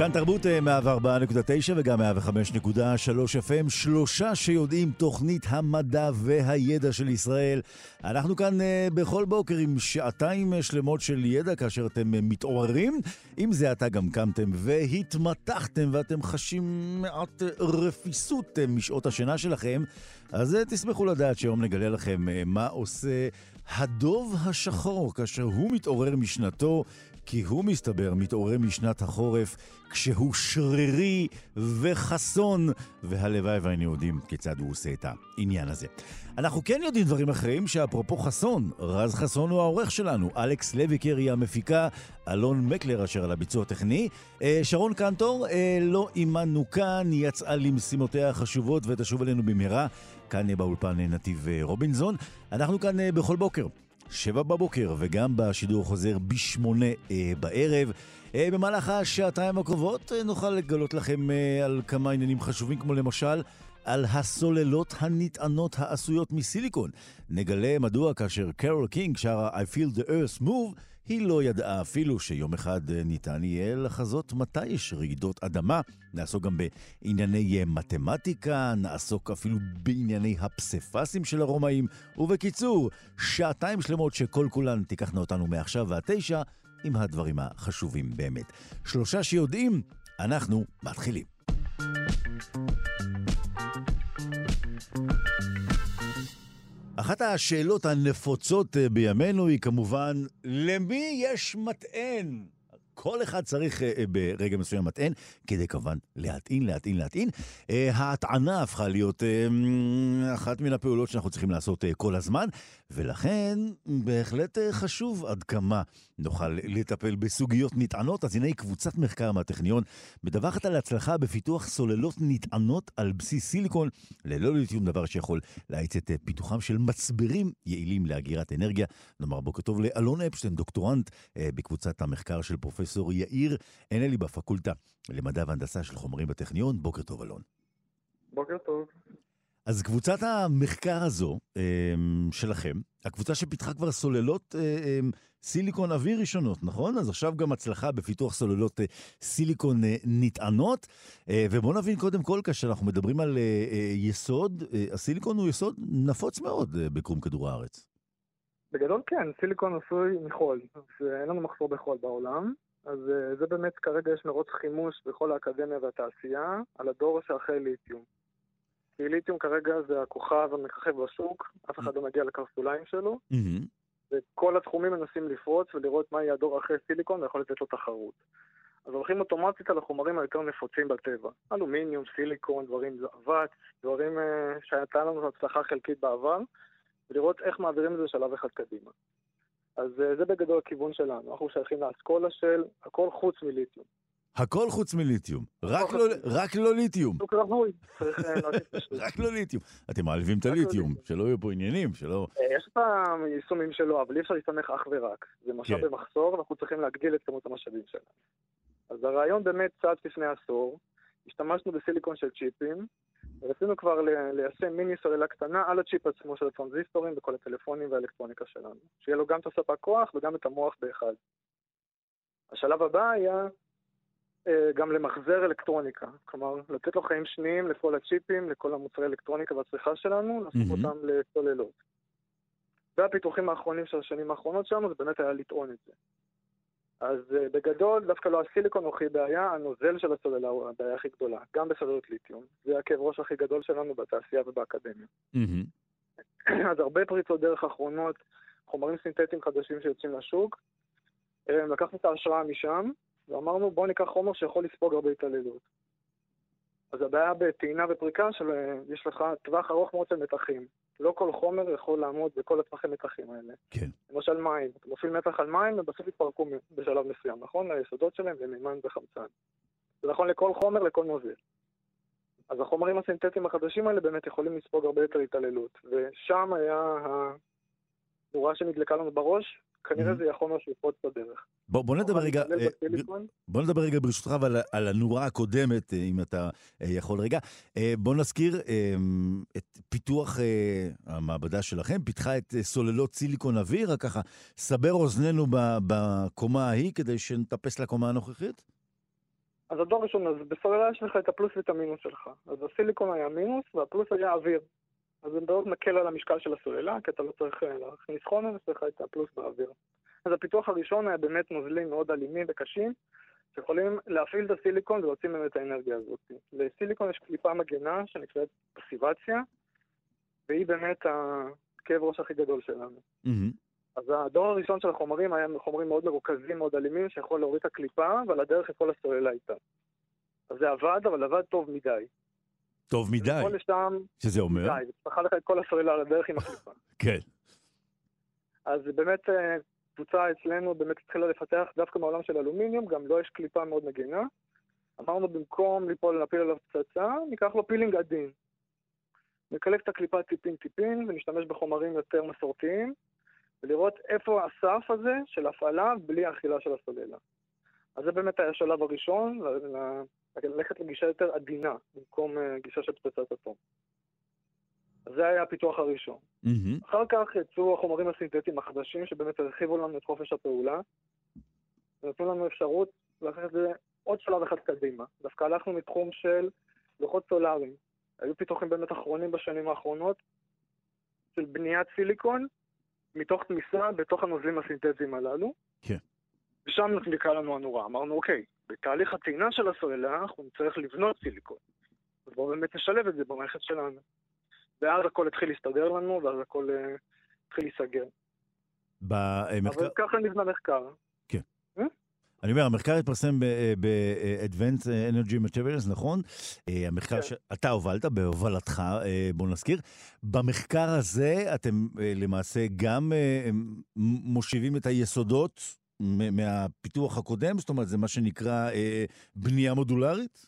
כאן תרבות 104.9 וגם 105.3 FM, שלושה שיודעים תוכנית המדע והידע של ישראל. אנחנו כאן אה, בכל בוקר עם שעתיים שלמות של ידע כאשר אתם אה, מתעוררים. אם זה עתה גם קמתם והתמתחתם ואתם חשים מעט רפיסות אה, משעות השינה שלכם, אז תשמחו לדעת שהיום נגלה לכם מה עושה הדוב השחור כאשר הוא מתעורר משנתו. כי הוא מסתבר מתעורר משנת החורף כשהוא שרירי וחסון, והלוואי והיינו יודעים כיצד הוא עושה את העניין הזה. אנחנו כן יודעים דברים אחרים, שאפרופו חסון, רז חסון הוא העורך שלנו, אלכס לויקר היא המפיקה, אלון מקלר אשר על הביצוע הטכני, אה, שרון קנטור אה, לא עימנו כאן, יצאה למשימותיה החשובות ותשוב אלינו במהרה, כאן באולפן נתיב אה, רובינזון. אנחנו כאן בכל בוקר. שבע בבוקר, וגם בשידור חוזר בשמונה אה, בערב. אה, במהלך השעתיים הקרובות אה, נוכל לגלות לכם אה, על כמה עניינים חשובים, כמו למשל על הסוללות הנטענות העשויות מסיליקון. נגלה מדוע כאשר קרול קינג שרה I feel the earth move, היא לא ידעה אפילו שיום אחד אה, ניתן יהיה לחזות מתי יש רעידות אדמה. נעסוק גם בענייני אה, מתמטיקה, נעסוק אפילו בענייני הפסיפסים של הרומאים, ובקיצור, שעתיים שלמות שכל כולן תיקחנה אותנו מעכשיו ועד תשע, עם הדברים החשובים באמת. שלושה שיודעים, אנחנו מתחילים. אחת השאלות הנפוצות אה, בימינו היא כמובן, למי יש מטען? כל אחד צריך אה, ברגע מסוים מטען, כדי כמובן להטעין, להטעין, להטעין. אה, ההטענה הפכה להיות אחת מן הפעולות שאנחנו צריכים לעשות כל הזמן, ולכן בהחלט חשוב עד כמה נוכל לטפל בסוגיות נטענות. אז הנה קבוצת מחקר מהטכניון מדווחת על הצלחה בפיתוח סוללות נטענות על בסיס סיליקון, ללא ליטיום דבר שיכול להאיץ את פיתוחם של מצברים יעילים לאגירת אנרגיה. נאמר בוקר טוב לאלון אפשטיין, דוקטורנט אה, בקבוצת המחקר של פרופסור יאיר הנלי בפקולטה למדע והנדסה של חומרים בטכניון. בוקר טוב, אלון. בוקר טוב. אז קבוצת המחקר הזו אמ, שלכם, הקבוצה שפיתחה כבר סוללות אה, אמ, סיליקון אוויר ראשונות, נכון? אז עכשיו גם הצלחה בפיתוח סוללות אה, סיליקון אה, נטענות. ובואו נבין קודם כל, כאשר אנחנו מדברים על יסוד, הסיליקון הוא יסוד נפוץ מאוד בקרום כדור הארץ. בגדול כן, סיליקון עשוי מחול, אז אין לנו מחסור בחול בעולם. אז זה באמת, כרגע יש מרוץ חימוש בכל האקדמיה והתעשייה על הדור שאחרי ליתיום. כי ליתיום כרגע זה הכוכב המככב בשוק, אף אחד לא מגיע לקרסוליים שלו, וכל התחומים מנסים לפרוץ ולראות מה יהיה הדור אחרי סיליקון ויכול לתת לו תחרות. אז הולכים אוטומטית על החומרים היותר נפוצים בטבע. אלומיניום, סיליקון, דברים, אבץ, דברים uh, שהייתה לנו הצלחה חלקית בעבר, ולראות איך מעבירים את זה שלב אחד קדימה. אז uh, זה בגדול הכיוון שלנו. אנחנו שייכים לאסכולה של הכל חוץ מליתיום. הכל חוץ מליתיום. רק לא, רק לא ליתיום. שוק רווי, צריך אה, רק לא ליתיום. אתם מעלבים את הליתיום, שלא יהיו פה עניינים, שלא... אה, יש פעם יישומים שלו, אבל אי אפשר להסתמך אך ורק. זה משאב כן. במחסור, ואנחנו צריכים להגדיל את כמות המשאבים שלנו. אז הרעיון באמת צעד לפני עשור, השתמשנו בסיליקון של צ'יפים, ורצינו כבר ליישם מיני סוללה קטנה על הצ'יפ עצמו של הטרנזיסטורים וכל הטלפונים והאלקטרוניקה שלנו. שיהיה לו גם את הספק כוח וגם את המוח באחד. השלב הבא היה אה, גם למחזר אלקטרוניקה. כלומר, לתת לו חיים שניים לכל הצ'יפים, לכל המוצרי אלקטרוניקה והצריכה שלנו, להפוך mm-hmm. אותם לסוללות. והפיתוחים האחרונים של השנים האחרונות שלנו, זה באמת היה לטעון את זה. אז uh, בגדול, דווקא לא הסיליקון הוא הכי בעיה, הנוזל של הסוללה הוא הבעיה הכי גדולה, גם בסוללות ליתיום. זה הכאב ראש הכי גדול שלנו בתעשייה ובאקדמיה. Mm-hmm. אז הרבה פריצות דרך אחרונות, חומרים סינתטיים חדשים שיוצאים לשוק, אה, לקחנו את ההשראה משם, ואמרנו בואו ניקח חומר שיכול לספוג הרבה התעללות. אז הבעיה בטעינה ופריקה שיש לך טווח ארוך מאוד של מתחים. לא כל חומר יכול לעמוד בכל הטווחי מתחים האלה. כן. למשל מים, אתה מפעיל מתח על מים ובסוף יתפרקו בשלב מסוים, נכון? היסודות שלהם זה מימן וחמצן. זה נכון לכל חומר, לכל נוזל. אז החומרים הסינתטיים החדשים האלה באמת יכולים לספוג הרבה יותר התעללות. ושם היה הנורה שנדלקה לנו בראש, כנראה זה יהיה חומר שיפרוץ בדרך. בוא, בוא נדבר רגע, אה, בוא נדבר רגע ברשותך על, על הנורה הקודמת, אה, אם אתה אה, יכול רגע. בוא נזכיר את פיתוח המעבדה שלכם, פיתחה את סוללות סיליקון אוויר, רק ככה, סבר אוזנינו בקומה ההיא כדי שנטפס לקומה הנוכחית? אז הדור הראשון, אז בסוללה יש לך את הפלוס ואת המינוס שלך. אז הסיליקון היה מינוס והפלוס היה אוויר. אז זה מאוד מקל על המשקל של הסוללה, כי אתה לא צריך אה, להכניס חומר, יש לך את הפלוס באוויר. אז הפיתוח הראשון היה באמת נוזלים מאוד אלימים וקשים, שיכולים להפעיל את הסיליקון ולהוציא ממנו את האנרגיה הזאת. לסיליקון יש קליפה מגנה שנקראת פסיבציה, והיא באמת הכאב ראש הכי גדול שלנו. Mm-hmm. אז הדור הראשון של החומרים היה חומרים מאוד מרוכזים, מאוד אלימים, שיכול להוריד את הקליפה, ועל הדרך יכול הסוללה איתה. אז זה עבד, אבל עבד טוב מדי. טוב מדי. לשם... שזה אומר? מדי, וצריכה לך את כל הסוללה על הדרך עם הקליפה. כן. אז באמת אה, קבוצה אצלנו באמת התחילה לפתח דווקא מעולם של אלומיניום, גם לו לא יש קליפה מאוד מגינה. אמרנו במקום ליפול להפיל עליו פצצה, ניקח לו פילינג עדין. נקלף את הקליפה טיפין-טיפין ונשתמש בחומרים יותר מסורתיים, ולראות איפה הסף הזה של הפעלה בלי האכילה של הסוללה. אז זה באמת היה השלב הראשון, ללכת לגישה יותר עדינה, במקום אה, גישה של פצצת אטום. אז זה היה הפיתוח הראשון. Mm-hmm. אחר כך יצאו החומרים הסינתטיים החדשים, שבאמת הרחיבו לנו את חופש הפעולה, ונתנו לנו אפשרות לקחת את זה עוד שלב אחד קדימה. דווקא הלכנו מתחום של לוחות סולאריים. היו פיתוחים באמת אחרונים בשנים האחרונות של בניית סיליקון מתוך תמיסה בתוך הנוזלים הסינתטיים הללו. כן. ושם נקרא לנו הנורה. אמרנו, אוקיי, בתהליך הטעינה של הסוללה אנחנו נצטרך לבנות סיליקון. אז בואו באמת נשלב את זה במערכת שלנו. ואז הכל התחיל להסתדר לנו, ואז הכל uh, התחיל להיסגר. במחקר... אבל ככה נבנה מחקר. כן. אה? אני אומר, המחקר התפרסם ב-Advanced Energy Materials, נכון? אה, המחקר כן. שאתה הובלת, בהובלתך, בוא נזכיר. במחקר הזה אתם למעשה גם מושיבים את היסודות מהפיתוח הקודם? זאת אומרת, זה מה שנקרא אה, בנייה מודולרית?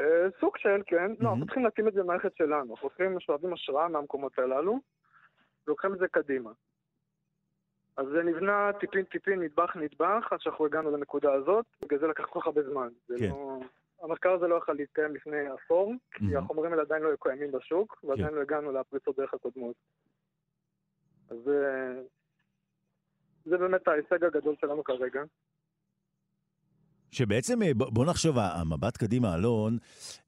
אה, סוג של, כן. לא, אנחנו צריכים להתאים את זה במערכת שלנו. אנחנו צריכים, שואבים השראה מהמקומות הללו, ולוקחים את זה קדימה. אז זה נבנה טיפין-טיפין, נדבך-נדבך, עד שאנחנו הגענו לנקודה הזאת, בגלל זה לקח כל כך הרבה זמן. כן. לא... המחקר הזה לא יכול להתקיים לפני עשור, כי mm-hmm. החומרים האלה עדיין לא היו קיימים בשוק, ועדיין כן. לא הגענו לפריצות דרך הקודמות. אז אה, זה באמת ההישג הגדול שלנו כרגע. שבעצם, אה, בוא נחשוב, המבט קדימה, אלון,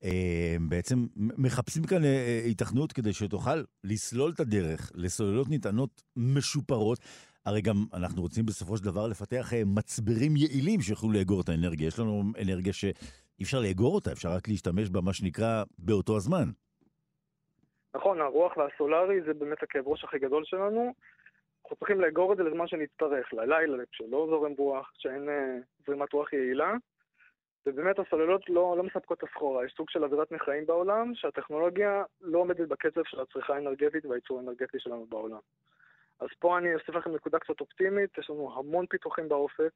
אה, בעצם מחפשים כאן אה, היתכנות כדי שתוכל לסלול את הדרך לסוללות נטענות משופרות. הרי גם אנחנו רוצים בסופו של דבר לפתח מצברים יעילים שיוכלו לאגור את האנרגיה. יש לנו אנרגיה שאי אפשר לאגור אותה, אפשר רק להשתמש בה, מה שנקרא, באותו הזמן. נכון, הרוח והסולארי זה באמת הכאב ראש הכי גדול שלנו. אנחנו צריכים לאגור את זה לזמן שנצטרך, ללילה, כשלא זורם רוח, כשאין אה, זרימת רוח יעילה. ובאמת הסוללות לא, לא מספקות את הסחורה, יש סוג של עבירת מחיים בעולם, שהטכנולוגיה לא עומדת בקצב של הצריכה האנרגטית והייצור האנרגטי שלנו בעולם. אז פה אני אוסיף לכם נקודה קצת אופטימית, יש לנו המון פיתוחים באופק,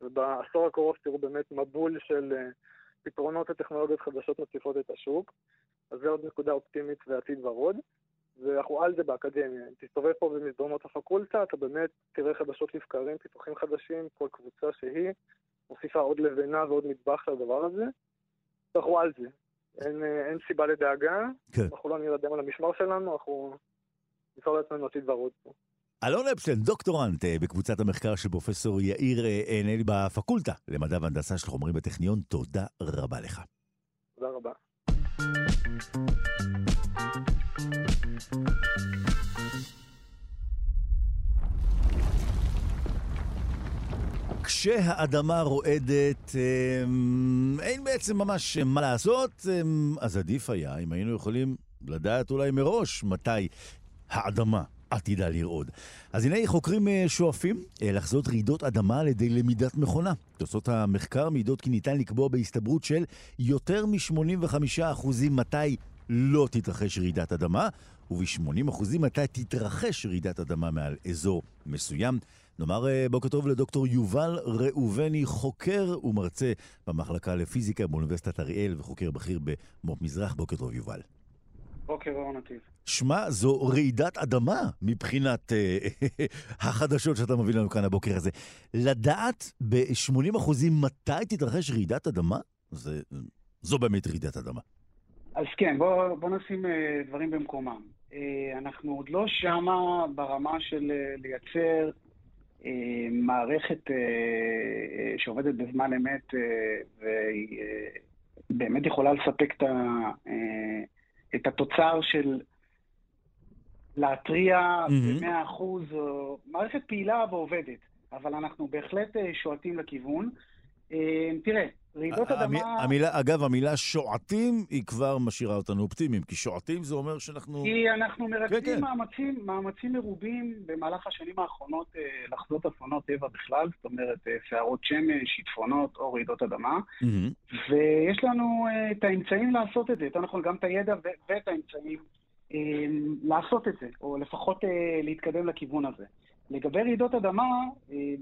ובעשור הקרוב תראו באמת מבול של uh, פתרונות וטכנולוגיות חדשות מציפות את השוק, אז זה עוד נקודה אופטימית ועתיד ורוד. ואנחנו על זה באקדמיה. אם תסתובב פה במסדרונות הפקולטה, אתה באמת תראה חדשות לבקרים, פיתוחים חדשים, כל קבוצה שהיא מוסיפה עוד לבנה ועוד מטבח לדבר הזה. אנחנו על זה. אין, אין סיבה לדאגה, כן. אנחנו לא נרדם על המשמר שלנו, אנחנו נפעל לעצמנו עתיד ורוד פה. אלון אפשטיין, דוקטורנט אה, בקבוצת המחקר של פרופסור יאיר אה, נלי בפקולטה למדע והנדסה של חומרים בטכניון, תודה רבה לך. תודה רבה. כשהאדמה רועדת, אמ, אין בעצם ממש מה לעשות, אמ, אז עדיף היה אם היינו יכולים לדעת אולי מראש מתי האדמה עתידה לרעוד. אז הנה חוקרים אה, שואפים אה, לחזות רעידות אדמה על ידי למידת מכונה. תוצאות המחקר מעידות כי ניתן לקבוע בהסתברות של יותר מ-85% מתי לא תתרחש רעידת אדמה, וב-80% מתי תתרחש רעידת אדמה מעל אזור מסוים. נאמר אה, בוקר טוב לדוקטור יובל ראובני, חוקר ומרצה במחלקה לפיזיקה באוניברסיטת אריאל וחוקר בכיר במו"פ מזרח. בוקר טוב, יובל. בוקר אור נתיב. שמע, זו רעידת אדמה מבחינת אה, החדשות שאתה מביא לנו כאן הבוקר הזה. לדעת ב-80% מתי תתרחש רעידת אדמה, זה, זו באמת רעידת אדמה. אז כן, בוא, בוא נשים אה, דברים במקומם. אה, אנחנו עוד לא שמה ברמה של אה, לייצר מערכת שעובדת בזמן אמת והיא באמת יכולה לספק את, התוצר של להתריע מהמם. ב-100%, אחוז, מערכת פעילה ועובדת, אבל אנחנו בהחלט שועטים לכיוון. אה, תראה, רעידות אדמה... המילה, אגב, המילה שועטים היא כבר משאירה אותנו אופטימיים, כי שועטים זה אומר שאנחנו... כי אנחנו כן, מרכזים כן. מאמצים, מאמצים מרובים במהלך השנים האחרונות אה, לחזות אסונות טבע בכלל, זאת אומרת אה, סערות שמש, שיטפונות או רעידות אדמה. ויש לנו את האמצעים לעשות את זה, יותר נכון גם את הידע ואת האמצעים לעשות את זה, או לפחות להתקדם לכיוון הזה. לגבי רעידות אדמה,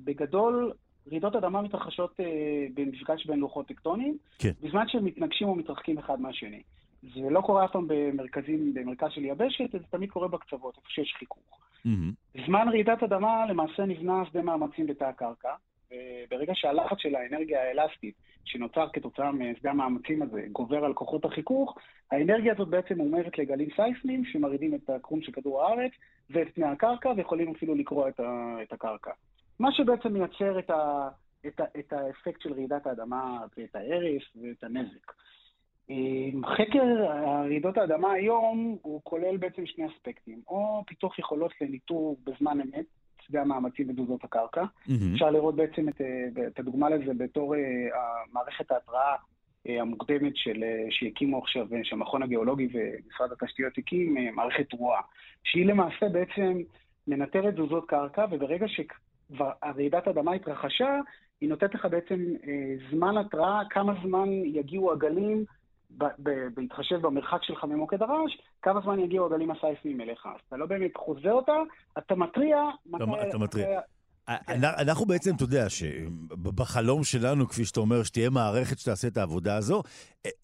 בגדול רעידות אדמה מתרחשות אה, במפגש בין לוחות טקטוניים, כן. בזמן שהם מתנגשים או מתרחקים אחד מהשני. זה לא קורה אף פעם במרכזים, במרכז של יבשת, זה תמיד קורה בקצוות, איפה שיש חיכוך. מהמם. בזמן רעידת אדמה למעשה נבנה שדה מאמצים בתא הקרקע, וברגע שהלחץ של האנרגיה האלסטית שנוצר כתוצאה משדה המאמצים הזה גובר על כוחות החיכוך, האנרגיה הזאת בעצם מומרת לגלים סייסמיים שמרעידים את הקרום של כדור הארץ ואת פני הקרקע ויכולים אפילו לקרוע את, ה, את הקרקע. מה שבעצם מייצר את, ה, את, ה, את האפקט של רעידת האדמה ואת ההרס ואת הנזק. אה, חקר רעידות האדמה היום הוא כולל בעצם שני אספקטים, או פיתוח יכולות לניטור בזמן אמת, שדה המאמצים ותזוזות הקרקע. מהמם. אפשר לראות בעצם את, את הדוגמה לזה בתור אה, מערכת ההתראה אה, המוקדמת של, אה, שהקימו עכשיו, אה, שהמכון הגיאולוגי ומשרד התשתיות הקים, מערכת תרועה, שהיא למעשה בעצם מנטרת תזוזות קרקע, וברגע שכבר רעידת אדמה התרחשה, היא נותנת לך בעצם אה, זמן התראה, כמה זמן יגיעו הגלים, ב- ב- בהתחשב במרחק שלך ממוקד הרעש, כמה זמן יגיעו הגלים הסייסמיים אליך. אז אתה לא באמת חוזה אותה, אתה מתריע מתי... אתה מתריע. אנ- אנחנו בעצם, אתה יודע, שבחלום שלנו, כפי שאתה אומר, שתהיה מערכת שתעשה את העבודה הזו,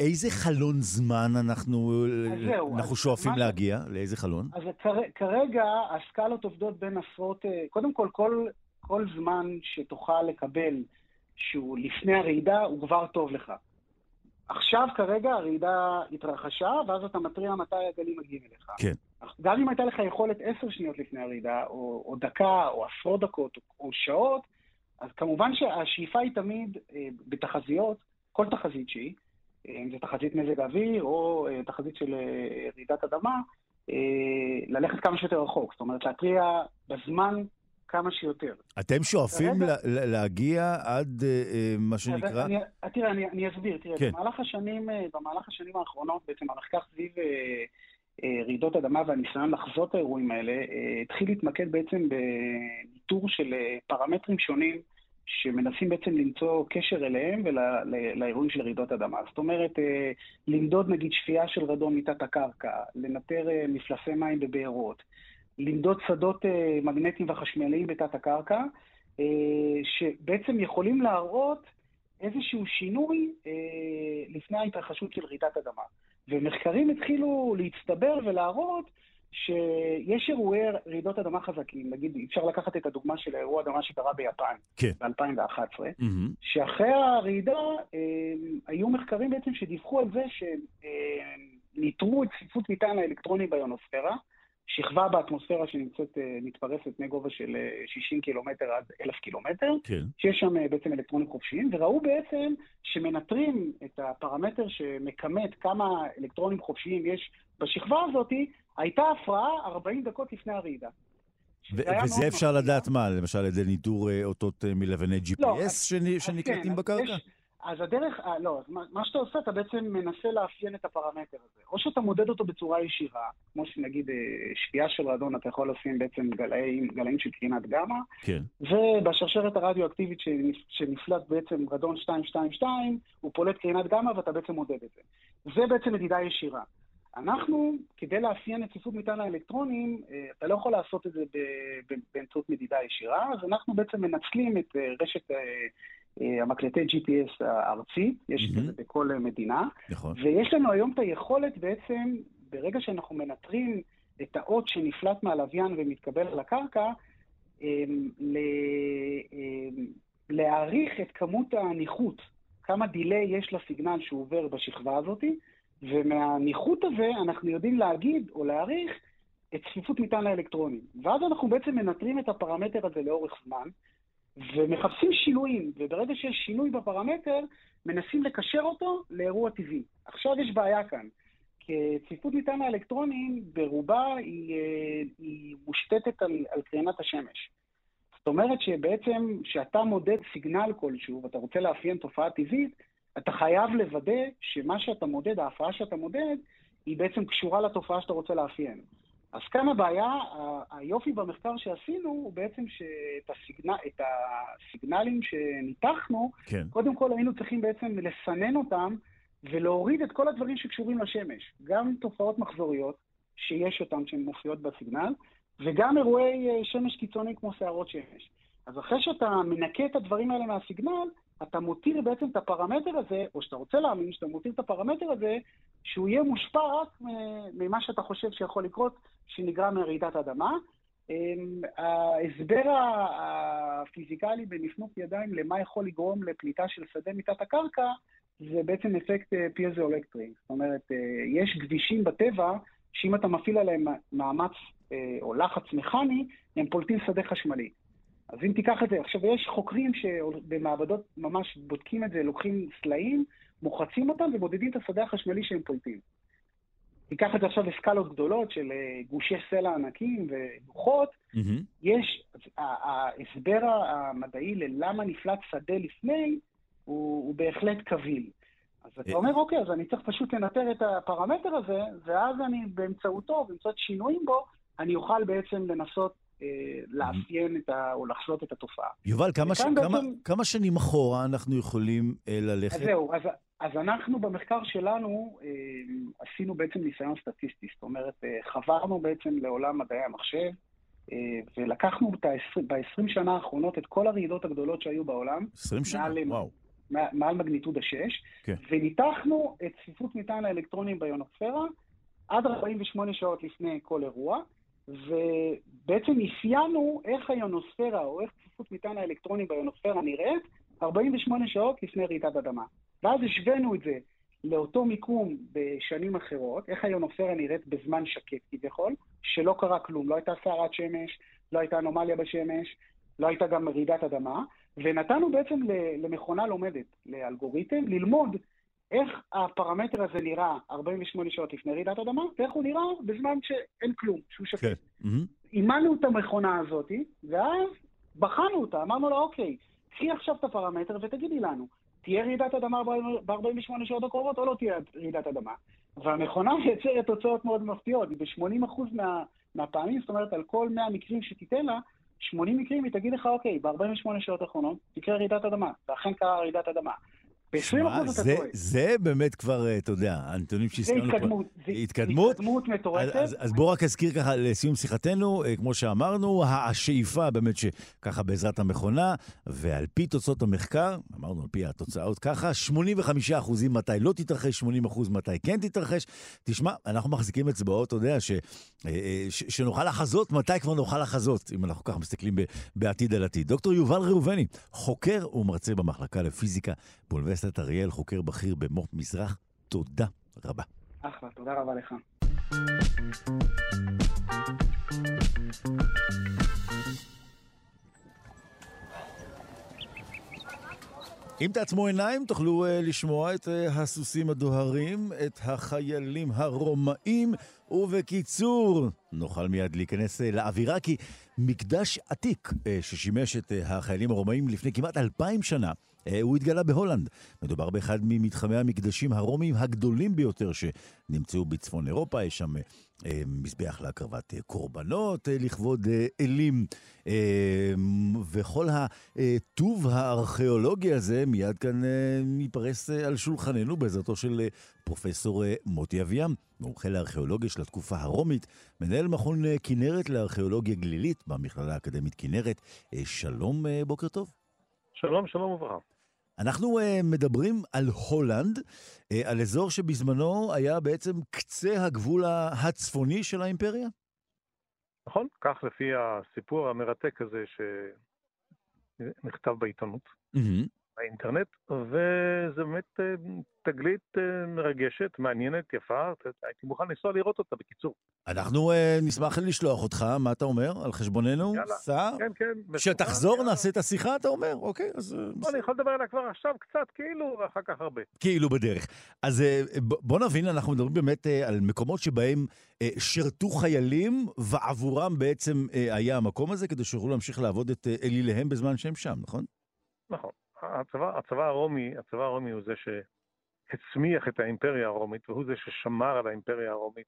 איזה חלון זמן אנחנו, אז זהו, אנחנו שואפים מה- להגיע? לאיזה חלון? אז כר, כרגע הסקלות עובדות בין עשרות, אה, קודם כל, כל, כל זמן שתוכל לקבל שהוא לפני הרעידה, הוא כבר טוב לך. עכשיו, כרגע, הרעידה התרחשה, ואז אתה מתריע מתי הגלים מגיעים אליך. כן. גם אם הייתה לך יכולת עשר שניות לפני הרעידה, או, או דקה, או עשרות דקות, או, או שעות, אז כמובן שהשאיפה היא תמיד, אה, בתחזיות, כל תחזית שהיא, אה, אם זה תחזית מזג האוויר, או אה, תחזית של אה, רעידת אדמה, אה, ללכת כמה שיותר רחוק. זאת אומרת, להתריע בזמן כמה שיותר. אתם שואפים כרגע- לה- לה- להגיע עד אה, אה, מה שנקרא... אני, תראה, אני, אני אסביר. תראה, כן. במהלך השנים, אה, במהלך השנים האחרונות, בעצם המחקר סביב אה, אה, רעידות אדמה והניסיון לחזות האירועים האלה, אה, התחיל להתמקד בעצם בניטור של אה, פרמטרים שונים שמנסים בעצם למצוא קשר אליהם ולאירועים של רעידות אדמה. זאת אומרת, אה, למדוד נגיד שפייה של רדון מתת הקרקע, לנטר אה, מפלסי מים בבארות, למדוד שדות אה, מגנטיים וחשמליים בתת הקרקע, אה, שבעצם יכולים להראות איזשהו שינוי אה, לפני ההתרחשות של רעידת אדמה. ומחקרים התחילו להצטבר ולהראות שיש אירועי רעידות אדמה חזקים. נגיד, אפשר לקחת את הדוגמה של האירוע אדמה שקרה ביפן כן. ב-2011, מהמם. שאחרי הרעידה אה, היו מחקרים בעצם שדיווחו על זה שניטרו את צפיפות מטען האלקטרונים ביונוספירה, שכבה באטמוספירה שנמצאת, אה, מתפרסת מגובה של אה, 60 קילומטר עד 1,000 קילומטר, כן. שיש שם אה, בעצם אלקטרונים חופשיים, וראו בעצם שמנטרים את הפרמטר שמכמת כמה אלקטרונים חופשיים יש בשכבה הזאת, הייתה הפרעה 40 דקות לפני הרעידה. ו- וזה אפשר מפתיע. לדעת מה? למשל על ידי ניטור אה, אותות אה, לא, GPS שני- אז שנקלטים כן, בקרקע? יש- אז הדרך, אה, לא, מה, שאתה עושה, אתה בעצם מנסה לאפיין את הפרמטר הזה. או שאתה מודד אותו בצורה ישירה, כמו שנגיד אה, שפיעה של רדון, אתה יכול לשים בעצם גלאים, גלאים של קרינת גמא, כן. ובשרשרת הרדיואקטיבית שנפ- שנפלט בעצם רדון 222, הוא פולט קרינת גמא ואתה בעצם מודד את זה. זה בעצם מדידה ישירה. אנחנו, כדי לאפיין את צפיפות מטען האלקטרונים, אה, אתה לא יכול לעשות את זה באמצעות מדידה ישירה, אז אנחנו בעצם מנצלים את אה, רשת אה, המקלטי GPS הארצי, יש את זה בכל מדינה, נכון. ויש לנו היום את היכולת בעצם, ברגע שאנחנו מנטרים את האות שנפלט מהלוויין ומתקבל על הקרקע, להעריך את כמות הניחות, כמה דיליי יש לסיגנל שהוא עובר בשכבה הזאתי, ומהניחות הזה אנחנו יודעים להגיד או להעריך את צפיפות מטען האלקטרונים. ואז אנחנו בעצם מנטרים את הפרמטר הזה לאורך זמן, ומחפשים שינויים, וברגע שיש שינוי בפרמטר, מנסים לקשר אותו לאירוע טבעי. עכשיו יש בעיה כאן, כי צפיפות מטען האלקטרונים ברובה היא, אה, היא מושתתת על, על קרינת השמש. זאת אומרת שבעצם כשאתה מודד סיגנל כלשהו ואתה רוצה לאפיין תופעה טבעית, אתה חייב לוודא שמה שאתה מודד, ההפרעה שאתה מודד, היא בעצם קשורה לתופעה שאתה רוצה לאפיין. אז כאן הבעיה, היופי במחקר שעשינו הוא בעצם שאת הסיגנל, את הסיגנלים שניתחנו, כן. קודם כל היינו צריכים בעצם לסנן אותם ולהוריד את כל הדברים שקשורים לשמש. גם תופעות מחזוריות, שיש אותן שהן מופיעות בסיגנל, וגם אירועי אה, שמש קיצוניים כמו שערות שמש. אז אחרי שאתה מנקה את הדברים האלה מהסיגנל, אתה מותיר בעצם את הפרמטר הזה, או שאתה רוצה להאמין שאתה מותיר את הפרמטר הזה, שהוא יהיה מושפע רק ממה שאתה חושב שיכול לקרות, שנגרם מרעידת אדמה. אמ, ההסבר הפיזיקלי בנפנוף ידיים למה יכול לגרום לפליטה של שדה מיטת הקרקע, זה בעצם אפקט אה, פיזו-אלקטרי. זאת אומרת, אה, יש גבישים בטבע, שאם אתה מפעיל עליהם מאמץ אה, או לחץ מכני, הם פולטים שדה חשמלי. אז אם תיקח את זה, עכשיו יש חוקרים שבמעבדות ממש בודקים את זה, לוקחים סלעים, מוחצים אותם ובודדים את השדה החשמלי שהם פולטים. תיקח את זה עכשיו לסקלות גדולות של אה, גושי סלע ענקים ולוחות, mm-hmm. יש, ההסבר המדעי ללמה נפלט שדה לפני, הוא, הוא בהחלט קביל. אז אתה אה. אומר, אוקיי, אז אני צריך פשוט לנטר את הפרמטר הזה, ואז אני באמצעותו, באמצעות שינויים בו, אני אוכל בעצם לנסות לאפיין את ה... או לחזות את התופעה. יובל, כמה, ש... בעצם... כמה, כמה שנים אחורה אנחנו יכולים אה, ללכת? אז זהו, אז, אז אנחנו במחקר שלנו אה, עשינו בעצם ניסיון סטטיסטי, זאת אומרת, אה, חברנו בעצם לעולם מדעי המחשב, אה, ולקחנו ב-20 שנה האחרונות את כל הרעידות הגדולות שהיו בעולם. 20 שנה? מעל, וואו. מעל מגניטוד השש, כן. וניתחנו את צפיפות מטען האלקטרונים ביונוספירה עד 48 שעות לפני כל אירוע, ובעצם אפיינו איך היונוספירה, או איך צפיפות מטען האלקטרונים ביונוספירה נראית 48 שעות לפני רעידת אדמה. ואז השווינו את זה לאותו מיקום בשנים אחרות, איך היונוספירה נראית בזמן שקט כביכול, שלא קרה כלום, לא הייתה סערת שמש, לא הייתה אנומליה בשמש, לא הייתה גם רעידת אדמה, ונתנו בעצם למכונה לומדת, לאלגוריתם, ללמוד איך הפרמטר הזה נראה 48 שעות לפני רעידת אדמה, ואיך הוא נראה בזמן שאין כלום, שהוא שקט. כן. אימנו את המכונה הזאת, ואז בחנו אותה, אמרנו לה, אוקיי, קחי עכשיו את הפרמטר ותגידי לנו, תהיה רעידת אדמה ב-48 שעות הקרובות או לא תהיה רעידת אדמה? והמכונה מייצרת תוצאות מאוד מפתיעות, ב-80% מה, מהפעמים, זאת אומרת, על כל 100 מקרים שתיתן לה, 80 מקרים היא תגיד לך, אוקיי, ב-48 שעות האחרונות תקרה רעידת אדמה, ואכן קרה רעידת אדמה. ב-20% אתה טועה. זה באמת כבר, אה, אתה יודע, הנתונים שהזכרנו. זה התקדמות. זה התקדמות מטורפת. אז, אז בוא רק אזכיר ככה לסיום שיחתנו, אה, כמו שאמרנו, השאיפה באמת שככה בעזרת המכונה, ועל פי תוצאות המחקר, אמרנו על פי התוצאות ככה, 85 אחוזים מתי לא תתרחש, 80 אחוז מתי כן תתרחש. תשמע, אנחנו מחזיקים אצבעות, אתה יודע, ש, אה, ש, שנוכל לחזות מתי כבר נוכל לחזות, אם אנחנו ככה מסתכלים בעתיד על עתיד. דוקטור יובל ראובני, חוקר ומרצה במחלקה לפיזיקה באוניברסיטת אוניברסיטת אריאל, חוקר בכיר במו"פ מזרח, תודה רבה. אחלה, תודה רבה לך. אם תעצמו עיניים, תוכלו uh, לשמוע את uh, הסוסים הדוהרים, את החיילים הרומאים, ובקיצור, נוכל מיד להיכנס uh, לאווירה, כי מקדש עתיק uh, ששימש את uh, החיילים הרומאים לפני כמעט אלפיים שנה, הוא התגלה בהולנד. מדובר באחד ממתחמי המקדשים הרומיים הגדולים ביותר שנמצאו בצפון אירופה. יש שם מזבח להקרבת קורבנות לכבוד אלים. וכל הטוב הארכיאולוגי הזה מיד כאן ייפרס על שולחננו בעזרתו של פרופסור מוטי אביאם, מומחה לארכיאולוגיה של התקופה הרומית, מנהל מכון כנרת לארכיאולוגיה גלילית במכללה האקדמית כנרת. שלום, בוקר טוב. שלום, שלום וברכה. אנחנו uh, מדברים על הולנד, uh, על אזור שבזמנו היה בעצם קצה הגבול הצפוני של האימפריה? נכון, כך לפי הסיפור המרתק הזה שנכתב בעיתונות, mm-hmm. באינטרנט, וזה באמת תגלית מרגשת, מעניינת, יפה, הייתי מוכן לנסוע לראות אותה בקיצור. אנחנו נשמח לשלוח אותך, מה אתה אומר? על חשבוננו? יאללה. סע? כן, כן. כשתחזור נעשה את השיחה, אתה אומר? אוקיי, אז... אני יכול לדבר עליה כבר עכשיו קצת, כאילו, ואחר כך הרבה. כאילו בדרך. אז בוא נבין, אנחנו מדברים באמת על מקומות שבהם שירתו חיילים, ועבורם בעצם היה המקום הזה, כדי שיוכלו להמשיך לעבוד את אליליהם בזמן שהם שם, נכון? נכון. הצבא, הצבא הרומי, הצבא הרומי הוא זה שהצמיח את האימפריה הרומית, והוא זה ששמר על האימפריה הרומית.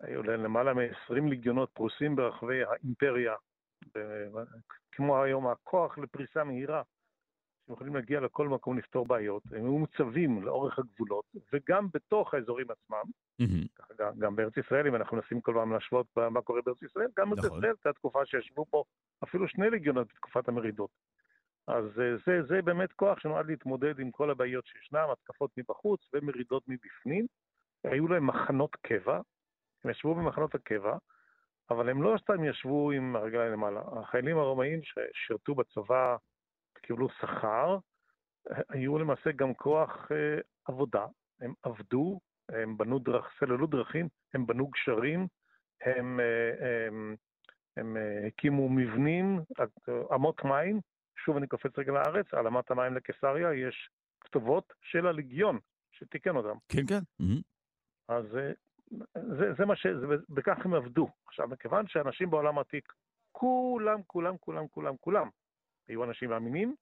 היו למעלה מ-20 ליגיונות פרוסים ברחבי האימפריה, כמו היום הכוח לפריסה מהירה, שהם יכולים להגיע לכל מקום לפתור בעיות, הם היו מוצבים לאורך הגבולות, וגם בתוך האזורים עצמם, mm-hmm. גם, גם בארץ ישראל, אם אנחנו מנסים כל פעם להשוות מה קורה בארץ ישראל, גם בארץ נכון. ישראל הייתה תקופה שישבו פה אפילו שני ליגיונות בתקופת המרידות. אז זה, זה באמת כוח שנועד להתמודד עם כל הבעיות שישנם, התקפות מבחוץ ומרידות מבפנים. היו להם מחנות קבע, הם ישבו במחנות הקבע, אבל הם לא סתם ישבו עם הרגליים למעלה. החיילים הרומאים ששירתו בצבא, קיבלו שכר, היו למעשה גם כוח אה, עבודה. הם עבדו, הם בנו דרך, סללו דרכים, הם בנו גשרים, הם, אה, הם, הם, הם הקימו מבנים, אמות מים, שוב אני קופץ רגע לארץ, על אמת המים לקיסריה יש כתובות של הליגיון שתיקן אותם. כן, כן. אז זה, זה מה ש... זה, בכך הם עבדו. עכשיו, מכיוון שאנשים בעולם העתיק, כולם, כולם, כולם, כולם, כולם, היו אנשים מאמינים,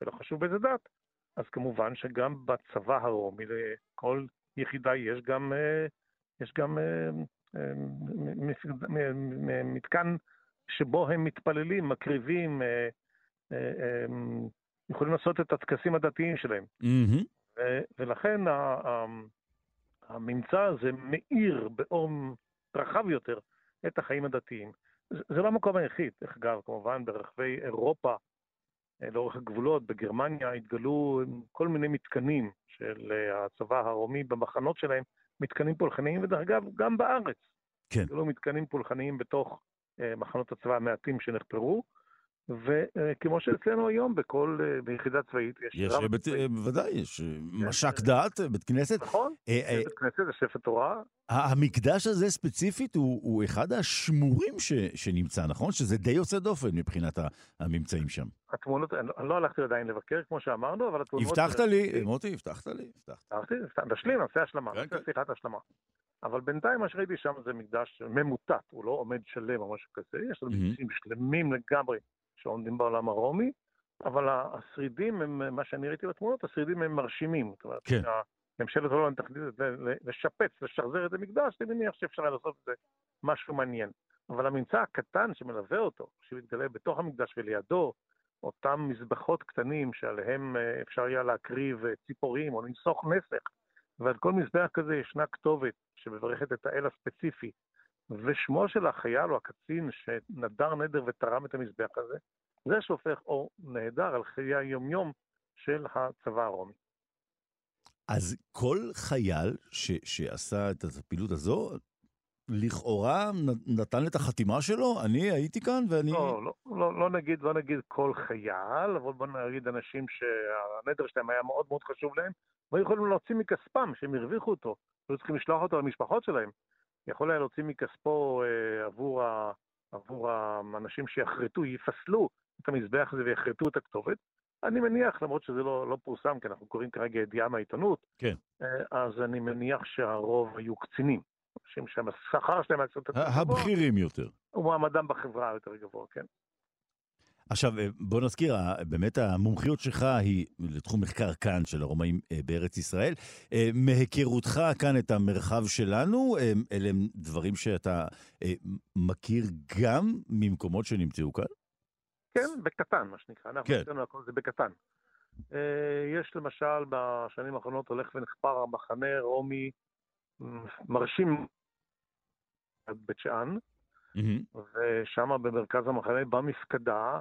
ולא חשוב באיזה דת, אז כמובן שגם בצבא הרומי, לכל יחידה יש גם, יש גם מתקן שבו הם מתפללים, מקריבים, יכולים לעשות את הטקסים הדתיים שלהם. Mm-hmm. ולכן הממצא הזה מאיר באור רחב יותר את החיים הדתיים. זה לא המקום היחיד, דרך אגב, כמובן ברחבי אירופה, אה, לאורך הגבולות, בגרמניה התגלו כל מיני מתקנים של אה, הצבא הרומי במחנות שלהם, מתקנים פולחניים, ודרך אגב, גם בארץ. כן. התגלו מתקנים פולחניים בתוך אה, מחנות הצבא המעטים שנחפרו, וכמו שאצלנו היום בכל, ביחידה צבאית יש... יש, בית, בוודאי, יש מש"ק דת, בית כנסת. נכון, בית כנסת, זה ספר תורה. המקדש הזה ספציפית הוא, הוא אחד השמורים ש, שנמצא, נכון? שזה די יוצא דופן מבחינת הממצאים שם. התמונות, אני לא הלכתי עדיין לבקר, כמו שאמרנו, אבל התמונות... הבטחת לי, מוטי, הבטחת לי, הבטחתי. נשלים, נעשה השלמה, נעשה כן, כן. שיחת השלמה. אבל בינתיים מה שראיתי שם זה מקדש ממוטט, הוא לא עומד שלם או משהו כזה, יש לנו מקדשים שלמים לגמרי. שעומדים בעולם הרומי, אבל השרידים הם, מה שאני ראיתי בתמונות, השרידים הם מרשימים. זאת אומרת, כן. ממשלת הולנד תחליט לשפץ, לשחזר את המקדש, אני מניח שאפשר לעשות את זה משהו מעניין. אבל הממצא הקטן שמלווה אותו, שמתגלה בתוך המקדש ולידו, אותם מזבחות קטנים שעליהם אה, אפשר היה להקריב אה, ציפורים או לנסוך נסך, ועל כל מזבח כזה ישנה כתובת שמברכת את האל הספציפי, ושמו של החייל או הקצין שנדר נדר ותרם את המזבח הזה, זה שהופך אור נהדר על חיי היומיום של הצבא הרומי. אז כל חייל ש, שעשה את הפעילות הזו, לכאורה נתן את החתימה שלו? אני הייתי כאן ואני... לא, לא, לא, לא, נגיד, לא נגיד כל חייל, אבל בוא נגיד אנשים שהנדר שלהם היה מאוד מאוד חשוב להם, והיו יכולים להוציא מכספם, שהם הרוויחו אותו, היו צריכים לשלוח אותו למשפחות שלהם. יכול היה להוציא מכספו אה, עבור, ה, עבור האנשים שיחרטו, יפסלו את המזבח הזה ויחרטו את הכתובת. אני מניח, למרות שזה לא, לא פורסם, כי אנחנו קוראים כרגע ידיעה מהעיתונות, כן. אה, אז אני מניח שהרוב היו קצינים. אנשים שהשכר שלהם היה קצת יותר גבוה. הבכירים יותר. ומעמדם בחברה יותר גבוה, כן. עכשיו, אה, בוא נזכיר, באמת המומחיות שלך היא לתחום מחקר כאן של הרומאים אה, בארץ ישראל. אה, מהיכרותך כאן את המרחב שלנו, אלה הם דברים שאתה מכיר גם ממקומות שנמצאו כאן? כן, בקטן, מה שנקרא. אנחנו כן. אנחנו הכל זה בקטן. יש למשל, בשנים האחרונות הולך ונחפר המחנה רומי מרשים בית שאן, mm-hmm. ושם במרכז המחנה, במפקדה,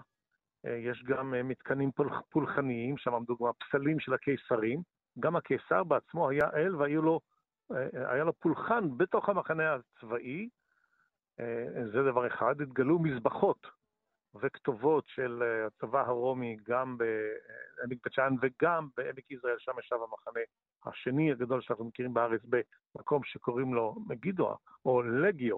יש גם אה, מתקנים פולחניים, שם עמדו גם הפסלים של הקיסרים. גם הקיסר בעצמו היה אל והיה לו, אה, לו פולחן בתוך המחנה הצבאי. זה דבר אחד. התגלו מזבחות וכתובות של הצבא הרומי גם בעמק בית שאן וגם בעמק יזרעאל, שם ישב המחנה השני הגדול שאנחנו מכירים בארץ, במקום שקוראים לו מגידו, או לגיו,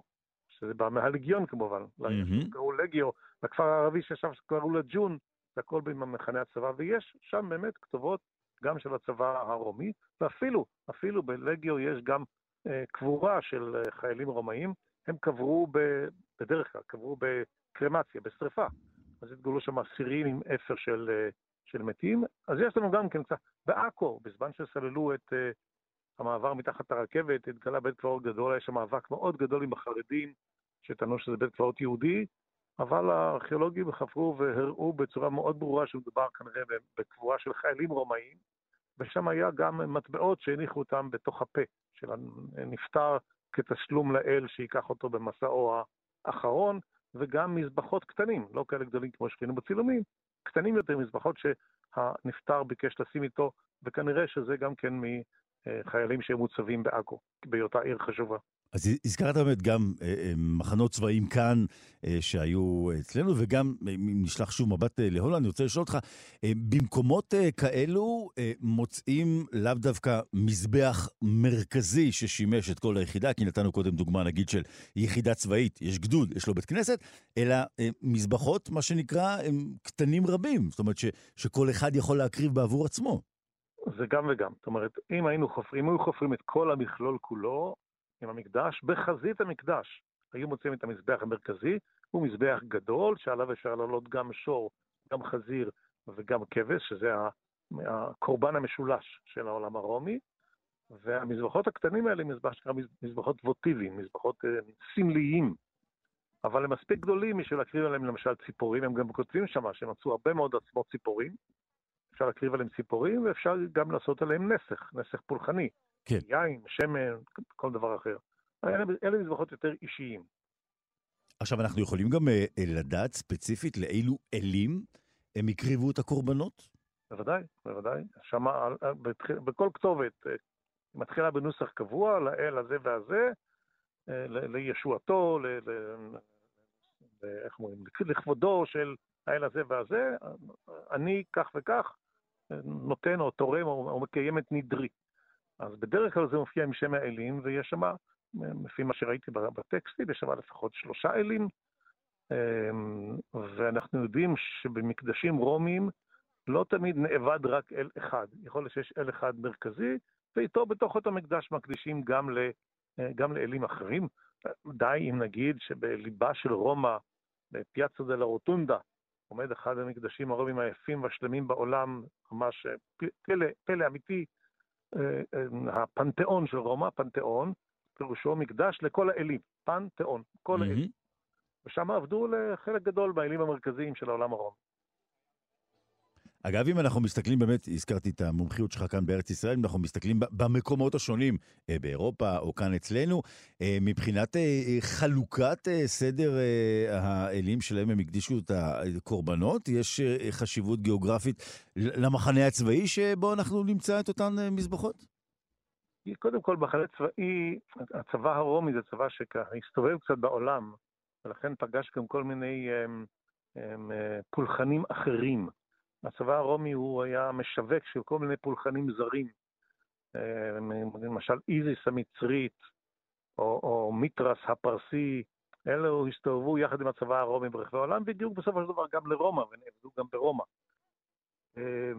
שזה בא מהלגיון כמובן, mm-hmm. קראו לגיו, בכפר הערבי שישב שקראו לו ג'ון, זה הכל במחנה הצבא, ויש שם באמת כתובות גם של הצבא הרומי, ואפילו, אפילו בלגיו יש גם אה, קבורה של אה, חיילים רומאים, הם קברו ב, בדרך כלל, קברו בקרמציה, בשרפה. אז התגלו שם אסירים עם אפר של, אה, של מתים. אז יש לנו גם כן קצת, בעכו, בזמן שסללו את אה, המעבר מתחת הרכבת, התגלה בית קברות גדול, היה שם מאבק מאוד גדול עם החרדים, שטענו שזה בית קברות יהודי, אבל הארכיאולוגים חפרו והראו בצורה מאוד ברורה שמדובר כנראה בקבורה של חיילים רומאים, ושם היה גם מטבעות שהניחו אותם בתוך הפה של הנפטר כתשלום לאל שייקח אותו במסעו האחרון, וגם מזבחות קטנים, לא כאלה גדולים כמו שראינו בצילומים, קטנים יותר, מזבחות שהנפטר ביקש לשים איתו, וכנראה שזה גם כן מחיילים שמוצבים בעכו, בהיותה עיר חשובה. אז הזכרת באמת גם אה, אה, מחנות צבאיים כאן אה, שהיו אצלנו, וגם אם נשלח שוב מבט להולנד, אני רוצה לשאול אותך, במקומות כאלו מוצאים לאו דווקא מזבח מרכזי ששימש את כל היחידה, כי נתנו קודם דוגמה נגיד של יחידה צבאית, יש גדוד, יש לו בית כנסת, אלא מזבחות, מה שנקרא, הם קטנים רבים, זאת אומרת ש, שכל אחד יכול להקריב בעבור עצמו. זה גם וגם. זאת אומרת, אם היינו חופרים, אם היו חופרים את כל המכלול כולו, עם המקדש, בחזית המקדש. היו מוצאים את המזבח המרכזי, הוא מזבח גדול שעליו אפשר לעלות גם שור, גם חזיר וגם כבש, שזה הקורבן המשולש של העולם הרומי, והמזבחות הקטנים האלה מזבח שנקרא מזבחות ווטיביים, מזבחות אה, סמליים, אבל הם מספיק גדולים בשביל להקריב עליהם למשל ציפורים, הם גם כותבים שם שמצאו הרבה מאוד עצמות ציפורים, אפשר להקריב עליהם ציפורים ואפשר גם לעשות עליהם נסך, נסך פולחני. כן. יין, שמן, כל דבר אחר. אלה, אלה מזבחות יותר אישיים. עכשיו, אנחנו יכולים גם אה, לדעת ספציפית לאילו אלים הם הקריבו את הקורבנות? בוודאי, בוודאי. שמה, בכל כתובת, אה, מתחילה בנוסח קבוע, לאל הזה והזה, אה, לישועתו, ל, ל, ל, איך אומרים, לכבודו של האל הזה והזה, אני כך וכך נותן או תורם או, או מקיים את נדרי. אז בדרך כלל זה מופיע עם שם האלים, ויש שם, לפי מה שראיתי בטקסטים, יש שם לפחות שלושה אלים, אמ, ואנחנו יודעים שבמקדשים רומיים לא תמיד נאבד רק אל אחד. יכול להיות שיש אל אחד מרכזי, ואיתו בתוך אותו מקדש מקדישים גם, ל, גם לאלים אחרים. די אם נגיד שבליבה של רומא, בפיאצה דה לה רוטונדה, עומד אחד המקדשים הרומיים היפים והשלמים בעולם, ממש פלא, פלא אמיתי, הפנתיאון של רומא, פנתיאון, פירושו מקדש לכל האלים, פנתיאון, כל. האלים. ושם עבדו לחלק גדול מהאלים המרכזיים של העולם הרומי. אגב, אם אנחנו מסתכלים באמת, הזכרתי את המומחיות שלך כאן בארץ ישראל, אם אנחנו מסתכלים במקומות השונים אה, באירופה או כאן אצלנו, אה, מבחינת אה, חלוקת סדר האלים שלהם הם הקדישו את הקורבנות, יש חשיבות גיאוגרפית למחנה הצבאי שבו אנחנו נמצא את אותן מזבחות? קודם כל, מחנה צבאי, הצבא הרומי זה צבא שהסתובב קצת בעולם, ולכן פגש גם כל מיני הם, הם, פולחנים אחרים. הצבא הרומי הוא היה משווק של כל מיני פולחנים זרים, אה, למשל איזיס המצרית, או, או מיטרס הפרסי, אלו הסתובבו יחד עם הצבא הרומי ברחבי העולם, והגיעו בסופו של דבר גם לרומא, ונעבדו גם ברומא. אה,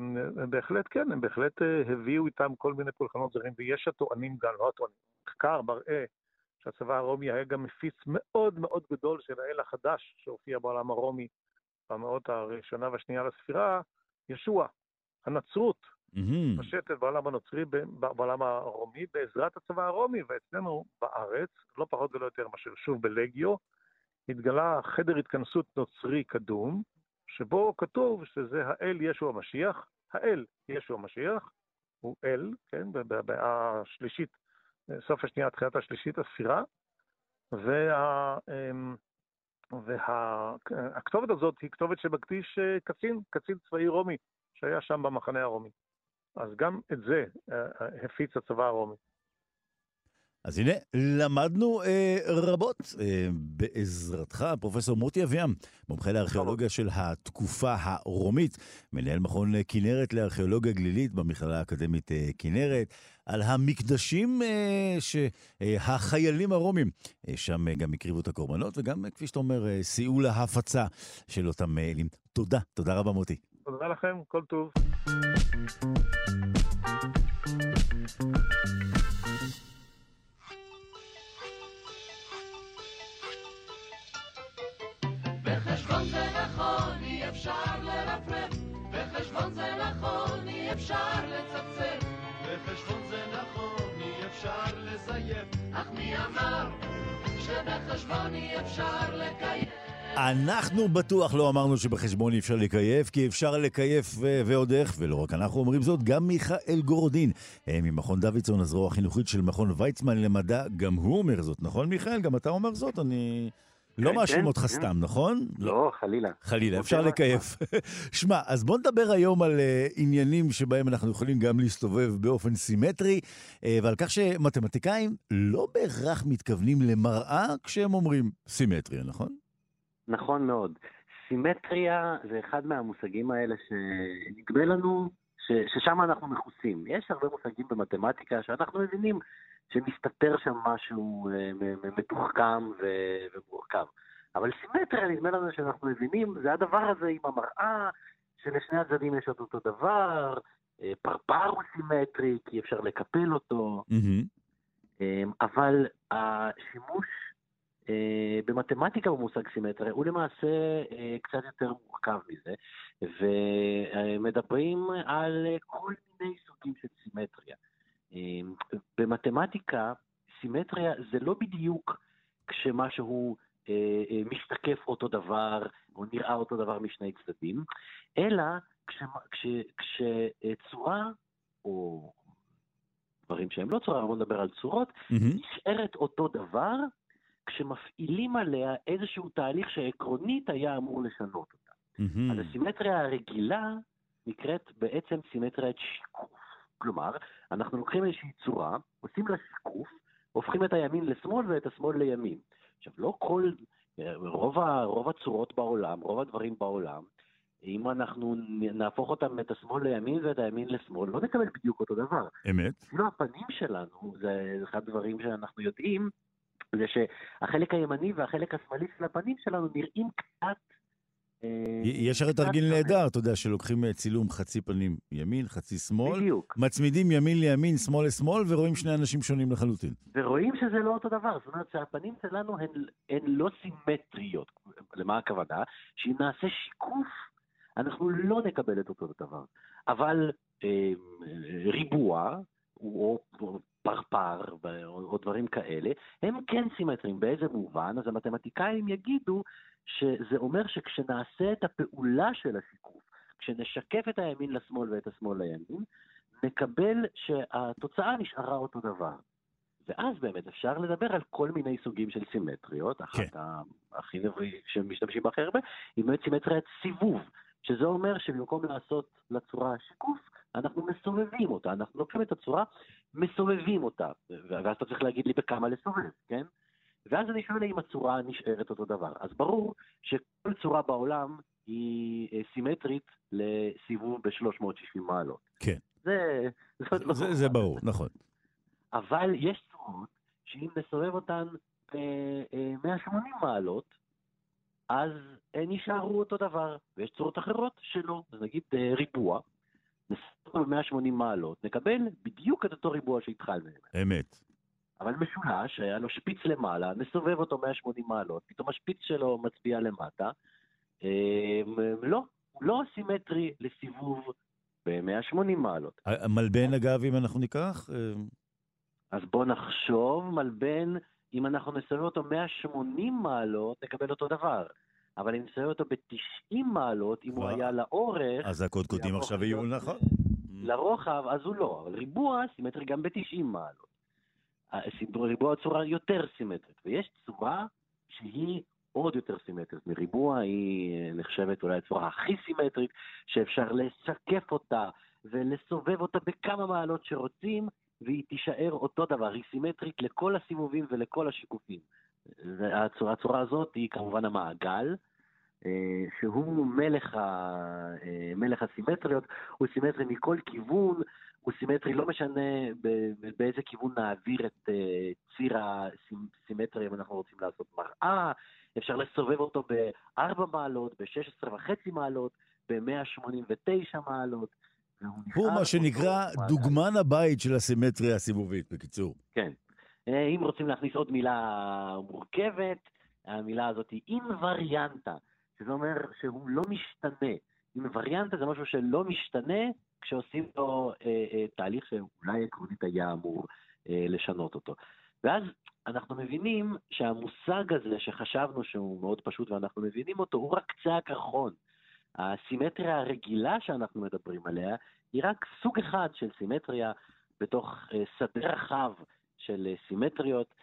בהחלט כן, הם בהחלט אה, הביאו איתם כל מיני פולחנות זרים, ויש הטוענים גם, לא הטוענים, מחקר מראה שהצבא הרומי היה גם מפיץ מאוד מאוד גדול של האל החדש שהופיע בעולם הרומי, במאות הראשונה והשנייה לספירה, ישוע, הנצרות, מתפשטת בעולם הנוצרי, בעולם הרומי, בעזרת הצבא הרומי, ואצלנו בארץ, לא פחות ולא יותר מאשר שוב בלגיו, התגלה חדר התכנסות נוצרי קדום, שבו כתוב שזה האל ישו המשיח, האל ישו המשיח, הוא אל, כן, במאה השלישית, סוף השנייה, תחילת השלישית, הספירה, וה... והכתובת הזאת היא כתובת שמקדיש אה, קצין, קצין צבאי רומי, שהיה שם במחנה הרומי. אז גם את זה אה, אה, הפיץ הצבא הרומי. אז הנה, למדנו אה, רבות אה, בעזרתך, פרופסור מוטי אביאם, מומחה לארכיאולוגיה של התקופה הרומית, מנהל מכון כנרת לארכיאולוגיה גלילית במכללה האקדמית אה, כנרת, על המקדשים אה, שהחיילים הרומים אה, שם אה, גם הקריבו את הקורבנות, וגם, אה, כפי שאתה אומר, אה, סייעו להפצה של אותם אלים. תודה, תודה רבה מוטי. תודה לכם, כל טוב. אפשר לצפצף, בחשבון זה נכון, אי אפשר לזייף, אך מי אמר שבחשבון אי אפשר לקיים? אנחנו בטוח לא אמרנו שבחשבון אי אפשר לקייף, כי אפשר לקייף ועוד איך, ולא רק אנחנו אומרים זאת, גם מיכאל גורדין, אה, ממכון דוידסון, הזרוע החינוכית של מכון ויצמן למדע, גם הוא אומר זאת, נכון מיכאל? גם אתה אומר זאת? אני... לא כן, מאשים כן, אותך כן. סתם, נכון? לא, חלילה. חלילה, אפשר לקייף. שמע, אז בוא נדבר היום על uh, עניינים שבהם אנחנו יכולים גם להסתובב באופן סימטרי, uh, ועל כך שמתמטיקאים לא בהכרח מתכוונים למראה כשהם אומרים סימטריה, נכון? נכון מאוד. סימטריה זה אחד מהמושגים האלה שנדמה לנו ש, ששם אנחנו מכוסים. יש הרבה מושגים במתמטיקה שאנחנו מבינים שמסתתר שם משהו אה, מתוחכם ומורכב. אבל סימטריה, נדמה לנו שאנחנו מבינים, זה הדבר הזה עם המראה, שלשני הצדדים יש את אותו דבר, אה, פרפר הוא סימטרי, כי אפשר לקפל אותו, mm-hmm. אבל השימוש במתמטיקה במושג סימטריה הוא למעשה קצת יותר מורכב מזה, ומדברים על כל מיני סוגים של סימטריה. במתמטיקה, סימטריה זה לא בדיוק כשמשהו אה, אה, משתקף אותו דבר, או נראה אותו דבר משני צדדים, אלא כשצורה, או דברים שהם לא צורה, בוא נדבר על צורות, נשארת אותו דבר כשמפעילים עליה איזשהו תהליך שעקרונית היה אמור לשנות אותה. אז הסימטריה הרגילה נקראת בעצם סימטריית שיקוף. כלומר, אנחנו לוקחים איזושהי צורה, עושים לה שיקוף, הופכים את הימין לשמאל ואת השמאל לימין. עכשיו, לא כל, רוב, ה, רוב הצורות בעולם, רוב הדברים בעולם, אם אנחנו נהפוך אותם, את השמאל לימין ואת הימין לשמאל, לא נקבל בדיוק אותו דבר. אמת. אפילו הפנים שלנו, זה אחד הדברים שאנחנו יודעים, זה שהחלק הימני והחלק השמאלי של הפנים שלנו נראים קצת אה, יש הרי תרגיל נהדר, אתה יודע, שלוקחים אה, צילום חצי פנים ימין, חצי שמאל. בדיוק. מצמידים ימין לימין, שמאל לשמאל, ורואים שני אנשים שונים לחלוטין. ורואים שזה לא אותו דבר, זאת אומרת שהפנים שלנו הן, הן לא סימטריות. למה הכוונה? שאם נעשה שיקוף, אנחנו לא נקבל את אותו דבר. אבל אה, ריבוע, או, או פרפר, או, או דברים כאלה, הם כן סימטריים. באיזה מובן? אז המתמטיקאים יגידו שזה אומר שכשנעשה את הפעולה של השיקוף, כשנשקף את הימין לשמאל ואת השמאל לימין, נקבל שהתוצאה נשארה אותו דבר. ואז באמת אפשר לדבר על כל מיני סוגים של סימטריות, אחת כן. הכי נביא שמשתמשים בה הכי הרבה, היא באמת סימטריית סיבוב, שזה אומר שבמקום לעשות לצורה שיקוף, אנחנו מסובבים אותה, אנחנו לוקחים את הצורה, מסובבים אותה, ואז אתה צריך להגיד לי בכמה לסובב, כן? ואז אני שואל אם הצורה נשארת אותו דבר. אז ברור שכל צורה בעולם היא אה, סימטרית לסיבוב ב-360 מעלות. כן. זה, זה, זה, זה ברור, נכון. אבל יש צורות שאם נסובב אותן ב-180 מעלות, אז הן יישארו אותו דבר. ויש צורות אחרות שלא. אז נגיד אה, ריבוע, נסובב ב-180 מעלות, נקבל בדיוק את אותו ריבוע שהתחלנו. אמת. אבל משולש, היה לו שפיץ למעלה, נסובב אותו 180 מעלות, פתאום השפיץ שלו מצביע למטה, לא, הוא לא סימטרי לסיבוב ב-180 מעלות. מלבן, אגב, אם אנחנו ניקח? אז בוא נחשוב, מלבן, אם אנחנו נסובב אותו 180 מעלות, נקבל אותו דבר. אבל אם נסובב אותו ב-90 מעלות, אם הוא היה לאורך... אז הקודקודים עכשיו יהיו נכון. לרוחב, אז הוא לא. אבל ריבוע סימטרי גם ב-90 מעלות. ריבוע צורה יותר סימטרית, ויש צורה שהיא עוד יותר סימטרית מריבוע, היא נחשבת אולי הצורה הכי סימטרית, שאפשר לשקף אותה ולסובב אותה בכמה מעלות שרוצים, והיא תישאר אותו דבר, היא סימטרית לכל הסיבובים ולכל השיקופים. הצורה, הצורה הזאת היא כמובן המעגל, אה, שהוא מלך, ה, אה, מלך הסימטריות, הוא סימטרי מכל כיוון, הוא סימטרי, לא משנה באיזה כיוון נעביר את אה, ציר הסימטרי אם אנחנו רוצים לעשות מראה, אפשר לסובב אותו ב-4 מעלות, ב-16 וחצי מעלות, ב-189 מעלות. הוא מה שנקרא דוגמן הבית של הסימטריה הסיבובית, בקיצור. כן. אם רוצים להכניס עוד מילה מורכבת, המילה הזאת היא אינווריאנטה, שזה אומר שהוא לא משתנה. אינווריאנטה זה משהו שלא משתנה כשעושים לו אה, אה, תהליך שאולי עקרונית היה אמור אה, לשנות אותו. ואז אנחנו מבינים שהמושג הזה שחשבנו שהוא מאוד פשוט ואנחנו מבינים אותו, הוא רק קצה הקרחון. הסימטריה הרגילה שאנחנו מדברים עליה היא רק סוג אחד של סימטריה בתוך אה, שדה רחב של אה, סימטריות,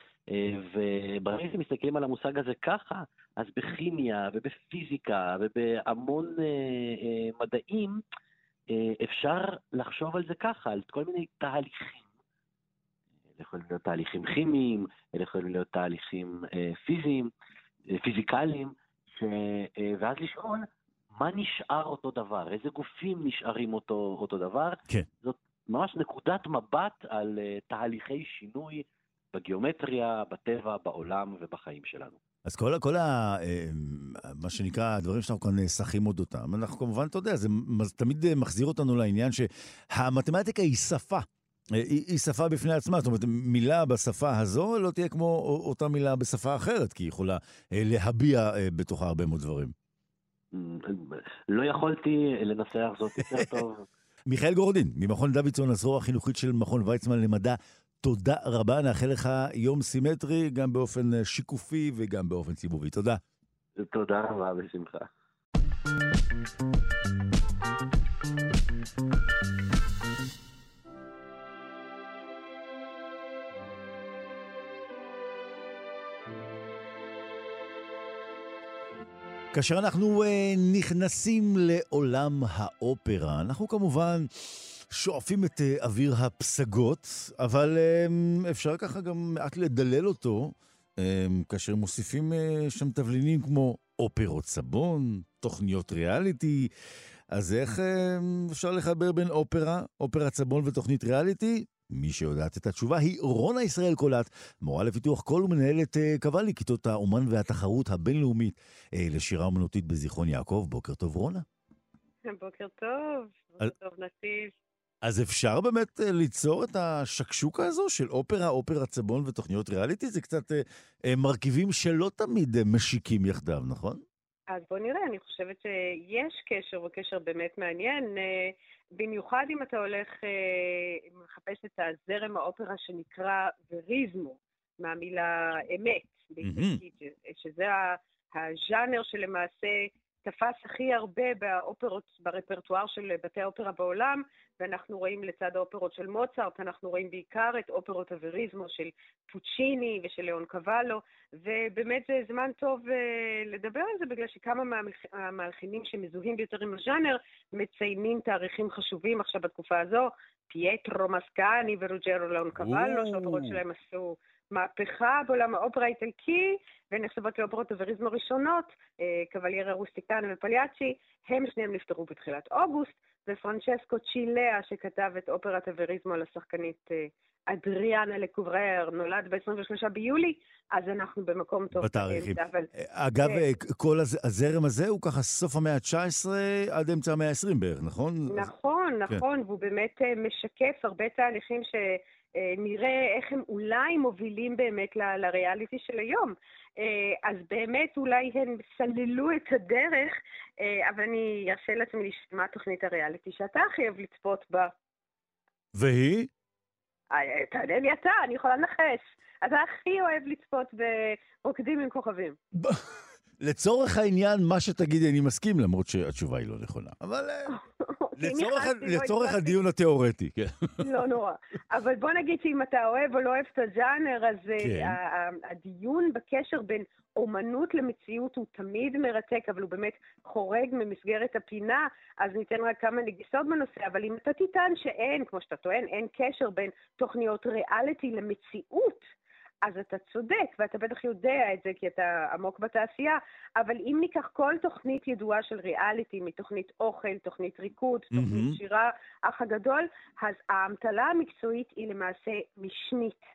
וברגע שמסתכלים על המושג הזה ככה, אז בכימיה ובפיזיקה ובהמון מדעים אפשר לחשוב על זה ככה, על כל מיני תהליכים. אלה יכולים להיות תהליכים כימיים, אלה יכולים להיות תהליכים פיזיים, פיזיקליים, ש... ואז לשאול מה נשאר אותו דבר, איזה גופים נשארים אותו, אותו דבר. כן. זאת ממש נקודת מבט על תהליכי שינוי בגיאומטריה, בטבע, בעולם ובחיים שלנו. אז כל, כל ה... אה, מה שנקרא, הדברים שאנחנו כאן שחים אודותם, אנחנו כמובן, אתה יודע, זה תמיד מחזיר אותנו לעניין שהמתמטיקה היא שפה. אה, היא, היא שפה בפני עצמה, זאת אומרת, מילה בשפה הזו לא תהיה כמו אותה מילה בשפה אחרת, כי היא יכולה להביע בתוכה הרבה מאוד דברים. לא יכולתי לנסח זאת יותר טוב. מיכאל גורדין, ממכון דוידסון, הזרוע החינוכית של מכון ויצמן למדע, תודה רבה, נאחל לך יום סימטרי, גם באופן שיקופי וגם באופן ציבובי. תודה. תודה רבה, בשמחה. כאשר אנחנו uh, נכנסים לעולם האופרה, אנחנו כמובן שואפים את uh, אוויר הפסגות, אבל uh, אפשר ככה גם מעט לדלל אותו, uh, כאשר מוסיפים uh, שם תבלינים כמו אופרות סבון, תוכניות ריאליטי. אז איך uh, אפשר לחבר בין אופרה, אופרת סבון ותוכנית ריאליטי? מי שיודעת את התשובה היא רונה ישראל קולט, מורה לפיתוח קול ומנהלת אה, קבלי כיתות האומן והתחרות הבינלאומית אה, לשירה אומנותית בזיכרון יעקב. בוקר טוב, רונה. בוקר טוב, בוקר טוב, נתיב. אז אפשר באמת אה, ליצור את השקשוקה הזו של אופרה, אופרת צבון ותוכניות ריאליטי? זה קצת מרכיבים שלא תמיד משיקים יחדיו, נכון? אז בוא נראה, אני חושבת שיש קשר, וקשר באמת מעניין. במיוחד אם אתה הולך, אה, מחפש את הזרם האופרה שנקרא וריזמו, מהמילה אמת, mm-hmm. שזה הז'אנר שלמעשה תפס הכי הרבה באופרות, ברפרטואר של בתי האופרה בעולם, ואנחנו רואים לצד האופרות של מוצרט, אנחנו רואים בעיקר את אופרות הווריזמו של פוצ'יני ושל ליאון קוואלו, ובאמת זה זמן טוב uh, לדבר על זה, בגלל שכמה מהמלחינים שמזוהים ביותר עם הז'אנר מציינים תאריכים חשובים עכשיו בתקופה הזו, פייטרו מסקאני ורוג'רו ליאונקוואלו, שהאופרות שלהם עשו מהפכה בעולם האופרה האיטלקי, ונחשבות לאופרות הווריזמו ראשונות, אה, קוולריה רוסטיקנה ופליאצ'י, הם שניהם נפטרו בתחילת אוגוסט, ופרנצ'סקו צ'ילאה, שכתב את אופרת הווריזמו לשחקנית אה, אדריאנה לקוברר, נולד ב-23 ביולי, אז אנחנו במקום טוב. בתאריכים. אבל... אגב. כל הזרם הזה הוא ככה סוף המאה ה-19 עד אמצע המאה ה-20 בערך, נכון? נכון. נכון, כן. והוא באמת משקף הרבה תהליכים ש... אה, נראה איך הם אולי מובילים באמת ל- לריאליטי של היום. אה, אז באמת אולי הם סללו את הדרך, אה, אבל אני ארשה לעצמי לשמוע תוכנית הריאליטי שאתה הכי אוהב לצפות בה. והיא? תענה לי אתה, אני יכולה לנחש. אתה הכי אוהב לצפות ברוקדים עם כוכבים. לצורך העניין, מה שתגידי, אני מסכים, למרות שהתשובה היא לא נכונה. אבל לצורך, לא לצורך. הדיון התיאורטי, כן. לא נורא. אבל בוא נגיד שאם אתה אוהב או לא אוהב את הג'אנר, אז אה, כן. הדיון בקשר בין אומנות למציאות הוא תמיד מרתק, אבל הוא באמת חורג ממסגרת הפינה, אז ניתן רק כמה נגיסות בנושא, אבל אם אתה תטען שאין, כמו שאתה טוען, אין קשר בין תוכניות ריאליטי למציאות, אז אתה צודק, ואתה בטח יודע את זה כי אתה עמוק בתעשייה, אבל אם ניקח כל תוכנית ידועה של ריאליטי, מתוכנית אוכל, תוכנית ריקוד, תוכנית מהמם. שירה, אח הגדול, אז האמתלה המקצועית היא למעשה משנית.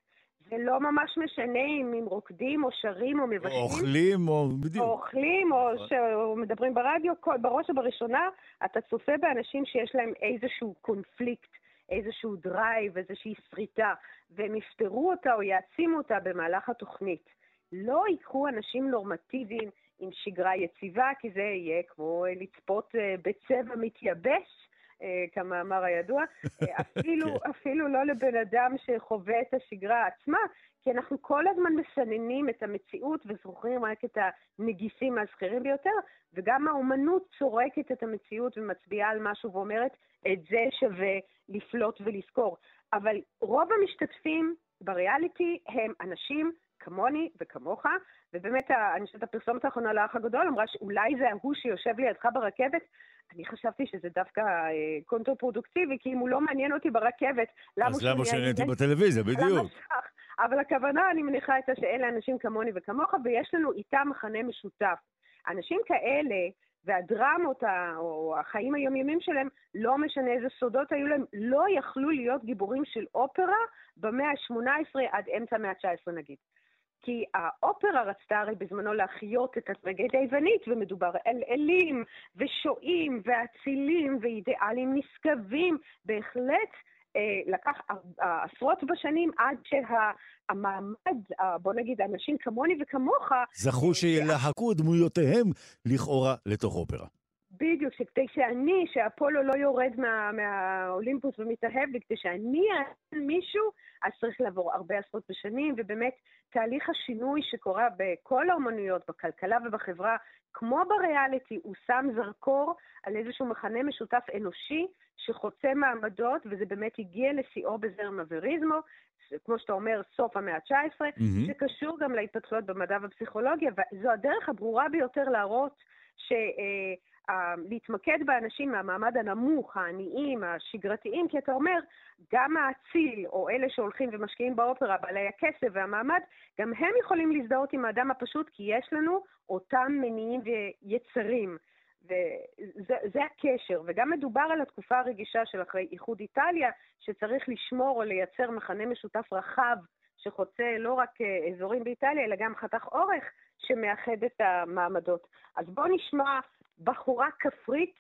זה לא ממש משנה אם הם רוקדים או שרים או או מבשלים. אוכלים, או... בדיוק. או אוכלים, או נכון. שמדברים ברדיו, כל, בראש ובראשונה, אתה צופה באנשים שיש להם איזשהו קונפליקט, איזשהו drive, איזושהי שריטה, והם יפתרו אותה או יעצימו אותה במהלך התוכנית. לא ייקחו אנשים נורמטיביים עם שגרה יציבה, כי זה יהיה כמו אה, לצפות אה, בצבע מתייבש, אה, כמאמר הידוע, אפילו, כן. אפילו לא לבן אדם שחווה את השגרה עצמה, כי אנחנו כל הזמן מסננים את המציאות וזוכרים רק את הנגיסים הזכירים ביותר, וגם האומנות סורקת את המציאות ומצביעה על משהו ואומרת, את זה שווה לקלוט ולזכור. אבל רוב המשתתפים בריאליטי הם אנשים כמוני וכמוך, ובאמת, אני חושבת הפרסומת האחרונה לאח הגדול אמרה שאולי זה ההוא שיושב לידך ברכבת. אני חשבתי שזה דווקא אה, קונטרפרודוקטיבי, כי אם הוא לא מעניין אותי ברכבת, למה אז למה שאני הייתי בטלוויזיה, בדיוק. המסך. אבל הכוונה, אני מניחה, הייתה שאלה אנשים כמוני וכמוך, ויש לנו איתם מכנה משותף. אנשים כאלה, והדרמות או החיים היומיומיים שלהם, לא משנה איזה סודות היו להם, לא יכלו להיות גיבורים של אופרה במאה ה-18 עד אמצע המאה ה-19 נגיד. כי האופרה רצתה הרי בזמנו להחיות את הטרגדיה היוונית, ומדובר על אלים ושועים ואצילים ואידיאלים נשגבים. בהחלט לקח אה, עשרות בשנים עד שהמעמד, אה, בוא נגיד, אנשים כמוני וכמוך, זכו שילהקו דמויותיהם לכאורה לתוך אופרה. בדיוק, שכדי שאני, שאפולו לא יורד מה, מהאולימפוס ומתאהב, וכדי שאני אענה מישהו, אז צריך לעבור הרבה עשרות בשנים, ובאמת תהליך השינוי שקורה בכל האומנויות, בכלכלה ובחברה, כמו בריאליטי, הוא שם זרקור על איזשהו מכנה משותף אנושי שחוצה מעמדות, וזה באמת הגיע לשיאו בזרם הווריזמו, כמו שאתה אומר, סוף המאה ה-19, מהמם. שקשור גם להתפתחויות במדע ובפסיכולוגיה, וזו הדרך הברורה ביותר להראות ש... אה, להתמקד באנשים מהמעמד הנמוך, העניים, השגרתיים, כי אתה אומר, גם האציל, או אלה שהולכים ומשקיעים באופרה, בעלי הכסף והמעמד, גם הם יכולים להזדהות עם האדם הפשוט, כי יש לנו אותם מניעים ויצרים. וזה זה הקשר, וגם מדובר על התקופה הרגישה של אחרי איחוד איטליה, שצריך לשמור או לייצר מכנה משותף רחב, שחוצה לא רק אה, אזורים באיטליה, אלא גם חתך אורך, שמאחד את המעמדות. אז בואו נשמע בחורה כפרית,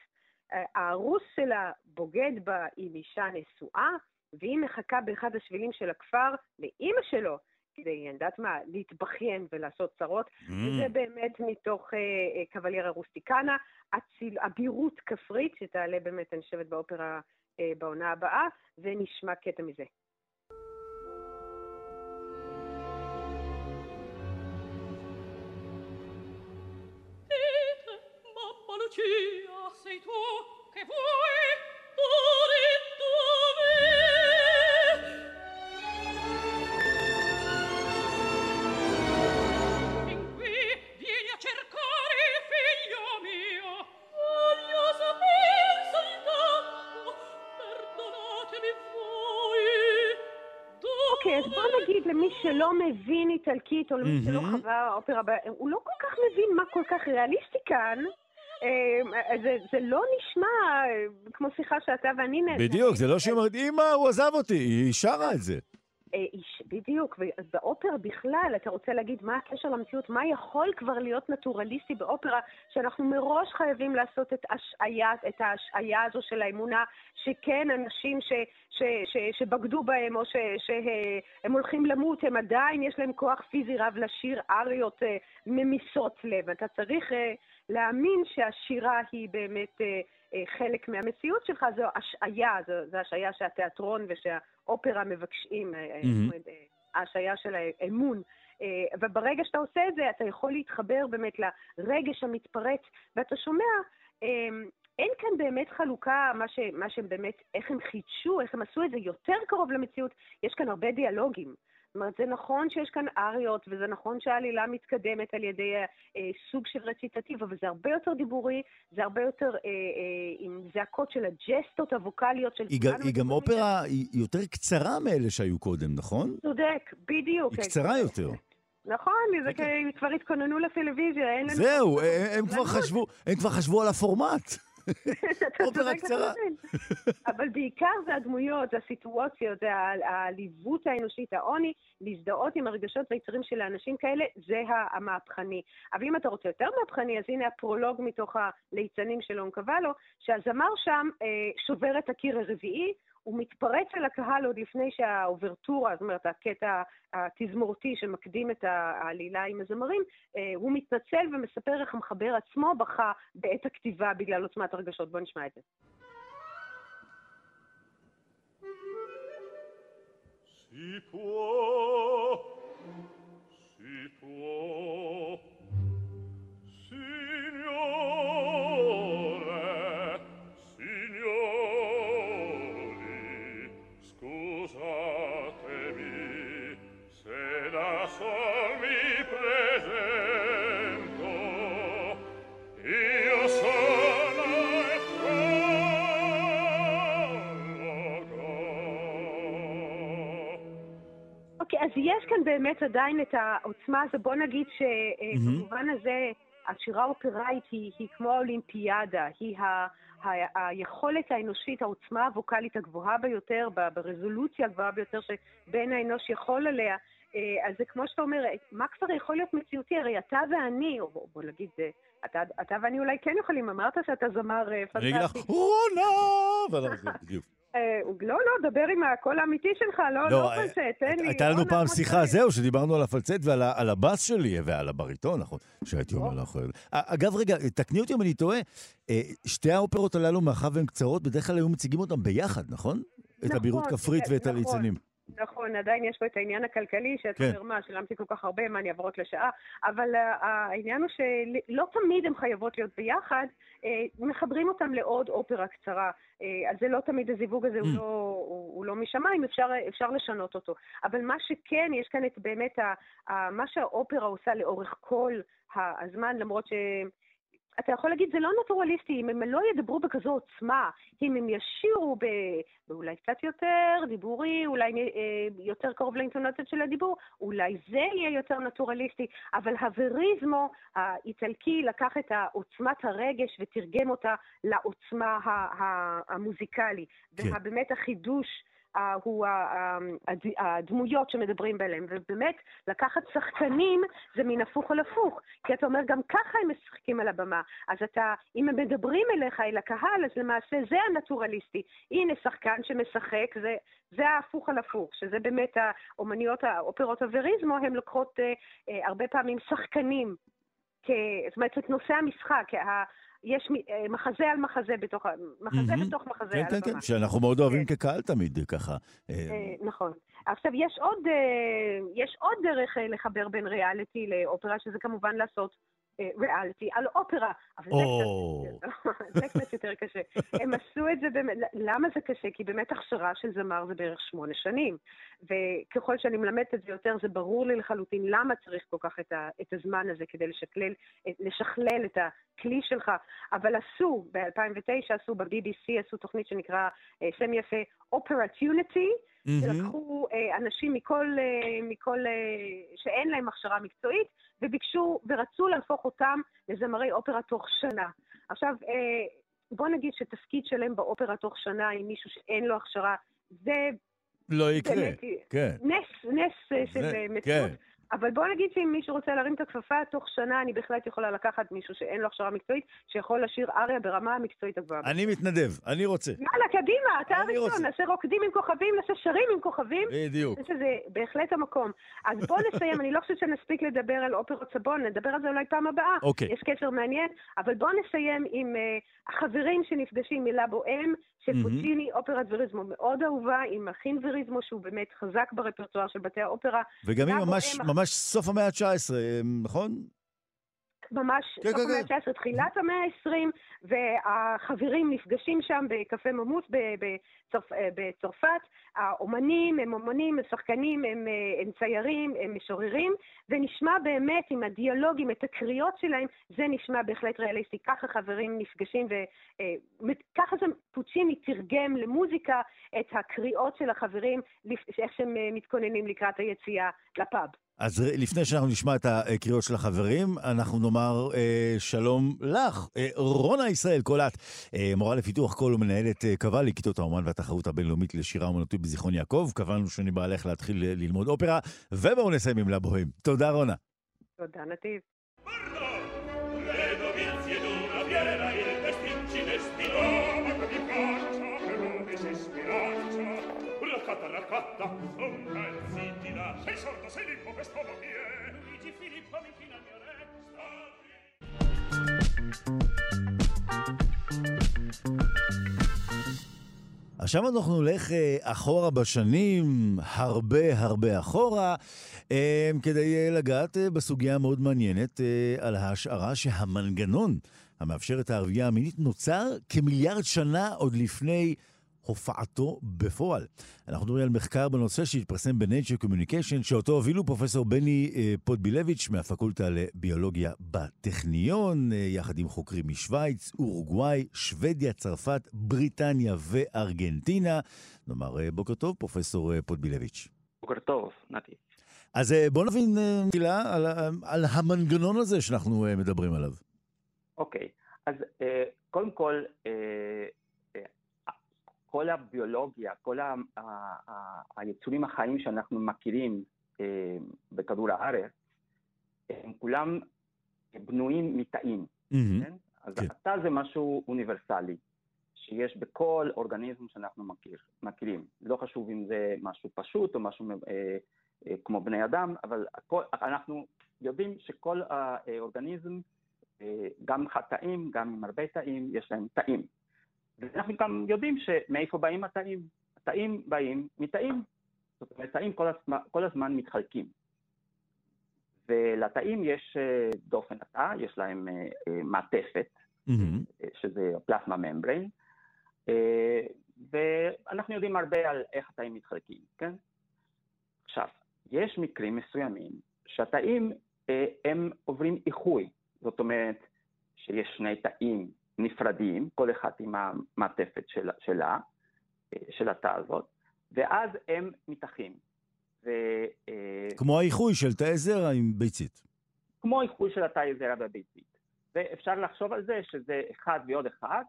אה, הארוס שלה בוגד בה עם אישה נשואה, והיא מחכה באחד השבילים של הכפר לאימא שלו, כדי, אני יודעת מה, להתבכיין ולעשות צרות, וזה באמת מתוך אה, אה, קבליירה רוסטיקנה, אציל, אבירות כפרית, שתעלה באמת, אני חושבת, באופרה אה, בעונה הבאה, ונשמע קטע מזה. Lucia, sei tu che vuoi? Ora אז בוא נגיד למי שלא מבין איטלקית, או למי שלא. חווה אופרה, הוא לא כל כך מבין מה כל כך ריאליסטי כאן. אה, זה, זה לא נשמע אה, כמו שיחה שאתה ואני נ... בדיוק, זה לא שהיא אומרת, אמא, הוא עזב אותי, היא שרה את זה. אה, בדיוק, ובאופרה בכלל, אתה רוצה להגיד מה הקשר למציאות, מה יכול כבר להיות נטורליסטי באופרה, שאנחנו מראש חייבים לעשות את, השעיה, את ההשעיה הזו של האמונה, שכן, אנשים ש, ש, ש, שבגדו בהם או ש, שהם הולכים למות, הם עדיין, יש להם כוח פיזי רב לשיר אריות אה, ממיסות לב. אתה צריך אה, להאמין שהשירה היא באמת... חלק מהמציאות שלך, זו השעיה, זו, זו השעיה שהתיאטרון ושה... אופרה מבקשים, mm-hmm. ההשעיה של האמון. וברגע שאתה עושה את זה, אתה יכול להתחבר באמת לרגש המתפרץ, ואתה שומע, אין כאן באמת חלוקה, מה, ש, מה שהם באמת, איך הם חידשו, איך הם עשו את זה יותר קרוב למציאות, יש כאן הרבה דיאלוגים. זאת אומרת, זה נכון שיש כאן אריות, וזה נכון שהעלילה מתקדמת על ידי אה, סוג של רציטטיב, אבל זה הרבה יותר דיבורי, זה הרבה יותר אה, אה, עם זעקות של הג'סטות הווקאליות של... היא, היא גם אופרה היא יותר קצרה מאלה שהיו קודם, נכון? צודק, בדיוק. היא קצרה יותר. נכון, זה כי כבר התכוננו לטלוויזיה, אין לנו... זהו, הם כבר חשבו על הפורמט. אופרה קצרה. אבל בעיקר זה הדמויות, זה הסיטואציות, זה העליבות האנושית, העוני, להזדהות עם הרגשות והיצרים של האנשים כאלה, זה המהפכני. אבל אם אתה רוצה יותר מהפכני, אז הנה הפרולוג מתוך הליצנים של אונקוולו, שהזמר שם אה, שובר את הקיר הרביעי, הוא מתפרץ על הקהל עוד לפני שהאוברטורה, זאת אומרת, הקטע התזמורתי שמקדים את העלילה עם הזמרים, אה, הוא מתנצל ומספר איך המחבר עצמו בכה בעת הכתיבה בגלל עוצמת הרגשות. בואו נשמע את זה. Si può, יש כאן באמת עדיין את העוצמה הזו. בוא נגיד שבמובן mm-hmm. הזה, השירה האופראית היא, היא כמו האולימפיאדה, היא ה, ה, היכולת האנושית, העוצמה הווקאלית הגבוהה ביותר, ברזולוציה הגבוהה ביותר שבן האנוש יכול עליה. אה, אז זה כמו שאתה אומר, מה כבר יכול להיות מציאותי? הרי אתה ואני, או בוא נגיד, אה, אתה, אתה ואני אולי כן יכולים, אמרת שאתה זמר פנטסטי. אני אגיד לך, רונה! בדיוק. אה, לא, לא, דבר עם הקול האמיתי שלך, לא, לא אה, פלצט, תן לי. הייתה לנו פעם שיחה, זהו, שדיברנו על הפלצט ועל הבאס שלי ועל הבריטון, נכון, שהייתי אומר לך. אגב, רגע, תקני אותי אם אני טועה, אה, שתי האופרות הללו, מאחר והן קצרות, בדרך כלל היו מציגים אותן ביחד, נכון? את הבירות נכון, כפרית ואת נכון. הליצנים. נכון, עדיין יש פה את העניין הכלכלי, שאתה כן. אומר, מה, שילמתי כל כך הרבה, מה, אני אעבור רק לשעה? אבל uh, העניין הוא שלא תמיד הן חייבות להיות ביחד, uh, מחברים אותן לעוד אופרה קצרה. אז זה לא תמיד הזיווג הזה, mm. הוא, לא, הוא, הוא לא משמיים, אפשר, אפשר לשנות אותו. אבל מה שכן, יש כאן את באמת, ה, ה, מה שהאופרה עושה לאורך כל הזמן, למרות ש... אתה יכול להגיד, זה לא נטורליסטי, אם הם לא ידברו בכזו עוצמה, אם הם ישירו ב... באולי קצת יותר דיבורי, אולי אה, יותר קרוב לאינטונציות של הדיבור, אולי זה יהיה יותר נטורליסטי, אבל הווריזמו האיטלקי לקח את עוצמת הרגש ותרגם אותה לעוצמה המוזיקלי. כן. ובאמת החידוש... הוא הדמויות שמדברים בהם. ובאמת, לקחת שחקנים זה מין הפוך על הפוך, כי אתה אומר, גם ככה הם משחקים על הבמה. אז אתה, אם הם מדברים אליך, אל הקהל, אז למעשה זה הנטורליסטי. הנה שחקן שמשחק, זה, זה ההפוך על הפוך, שזה באמת האומניות, האופרות הווריזמו, הן לוקחות אה, אה, הרבה פעמים שחקנים. כ... זאת אומרת, את נושא המשחק, יש אה, מחזה על מחזה בתוך, מחזה mm-hmm. בתוך מחזה כן, על כן, הבמה. כן, כן, שאנחנו מאוד אוהבים כן. כקהל תמיד, ככה. אה, אה, נכון. עכשיו, יש עוד, יש עוד דרך לחבר בין ריאליטי לאופרה, שזה כמובן לעשות ריאליטי על אופרה, אבל זה קצת יותר קשה. הם עשו את זה באמת, למה זה קשה? כי באמת הכשרה של זמר זה בערך שמונה שנים, וככל שאני מלמדת את זה יותר, זה ברור לי לחלוטין למה צריך כל כך את, ה, את הזמן הזה כדי לשכלל, לשכלל את הכלי שלך, אבל עשו, ב-2009 עשו ב-BBC, עשו תוכנית שנקרא שם יפה Operatunity, שלקחו אה, אנשים מכל, אה, מכל, אה, שאין להם הכשרה מקצועית, וביקשו ורצו להפוך אותם לזמרי אופרה תוך שנה. עכשיו, בוא נגיד שתפקיד שלם באופרה תוך שנה עם מישהו שאין לו הכשרה, זה לא יקרה, באמת, כן. נס, נס אה, של זה- אה, מציאות. כן. אבל בוא נגיד שאם מישהו רוצה להרים את הכפפה, תוך שנה אני בהחלט יכולה לקחת מישהו שאין לו הכשרה מקצועית, שיכול לשיר אריה ברמה המקצועית הגבוהה. אני מתנדב, אני רוצה. יאללה, קדימה, אתה. הראשון, נעשה רוקדים עם כוכבים, נעשה שרים עם כוכבים. בדיוק. אני שזה בהחלט המקום. אז בוא נסיים, אני לא חושבת שנספיק לדבר על אופרות סבון, נדבר על זה אולי פעם הבאה. אוקיי. יש קשר מעניין, אבל בוא נסיים עם uh, החברים שנפגשים מלאבו-אם, של מהמם. פוצ'יני, אופרת וריזמו מאוד אהובה, עם אחין וריזמו, שהוא באמת חזק ברפרטואר של בתי האופרה. וגם היא לאבו-אם, ממש, ממש סוף המאה ה-19, נכון? ממש כן, סוף כן, המאה כן. ה-19, תחילת המאה ה-20, והחברים נפגשים שם בקפה ממוס בצרפ, אה, בצרפת. האומנים הם אומנים, הם שחקנים, הם, אה, הם ציירים, הם משוררים, ונשמע באמת עם הדיאלוגים, את הקריאות שלהם, זה נשמע בהחלט ריאליסטי. ככה חברים נפגשים, וככה זה פוצ'יני תרגם למוזיקה את הקריאות של החברים, איך שהם אה, מתכוננים לקראת היציאה לפאב. אז לפני שאנחנו נשמע את הקריאות של החברים, אנחנו נאמר אה, שלום לך, אה, רונה ישראל קולט, אה, מורה לפיתוח קול ומנהלת אה, קב"לי, כיתות האומן והתחרות הבינלאומית לשירה אומנותית בזיכרון יעקב. קבענו שאני בא עליך להתחיל אה, ללמוד אופרה, ובואו נסיים עם לבוהם. תודה רונה. תודה, נתיב. Le dovizie d'una Sei sordo, sei limpo, quest'uomo chi è? Luigi Filippo, mi china il mio re עכשיו אנחנו נלך אה, אחורה בשנים, הרבה הרבה אחורה, אה, כדי אה, לגעת אה, בסוגיה המאוד מעניינת אה, על ההשערה שהמנגנון המאפשר את הערבייה המינית נוצר כמיליארד שנה עוד לפני הופעתו בפועל. אנחנו מדברים על מחקר בנושא שהתפרסם ב-Nature Communication, שאותו הובילו פרופסור בני אה, פוטבילביץ' מהפקולטה לביולוגיה בטכניון, אה, יחד עם חוקרים משוויץ, אורוגוואי, שוודיה, צרפת, בריטניה וארגנטינה. נאמר אה, בוקר טוב, פרופסור פוטבילביץ'. בוקר טוב, נתי. אז אה, בוא נבין מילה על, על המנגנון הזה שאנחנו מדברים עליו. אוקיי, אז אה, קודם כל, כל הביולוגיה, כל ה- ה- ה- היצורים החיים שאנחנו מכירים אה, בכדור הארץ, הם כולם בנויים מתאים. כן? אז כן. התא זה משהו אוניברסלי, שיש בכל אורגניזם שאנחנו מכיר, מכירים. לא חשוב אם זה משהו פשוט או משהו אה, אה, כמו בני אדם, אבל הכל, אנחנו יודעים שכל האורגניזם, אה, גם חטאים, גם עם הרבה תאים, יש להם תאים. ואנחנו גם יודעים שמאיפה באים התאים. התאים באים מתאים. זאת אומרת, תאים כל הזמן, כל הזמן מתחלקים. ולתאים יש אה, דופן התא, יש להם אה, אה, מעטפת. אה, שזה פלסמה ממברין, אה, ואנחנו יודעים הרבה על איך התאים מתחלקים, כן? עכשיו, יש מקרים מסוימים שהתאים הם עוברים איחוי, זאת אומרת שיש שני תאים נפרדים, כל אחד עם המעטפת שלה, שלה אה, של התא הזאת, ואז הם מתאחים. ו, אה, כמו האיחוי של תאי זרע עם ביצית. כמו איחוי של התאי זרע והביצית. ואפשר לחשוב על זה שזה אחד ועוד אחד,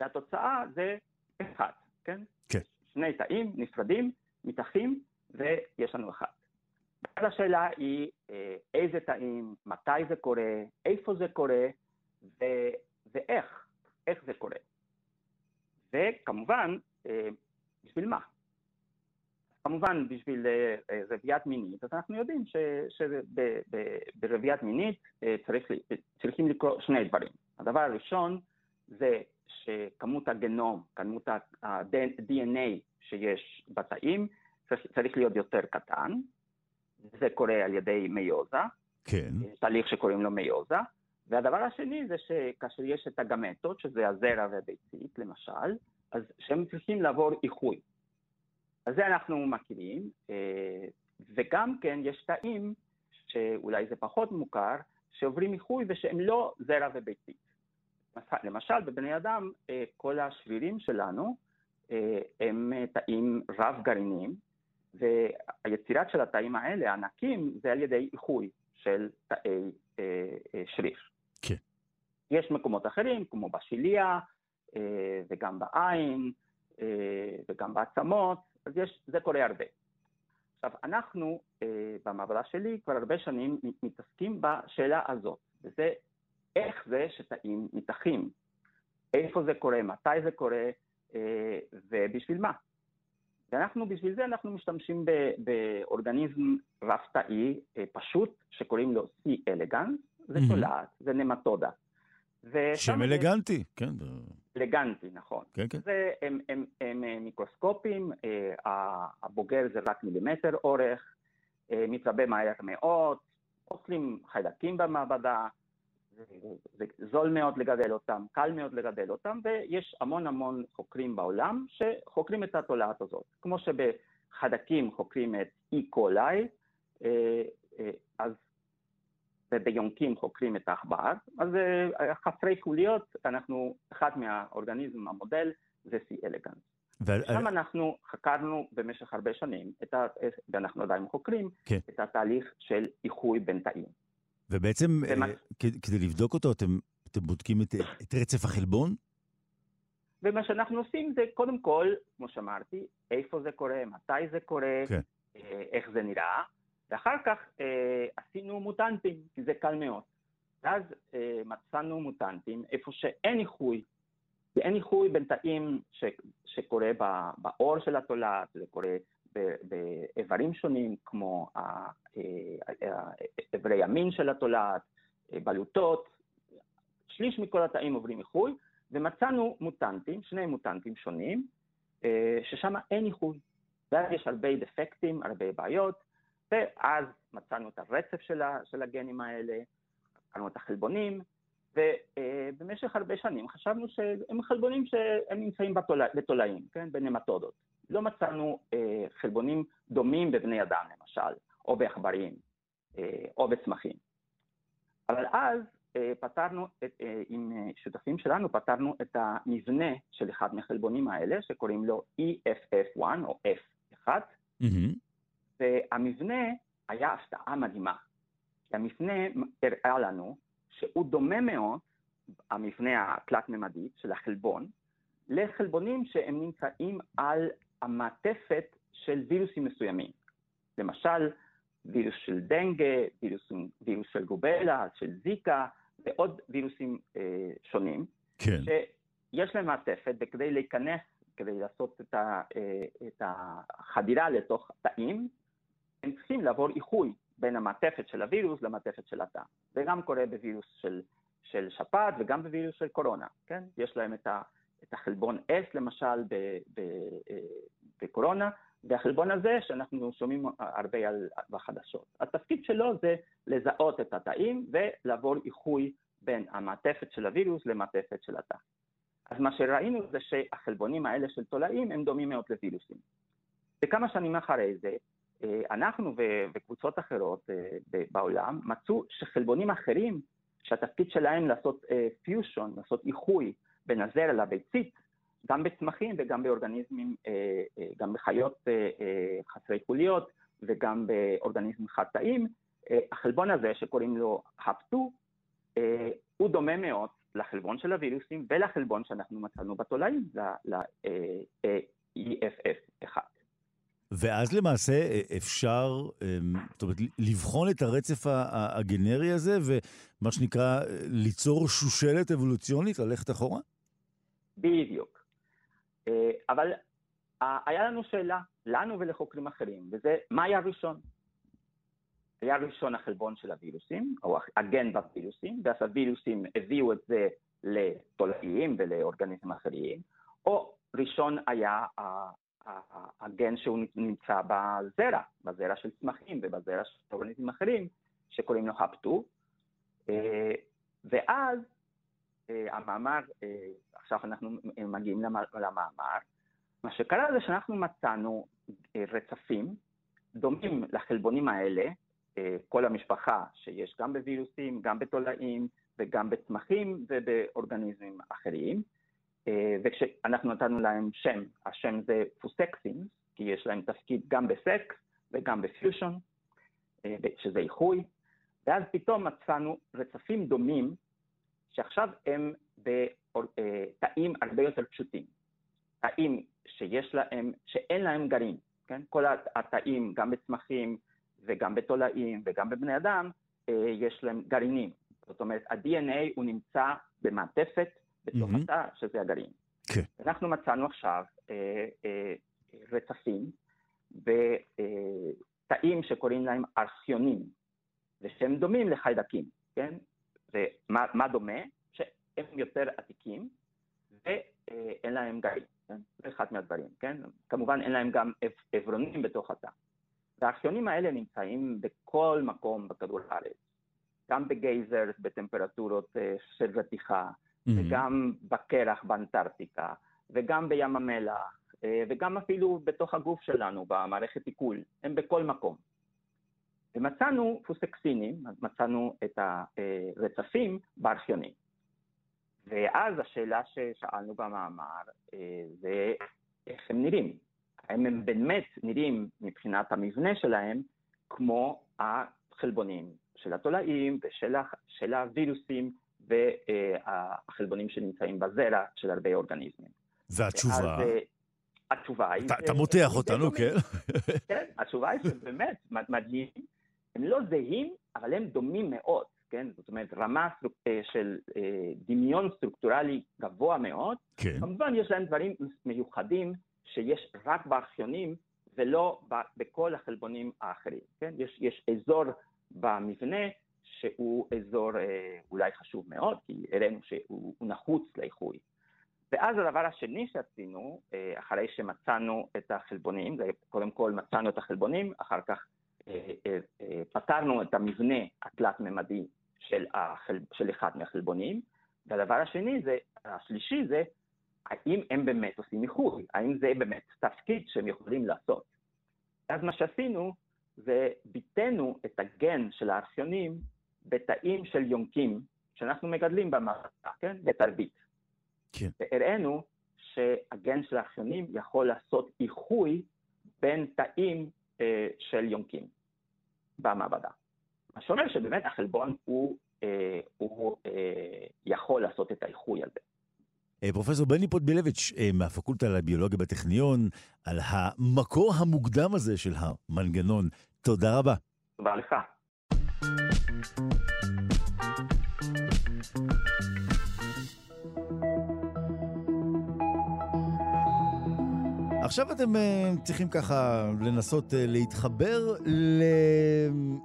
והתוצאה זה אחד, כן? כן. שני תאים נפרדים, מתאחים, ויש לנו אחד. ואז השאלה היא אה, איזה תאים, מתי זה קורה, איפה זה קורה, ו- ואיך, איך זה קורה. וכמובן, אה, בשביל מה? כמובן, בשביל אה, אה, רביית מינית, אז אנחנו יודעים שברביית מינית צריך, צריכים לקרות שני דברים. הדבר הראשון זה שכמות הגנום, כמות ה-DNA שיש בתאים, צריך, צריך להיות יותר קטן. זה קורה על ידי מיוזה, כן. תהליך שקוראים לו מיוזה. והדבר השני זה שכאשר יש את הגמטות, שזה הזרע והביצית למשל, אז שהם צריכים לעבור איחוי. אז זה אנחנו מכירים, אה, וגם כן יש תאים, שאולי זה פחות מוכר, שעוברים איחוי ושהם לא זרע וביצית. למשל, בבני אדם, אה, כל השרירים שלנו אה, הם תאים רב-גרעיניים, והיצירת של התאים האלה, הענקים, זה על ידי איחוי של תאי שריר. יש מקומות אחרים, כמו בשיליה, אה, וגם בעין, אה, וגם בעצמות, אז יש, זה קורה הרבה. עכשיו, אנחנו אה, במעבדה שלי כבר הרבה שנים מתעסקים בשאלה הזאת, וזה איך זה שתאים מתחים, איפה זה קורה, מתי זה קורה ובשביל מה. ואנחנו, בשביל זה אנחנו משתמשים באורגניזם רב-תאי פשוט, שקוראים לו C אלגנס, זה תולעת, זה נמטודה. שם אלגנטי, כן. אלגנטי, נכון. כן, כן. זה, הם, הם, הם, הם מיקרוסקופים, אה, הבוגר זה רק מילימטר אורך, אה, מתרבה מהר מאוד, אוכלים חיידקים במעבדה, זה זול מאוד לגדל אותם, קל מאוד לגדל אותם, ויש המון המון חוקרים בעולם שחוקרים את התולעת הזאת. כמו שבחדקים חוקרים את E. coli, אה, וביונקים חוקרים את העכבר, אז חסרי חוליות, אנחנו, אחד מהאורגניזם, המודל, זה C. אלגנס. ו... שם אנחנו חקרנו במשך הרבה שנים, ה... ואנחנו עדיין חוקרים, כן. את התהליך של איחוי בין תאים. ובעצם, ומה... כדי לבדוק אותו, אתם, אתם בודקים את, את רצף החלבון? ומה שאנחנו עושים זה, קודם כל, כמו שאמרתי, איפה זה קורה, מתי זה קורה, כן. איך זה נראה, ואחר כך אה, עשינו מוטנטים, כי זה קל מאוד. ואז אה, מצאנו מוטנטים איפה שאין איחוי, ואין איחוי בין תאים ש, שקורה בעור של התולעת, זה קורה באיברים שונים, כמו אה, איברי המין של התולעת, אה, בלוטות, שליש מכל התאים עוברים איחוי, ומצאנו מוטנטים, שני מוטנטים שונים, אה, ששם אין איחוי. ואז יש הרבה דפקטים, הרבה בעיות, ואז מצאנו את הרצף של, ה, של הגנים האלה, מצאנו את החלבונים, ובמשך הרבה שנים חשבנו שהם חלבונים שהם נמצאים בתולע, בתולעים, כן, בנמטודות. לא מצאנו אה, חלבונים דומים בבני אדם למשל, או בעכברים, אה, או בצמחים. אבל אז אה, פתרנו, את, אה, עם אה, שותפים שלנו, פתרנו את המבנה של אחד מהחלבונים האלה, שקוראים לו EFF1 או F1, mm-hmm. והמבנה היה הפתעה מדהימה. כי המבנה הראה לנו שהוא דומה מאוד, המבנה התלת-ממדי של החלבון, לחלבונים שהם נמצאים על המעטפת של וירוסים מסוימים. למשל, וירוס של דנגה, וירוס, וירוס של גובלה, של זיקה, ועוד וירוסים אה, שונים. כן. שיש להם מעטפת, וכדי להיכנס, כדי לעשות את, ה, אה, את החדירה לתוך תאים, הם צריכים לעבור איחוי בין המעטפת של הווירוס למעטפת של התא. זה גם קורה בווירוס של, של שפעת וגם בווירוס של קורונה, כן? יש להם את, ה, את החלבון S למשל ב, ב, אה, בקורונה, והחלבון הזה שאנחנו שומעים הרבה על, בחדשות. התפקיד שלו זה לזהות את התאים ולעבור איחוי בין המעטפת של הווירוס למעטפת של התא. אז מה שראינו זה שהחלבונים האלה של תולעים הם דומים מאוד לווירוסים. וכמה שנים אחרי זה, אה, אנחנו וקבוצות אחרות אה, בעולם מצאו שחלבונים אחרים, שהתפקיד שלהם לעשות פיושון, אה, לעשות איחוי בין הזרע לביצית, גם בצמחים וגם באורגניזמים, גם בחיות חסרי חוליות וגם באורגניזמים חד-תאים, החלבון הזה שקוראים לו הפטו, הוא דומה מאוד לחלבון של הווירוסים ולחלבון שאנחנו מצאנו בתולעים, ל-EFF1. ואז למעשה אה, אפשר, אמ, זאת אומרת, לבחון את הרצף הגנרי הזה, ומה שנקרא, ליצור שושלת אבולוציונית, ללכת אחורה? בדיוק. אה, אבל היה לנו שאלה, לנו ולחוקרים אחרים, וזה, מה היה ראשון? היה ראשון החלבון של הווירוסים, או הגן בווירוסים, ואז הווירוסים הביאו את זה לתולעים ולאורגניזמים אחרים, או ראשון היה הגן שהוא נמצא בזרע, בזרע של צמחים ובזרע של אורגניזמים אחרים, שקוראים לו הפטו. אה, ואז אה, המאמר, אה, עכשיו אנחנו מגיעים למאמר, מה שקרה זה שאנחנו מצאנו רצפים דומים לחלבונים האלה, כל המשפחה שיש גם בווירוסים, גם בתולעים וגם בצמחים ובאורגניזמים אחרים, וכשאנחנו נתנו להם שם, השם זה פוסקסים, כי יש להם תפקיד גם בסקס וגם בפיושון, אה, שזה איחוי, ואז פתאום מצאנו רצפים דומים, שעכשיו הם בתאים הרבה יותר פשוטים. תאים שיש להם, שאין להם גרעין, כן? כל התאים, גם בצמחים וגם בתולעים וגם בבני אדם, יש להם גרעינים. זאת אומרת, ה-DNA הוא נמצא במעטפת בתוך mm-hmm. התא, שזה הגרעין. כן. אנחנו מצאנו עכשיו אה, אה, רצפים בתאים שקוראים להם ארכיונים, ושהם דומים לחיידקים, כן? ומה דומה? שהם יותר עתיקים ואין להם גרעין, כן? זה אחד מהדברים, כן? כמובן אין להם גם עברונים בתוך התא. והארכיונים האלה נמצאים בכל מקום בכדור הארץ. גם בגייזרס בטמפרטורות אה, של רתיחה, mm-hmm. וגם בקרח באנטארקטיקה, וגם בים המלח, אה, וגם אפילו בתוך הגוף שלנו, במערכת עיכול, הם בכל מקום. ומצאנו פוסקסינים, מצאנו את הרצפים בארכיונים. ואז השאלה ששאלנו במאמר אה, זה איך הם נראים. האם הם באמת נראים מבחינת המבנה שלהם כמו החלבונים של התולעים ושל הווירוסים והחלבונים שנמצאים בזרע של הרבה אורגניזמים. והתשובה? אז, אה, התשובה היא... אתה מותח אותנו, כן? כן, התשובה היא שבאמת מדהים, הם לא זהים, אבל הם דומים מאוד, כן? זאת אומרת, רמה אה, של אה, דמיון סטרוקטורלי גבוה מאוד. כן. כמובן, יש להם דברים מיוחדים שיש רק בארכיונים ולא בכל החלבונים האחרים, כן? יש, יש אזור במבנה שהוא אזור אה, אולי חשוב מאוד, כי הראינו שהוא נחוץ לאיחוי. ואז הדבר השני שעשינו, אה, אחרי שמצאנו את החלבונים, זה קודם כל מצאנו את החלבונים, אחר כך אה, פתרנו את המבנה התלת-ממדי של, החל... של אחד מהחלבונים, והדבר השני זה, השלישי זה, האם הם באמת עושים איחוי, האם זה באמת תפקיד שהם יכולים לעשות. אז מה שעשינו, וביטאנו את הגן של הארכיונים בתאים של יונקים שאנחנו מגדלים במערכה, כן? בתרבית. כן. והראינו שהגן של הארכיונים יכול לעשות איחוי בין תאים אה, של יונקים במעבדה. מה שאומר שבאמת החלבון הוא, אה, הוא אה, יכול לעשות את האיחוי הזה. אה, פרופסור בני פוטבילביץ' אה, מהפקולטה לביולוגיה בטכניון, על המקור המוקדם הזה של המנגנון. תודה רבה. תודה לך. עכשיו אתם uh, צריכים ככה לנסות uh, להתחבר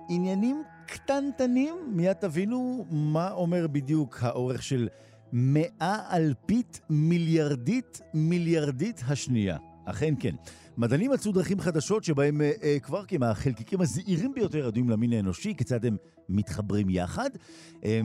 לעניינים קטנטנים. מיד תבינו מה אומר בדיוק האורך של מאה אלפית מיליארדית מיליארדית השנייה. אכן כן. מדענים מצאו דרכים חדשות שבהם אה, אה, קווארקים, החלקיקים הזעירים ביותר ידועים למין האנושי, כיצד הם מתחברים יחד. אה,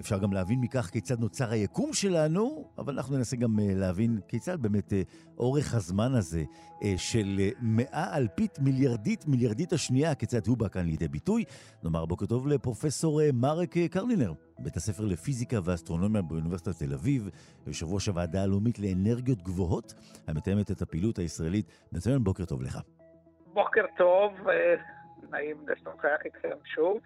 אפשר גם להבין מכך כיצד נוצר היקום שלנו, אבל אנחנו ננסה גם אה, להבין כיצד באמת אה, אורך הזמן הזה אה, של אה, מאה אלפית מיליארדית מיליארדית השנייה, כיצד הוא בא כאן לידי ביטוי. נאמר בוקר טוב לפרופסור אה, מרק אה, קרלינר. בית הספר לפיזיקה ואסטרונומיה באוניברסיטת תל אביב, יושב ראש הוועדה הלאומית לאנרגיות גבוהות, המתאמת את הפעילות הישראלית. מצוין, בוקר טוב לך. בוקר טוב, אה, נעים לשוחח איתכם שוב.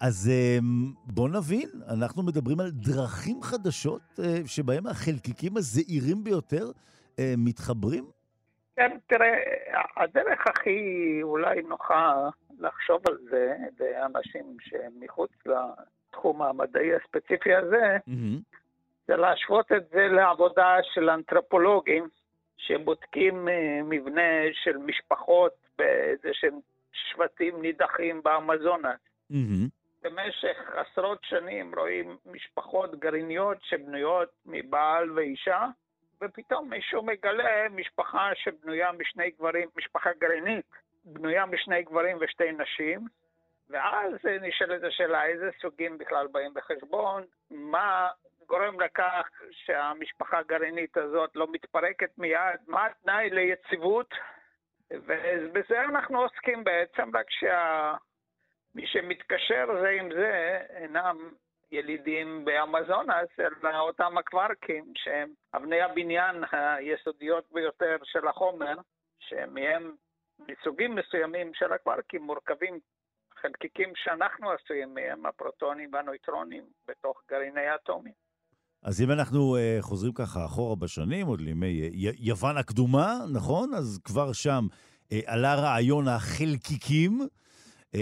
אז אה, בוא נבין, אנחנו מדברים על דרכים חדשות אה, שבהם החלקיקים הזעירים ביותר מתחברים? כן, תראה, הדרך הכי אולי נוחה לחשוב על זה לאנשים שהם מחוץ התחום המדעי הספציפי הזה, mm-hmm. זה להשוות את זה לעבודה של אנתרופולוגים שבודקים אה, מבנה של משפחות באיזה שהם שבטים נידחים באמזונס. Mm-hmm. במשך עשרות שנים רואים משפחות גרעיניות שבנויות מבעל ואישה, ופתאום מישהו מגלה משפחה שבנויה משני גברים, משפחה גרעינית, בנויה משני גברים ושתי נשים, ואז נשאלת השאלה איזה סוגים בכלל באים בחשבון, מה גורם לכך שהמשפחה הגרעינית הזאת לא מתפרקת מיד, מה התנאי ליציבות, ובזה אנחנו עוסקים בעצם, רק שמי שמתקשר זה עם זה אינם ילידים באמזונס, אלא אותם הקווארקים, שהם אבני הבניין היסודיות ביותר של החומר, שמהם מסוגים מסוימים של הקווארקים מורכבים חלקיקים שאנחנו עשויים מהם, הפרוטונים והנויטרונים, בתוך גרעיני האטומים. אז אם אנחנו uh, חוזרים ככה אחורה בשנים, עוד לימי uh, יוון הקדומה, נכון? אז כבר שם uh, עלה רעיון החלקיקים, uh,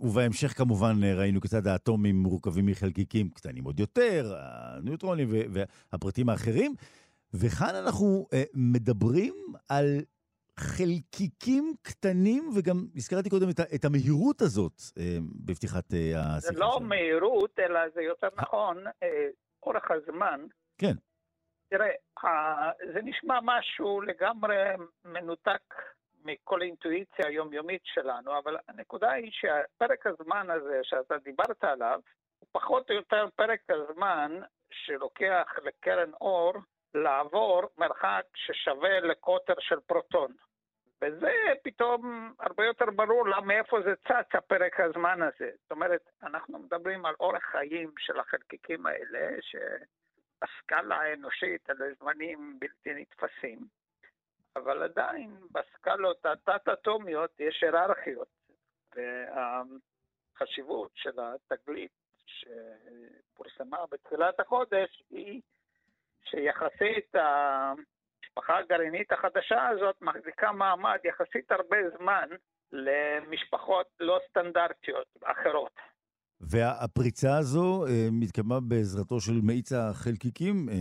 ובהמשך כמובן ראינו כיצד האטומים מורכבים מחלקיקים קטנים עוד יותר, הניוטרונים והפרטים האחרים, וכאן אנחנו uh, מדברים על חלקיקים קטנים, וגם הזכרתי קודם את, את המהירות הזאת אה, בפתיחת אה, השיחה שלנו. זה לא שלנו. מהירות, אלא זה יותר נכון, אה, אורך הזמן. כן. תראה, זה נשמע משהו לגמרי מנותק מכל האינטואיציה היומיומית שלנו, אבל הנקודה היא שפרק הזמן הזה שאתה דיברת עליו, הוא פחות או יותר פרק הזמן שלוקח לקרן אור לעבור מרחק ששווה לקוטר של פרוטון. וזה פתאום הרבה יותר ברור למה מאיפה זה צץ הפרק הזמן הזה. זאת אומרת, אנחנו מדברים על אורך חיים של החלקיקים האלה, שבסקאלה האנושית אלה זמנים בלתי נתפסים, אבל עדיין בסקאלות התת-אטומיות יש היררכיות, והחשיבות של התגלית שפורסמה בתחילת החודש היא שיחסית המשפחה הגרעינית החדשה הזאת מחזיקה מעמד יחסית הרבה זמן למשפחות לא סטנדרטיות אחרות. והפריצה הזו אה, מתקיימה בעזרתו של מאיץ החלקיקים אה,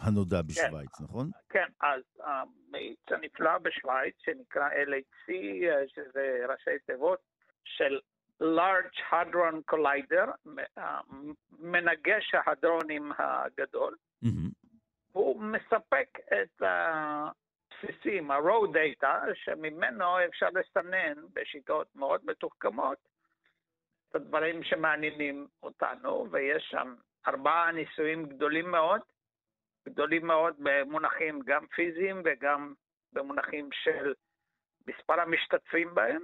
הנודע כן. בשוויץ, כן, נכון? כן, אז המאיץ הנפלא בשוויץ, שנקרא LHC, אה, שזה ראשי תיבות של Large Hadron Collider, מנגש ההדרונים הגדול. Mm-hmm. הוא מספק את הבסיסים, ה-row data, שממנו אפשר לסנן בשיטות מאוד מתוחכמות את הדברים שמעניינים אותנו, ויש שם ארבעה ניסויים גדולים מאוד, גדולים מאוד במונחים גם פיזיים וגם במונחים של מספר המשתתפים בהם.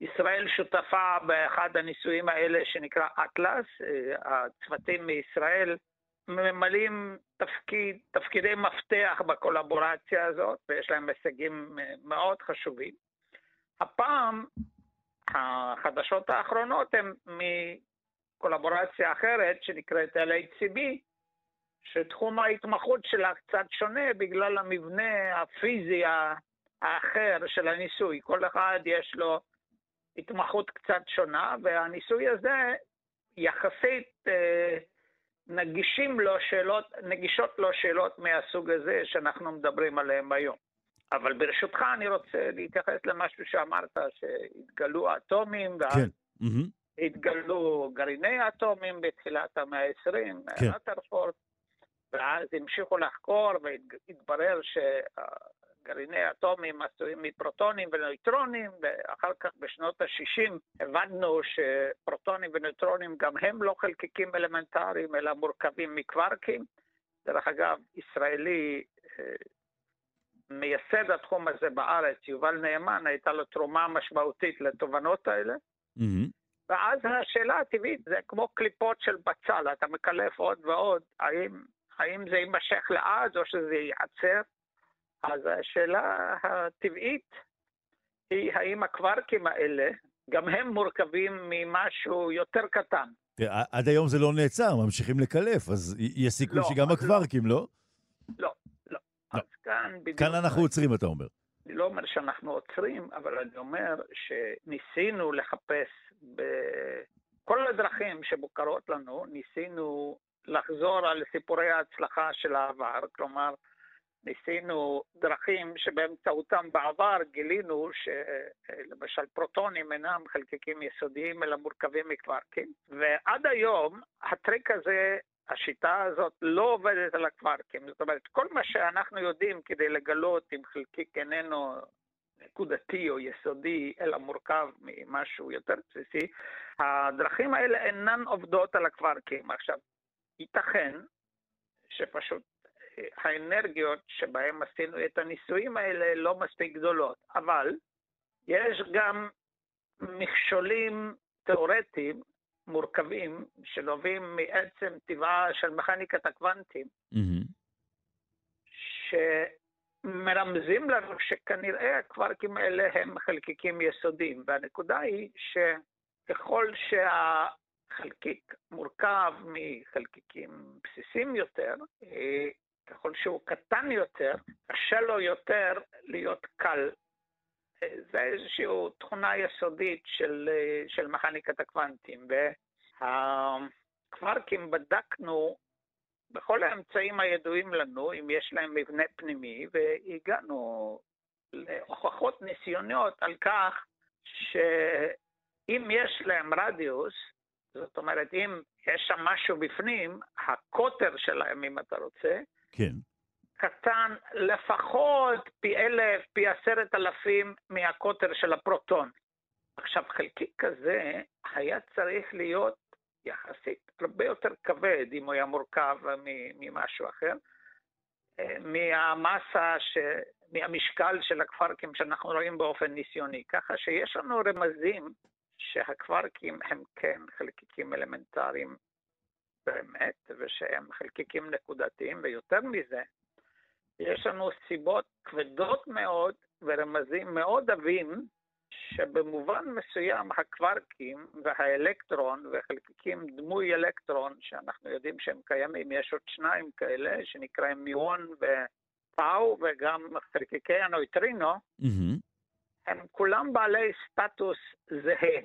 ישראל שותפה באחד הניסויים האלה שנקרא אטלס, הצוותים מישראל ממלאים תפקיד, תפקידי מפתח בקולבורציה הזאת, ויש להם הישגים אה, מאוד חשובים. הפעם החדשות האחרונות הן מקולבורציה אחרת שנקראת LHCB, שתחום ההתמחות שלה קצת שונה בגלל המבנה הפיזי האחר של הניסוי. כל אחד יש לו התמחות קצת שונה, והניסוי הזה יחסית אה, נגישים לו שאלות, נגישות לו שאלות מהסוג הזה שאנחנו מדברים עליהן היום. אבל ברשותך אני רוצה להתייחס למשהו שאמרת, שהתגלו אטומים, ואז כן. התגלו גרעיני אטומים בתחילת המאה ה-20, כן. ואז המשיכו לחקור והתברר גרעיני אטומים עשויים מפרוטונים ונויטרונים, ואחר כך בשנות ה-60 הבנו שפרוטונים ונויטרונים גם הם לא חלקיקים אלמנטריים, אלא מורכבים מקווארקים. דרך אגב, ישראלי אה, מייסד התחום הזה בארץ, יובל נאמן, הייתה לו תרומה משמעותית לתובנות האלה. Mm-hmm. ואז השאלה הטבעית זה כמו קליפות של בצל, אתה מקלף עוד ועוד, האם, האם זה יימשך לעד או שזה ייעצר? אז השאלה הטבעית היא האם הקווארקים האלה, גם הם מורכבים ממשהו יותר קטן. עד היום זה לא נעצר, ממשיכים לקלף, אז יש סיכוי לא, שגם לא. הקווארקים, לא? לא, לא. לא. אז כאן בדיוק... כאן אנחנו עוצרים, אתה אומר. אני לא אומר שאנחנו עוצרים, אבל אני אומר שניסינו לחפש בכל הדרכים שמוכרות לנו, ניסינו לחזור על סיפורי ההצלחה של העבר, כלומר, ניסינו דרכים שבאמצעותם בעבר גילינו שלמשל פרוטונים אינם חלקיקים יסודיים אלא מורכבים מקווארקים, ועד היום הטריק הזה, השיטה הזאת לא עובדת על הקווארקים. זאת אומרת, כל מה שאנחנו יודעים כדי לגלות אם חלקיק איננו נקודתי או יסודי, אלא מורכב ממשהו יותר בסיסי, הדרכים האלה אינן עובדות על הקווארקים. עכשיו, ייתכן שפשוט האנרגיות שבהן עשינו את הניסויים האלה לא מספיק גדולות, אבל יש גם מכשולים תיאורטיים מורכבים שנובעים מעצם טבעה של מכניקת הקוונטים, mm-hmm. שמרמזים לנו שכנראה הקווארקים האלה הם חלקיקים יסודיים, והנקודה היא שככל שה... חלקיק מורכב מחלקיקים בסיסיים יותר, אה, ככל שהוא קטן יותר, קשה לו יותר להיות קל. אה, זה איזושהי תכונה יסודית של, אה, של מכניקת הקוונטים. והקווארקים בדקנו בכל האמצעים הידועים לנו, אם יש להם מבנה פנימי, והגענו להוכחות ניסיוניות על כך שאם יש להם רדיוס, זאת אומרת, אם יש שם משהו בפנים, הקוטר שלהם, אם אתה רוצה, כן. קטן לפחות פי אלף, פי עשרת אלפים מהקוטר של הפרוטון. עכשיו, חלקיק כזה היה צריך להיות יחסית הרבה יותר כבד אם הוא היה מורכב ממשהו אחר, אה, מהמסה, ש... מהמשקל של הקווארקים שאנחנו רואים באופן ניסיוני. ככה שיש לנו רמזים שהקווארקים הם כן חלקיקים אלמנטריים באמת, ושהם חלקיקים נקודתיים, ויותר מזה, יש לנו סיבות כבדות מאוד ורמזים מאוד עבים שבמובן מסוים הקווארקים והאלקטרון וחלקיקים דמוי אלקטרון, שאנחנו יודעים שהם קיימים, יש עוד שניים כאלה שנקראים מיוון ופאו וגם חלקיקי הנויטרינו, mm-hmm. הם כולם בעלי סטטוס זהה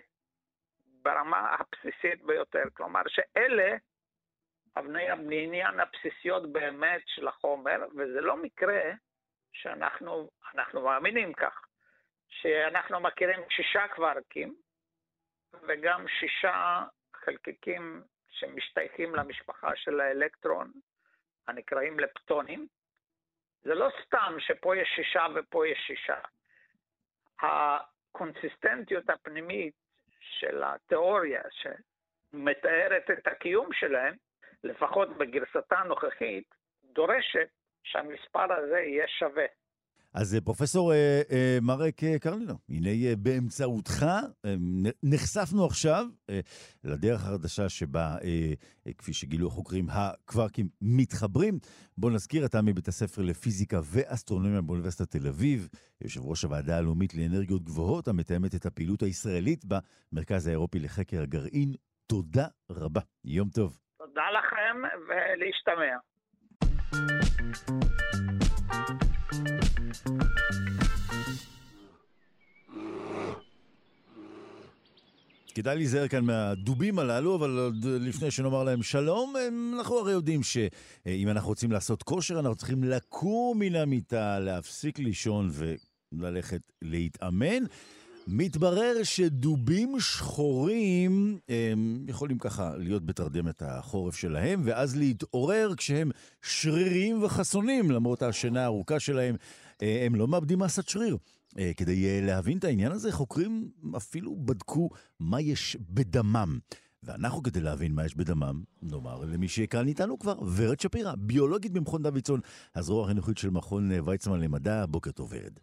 ברמה הבסיסית ביותר. כלומר שאלה אבני הבניין הבסיסיות באמת של החומר, וזה לא מקרה שאנחנו מאמינים כך. שאנחנו מכירים שישה קווארקים וגם שישה חלקיקים שמשתייכים למשפחה של האלקטרון, הנקראים לפטונים. זה לא סתם שפה יש שישה ופה יש שישה. הקונסיסטנטיות הפנימית של התיאוריה שמתארת את הקיום שלהם, לפחות בגרסתה הנוכחית, דורשת שהמספר הזה יהיה שווה. אז אה, פרופסור אה, אה, מרק אה, קרלינו, הנה אה, באמצעותך אה, נחשפנו עכשיו אה, לדרך החדשה שבה, אה, אה, כפי שגילו החוקרים, הקווארקים מתחברים. בואו נזכיר, אתה מבית הספר לפיזיקה ואסטרונומיה באוניברסיטת תל אביב, יושב ראש הוועדה הלאומית לאנרגיות גבוהות, המתאמת את הפעילות הישראלית במרכז האירופי לחקר הגרעין. תודה רבה. יום טוב. תודה לכם ולהשתמע. כדאי להיזהר כאן מהדובים הללו, אבל עוד לפני שנאמר להם שלום, אנחנו הרי יודעים שאם אנחנו רוצים לעשות כושר, אנחנו צריכים לקום מן המיטה, להפסיק לישון וללכת להתאמן. מתברר שדובים שחורים הם יכולים ככה להיות בתרדמת החורף שלהם, ואז להתעורר כשהם שריריים וחסונים, למרות השינה הארוכה שלהם, אה, הם לא מאבדים מסת שריר. אה, כדי אה, להבין את העניין הזה, חוקרים אפילו בדקו מה יש בדמם. ואנחנו, כדי להבין מה יש בדמם, נאמר למי שכאן איתנו כבר, ורד שפירא, ביולוגית במכון דוידסון, הזרוע החינוכית של מכון ויצמן למדע. בוקר טוב, ורד.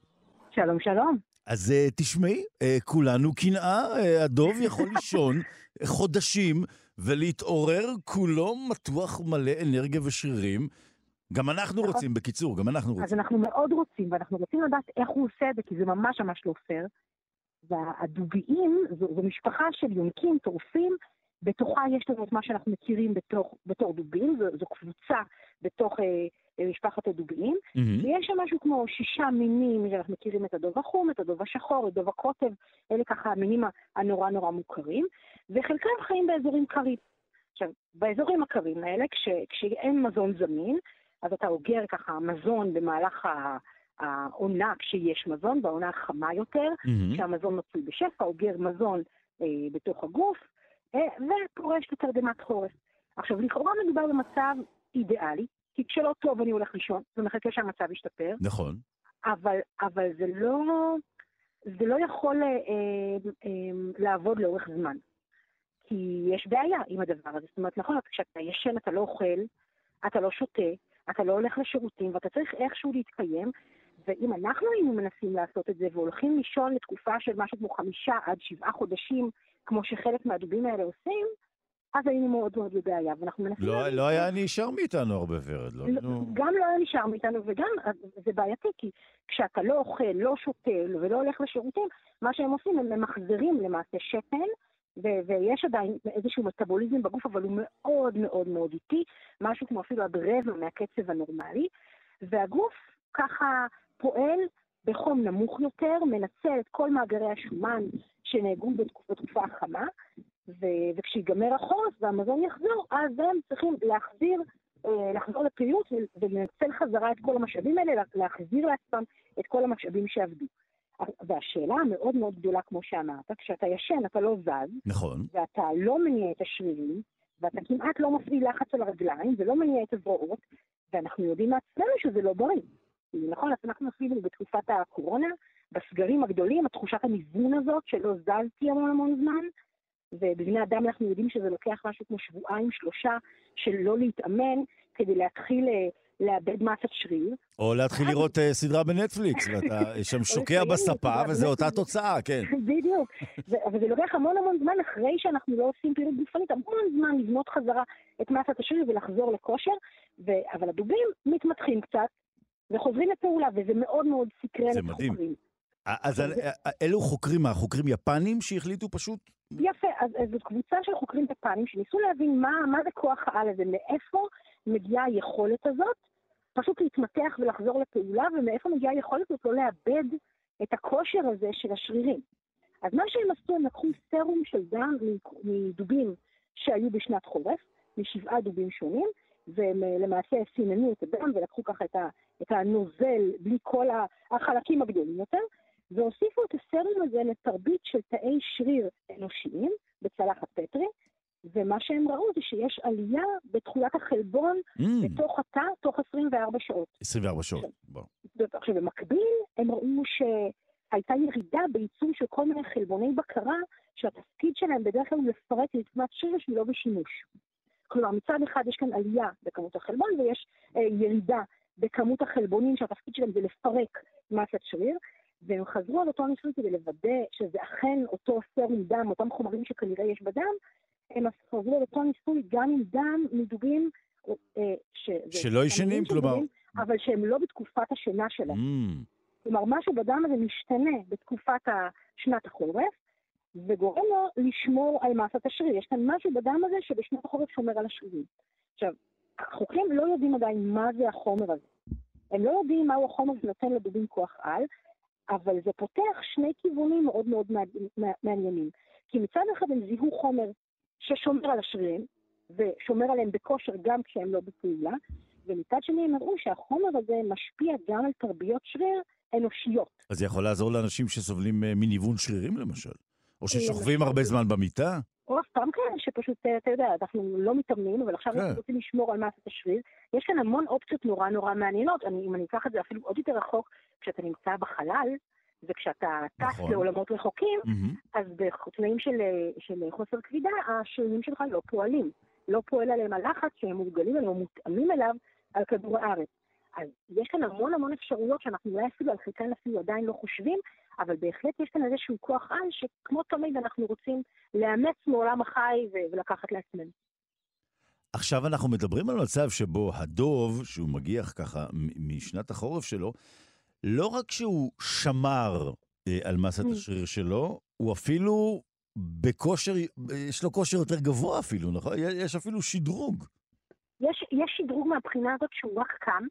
שלום, שלום. אז uh, תשמעי, uh, כולנו קנאה, uh, הדוב יכול לישון חודשים ולהתעורר כולו מתוח מלא אנרגיה ושרירים. גם אנחנו נכון. רוצים, בקיצור, גם אנחנו רוצים. אז אנחנו מאוד רוצים, ואנחנו רוצים לדעת איך הוא עושה את זה, כי זה ממש ממש לא פייר. והדוביים, זו, זו משפחה של יונקים, טורפים, בתוכה יש לנו את מה שאנחנו מכירים בתור, בתור דובים, זו, זו קבוצה בתוך אה, משפחת הדוביים, mm-hmm. ויש שם משהו כמו שישה מינים, אנחנו מכירים את הדוב החום, את הדוב השחור, את דוב הקוטב, אלה ככה המינים הנורא נורא מוכרים, וחלקם חיים באזורים קרים. עכשיו, באזורים הקרים האלה, כש, כשאין מזון זמין, אז אתה אוגר ככה מזון במהלך העונה כשיש מזון, בעונה החמה יותר, mm-hmm. כשהמזון מצוי בשפע, אוגר מזון אה, בתוך הגוף, אה, ופורש לתרדמת חורף. עכשיו, לכאורה מדובר במצב אידיאלי, כי כשלא טוב אני הולך לישון, ומחכה שהמצב ישתפר. נכון. אבל, אבל זה לא, זה לא יכול אה, אה, אה, לעבוד לאורך זמן. כי יש בעיה עם הדבר הזה. זאת אומרת, נכון, כשאתה ישן אתה לא אוכל, אתה לא שותה, אתה לא הולך לשירותים, ואתה צריך איכשהו להתקיים, ואם אנחנו היינו מנסים לעשות את זה והולכים לישון לתקופה של משהו כמו חמישה עד שבעה חודשים, כמו שחלק מהדובים האלה עושים, אז היינו מאוד מאוד בבעיה, ואנחנו מנסים... לא, לא היה נשאר מאיתנו הרבה ורד, לא, לא, גם לא היה נשאר מאיתנו, וגם זה בעייתי, כי כשאתה לא אוכל, לא שותה ולא הולך לשירותים, מה שהם עושים, הם ממחזרים למעשה שתן ו- ויש עדיין איזשהו מטאבוליזם בגוף, אבל הוא מאוד מאוד מאוד איטי, משהו כמו אפילו עד רבע מהקצב הנורמלי, והגוף ככה פועל בחום נמוך יותר, מנצל את כל מאגרי השומן שנהגו בתקופה החמה, ו- וכשיגמר החורף והמזון יחזור, אז הם צריכים להחזיר, אה, לחזור לפעילות ולנצל חזרה את כל המשאבים האלה, להחזיר לעצמם את כל המשאבים שעבדו. והשאלה המאוד מאוד גדולה, כמו שאמרת, כשאתה ישן אתה לא זז, נכון. ואתה לא מניע את השרירים, ואתה כמעט לא מפעיל לחץ על הרגליים ולא מניע את הזרועות, ואנחנו יודעים מעצמנו שזה לא בריא. נכון, אז אנחנו אפילו בתקופת הקורונה, בסגרים הגדולים, התחושת המזון הזאת שלא זזתי המון המון זמן, ובבני אדם אנחנו יודעים שזה לוקח משהו כמו שבועיים, שלושה, של לא להתאמן, כדי להתחיל אה, לאבד מסת שריר. או להתחיל לראות אה, סדרה בנטפליקס, ואתה שם שוקע בספה, וזה אותה תוצאה, כן. בדיוק. אבל זה לוקח המון המון זמן אחרי שאנחנו לא עושים פעילות גופנית, המון זמן לבנות חזרה את מסת השריר ולחזור לכושר, אבל הדובים מתמתחים קצת, וחוזרים לפעולה, וזה מאוד מאוד סקרן את החוקרים. אז אלו חוקרים, מה, חוקרים יפנים שהחליטו פשוט? יפה, אז, זאת קבוצה של חוקרים יפנים שניסו להבין מה, מה זה כוח העל הזה, מאיפה מגיעה היכולת הזאת, פשוט להתמתח ולחזור לפעולה, ומאיפה מגיעה היכולת הזאת לא לאבד את הכושר הזה של השרירים. אז מה שהם עשו, הם לקחו סרום של דם מדובים שהיו בשנת חורף, משבעה דובים שונים, והם אה, למעשה סיננו את הדם ולקחו ככה את, ה, את הנוזל בלי כל החלקים הגדולים יותר, והוסיפו את הסרום הזה לתרבית של תאי שריר אנושיים בצלחת פטרי, ומה שהם ראו זה שיש עלייה בתכולת החלבון mm. בתוך התא תוך 24 שעות. 24 שעות, בוא. עכשיו, במקביל הם ראו שהייתה ירידה בייצור של כל מיני חלבוני בקרה, שהתפקיד שלהם בדרך כלל הוא לפרק רצמת שריר שהיא לא בשימוש. כלומר, מצד אחד יש כאן עלייה בכמות החלבון ויש אה, ירידה בכמות החלבונים שהתפקיד שלהם זה לפרק מסת שריר, והם חזרו על אותו ניסוי כדי לוודא שזה אכן אותו סרום דם, אותם חומרים שכנראה יש בדם, הם חזרו על אותו ניסוי גם עם דם מדוגים אה, ש... שלא ישנים, כלומר... אבל שהם לא בתקופת השינה שלהם. Mm. כלומר, משהו בדם הזה משתנה בתקופת שנת החורף, וגורם לו לשמור על מסת השריר. יש כאן משהו בדם הזה שבשנת החורף שומר על השרירים. עכשיו, החוקרים לא יודעים עדיין מה זה החומר הזה. הם לא יודעים מהו החומר שנותן לדובים כוח על, אבל זה פותח שני כיוונים מאוד מאוד מעניינים. כי מצד אחד הם זיהו חומר ששומר על השרירים, ושומר עליהם בכושר גם כשהם לא בפעולה, ומצד שני הם הראו שהחומר הזה משפיע גם על תרביות שריר אנושיות. אז זה יכול לעזור לאנשים שסובלים אה, מניוון שרירים למשל? או ששוכבים הרבה זמן במיטה? או סתם כאלה שפשוט, אה, אתה יודע, אנחנו לא מתאמנים, אבל עכשיו אנחנו כן. רוצים לשמור על מסת השריר. יש כאן המון אופציות נורא נורא מעניינות. אני, אם אני אקח את זה אפילו עוד יותר רחוק, כשאתה נמצא בחלל, וכשאתה טס נכון. לעולמות רחוקים, mm-hmm. אז בתנאים של, של חוסר כבידה, השרירים שלך לא פועלים. לא פועל עליהם הלחץ שהם מורגלים עליהם מותאמים אליו על כדור הארץ. אז יש כאן המון המון אפשרויות שאנחנו אולי אפילו על חלקן אפילו עדיין לא חושבים, אבל בהחלט יש כאן איזשהו כוח על שכמו תמיד אנחנו רוצים לאמץ מעולם החי ולקחת לעצמנו. עכשיו אנחנו מדברים על מצב שבו הדוב, שהוא מגיח ככה משנת החורף שלו, לא רק שהוא שמר אה, על מסת mm. השריר שלו, הוא אפילו בכושר, יש לו כושר יותר גבוה אפילו, נכון? יש אפילו שדרוג. יש, יש שדרוג מהבחינה הזאת שהוא רק קם,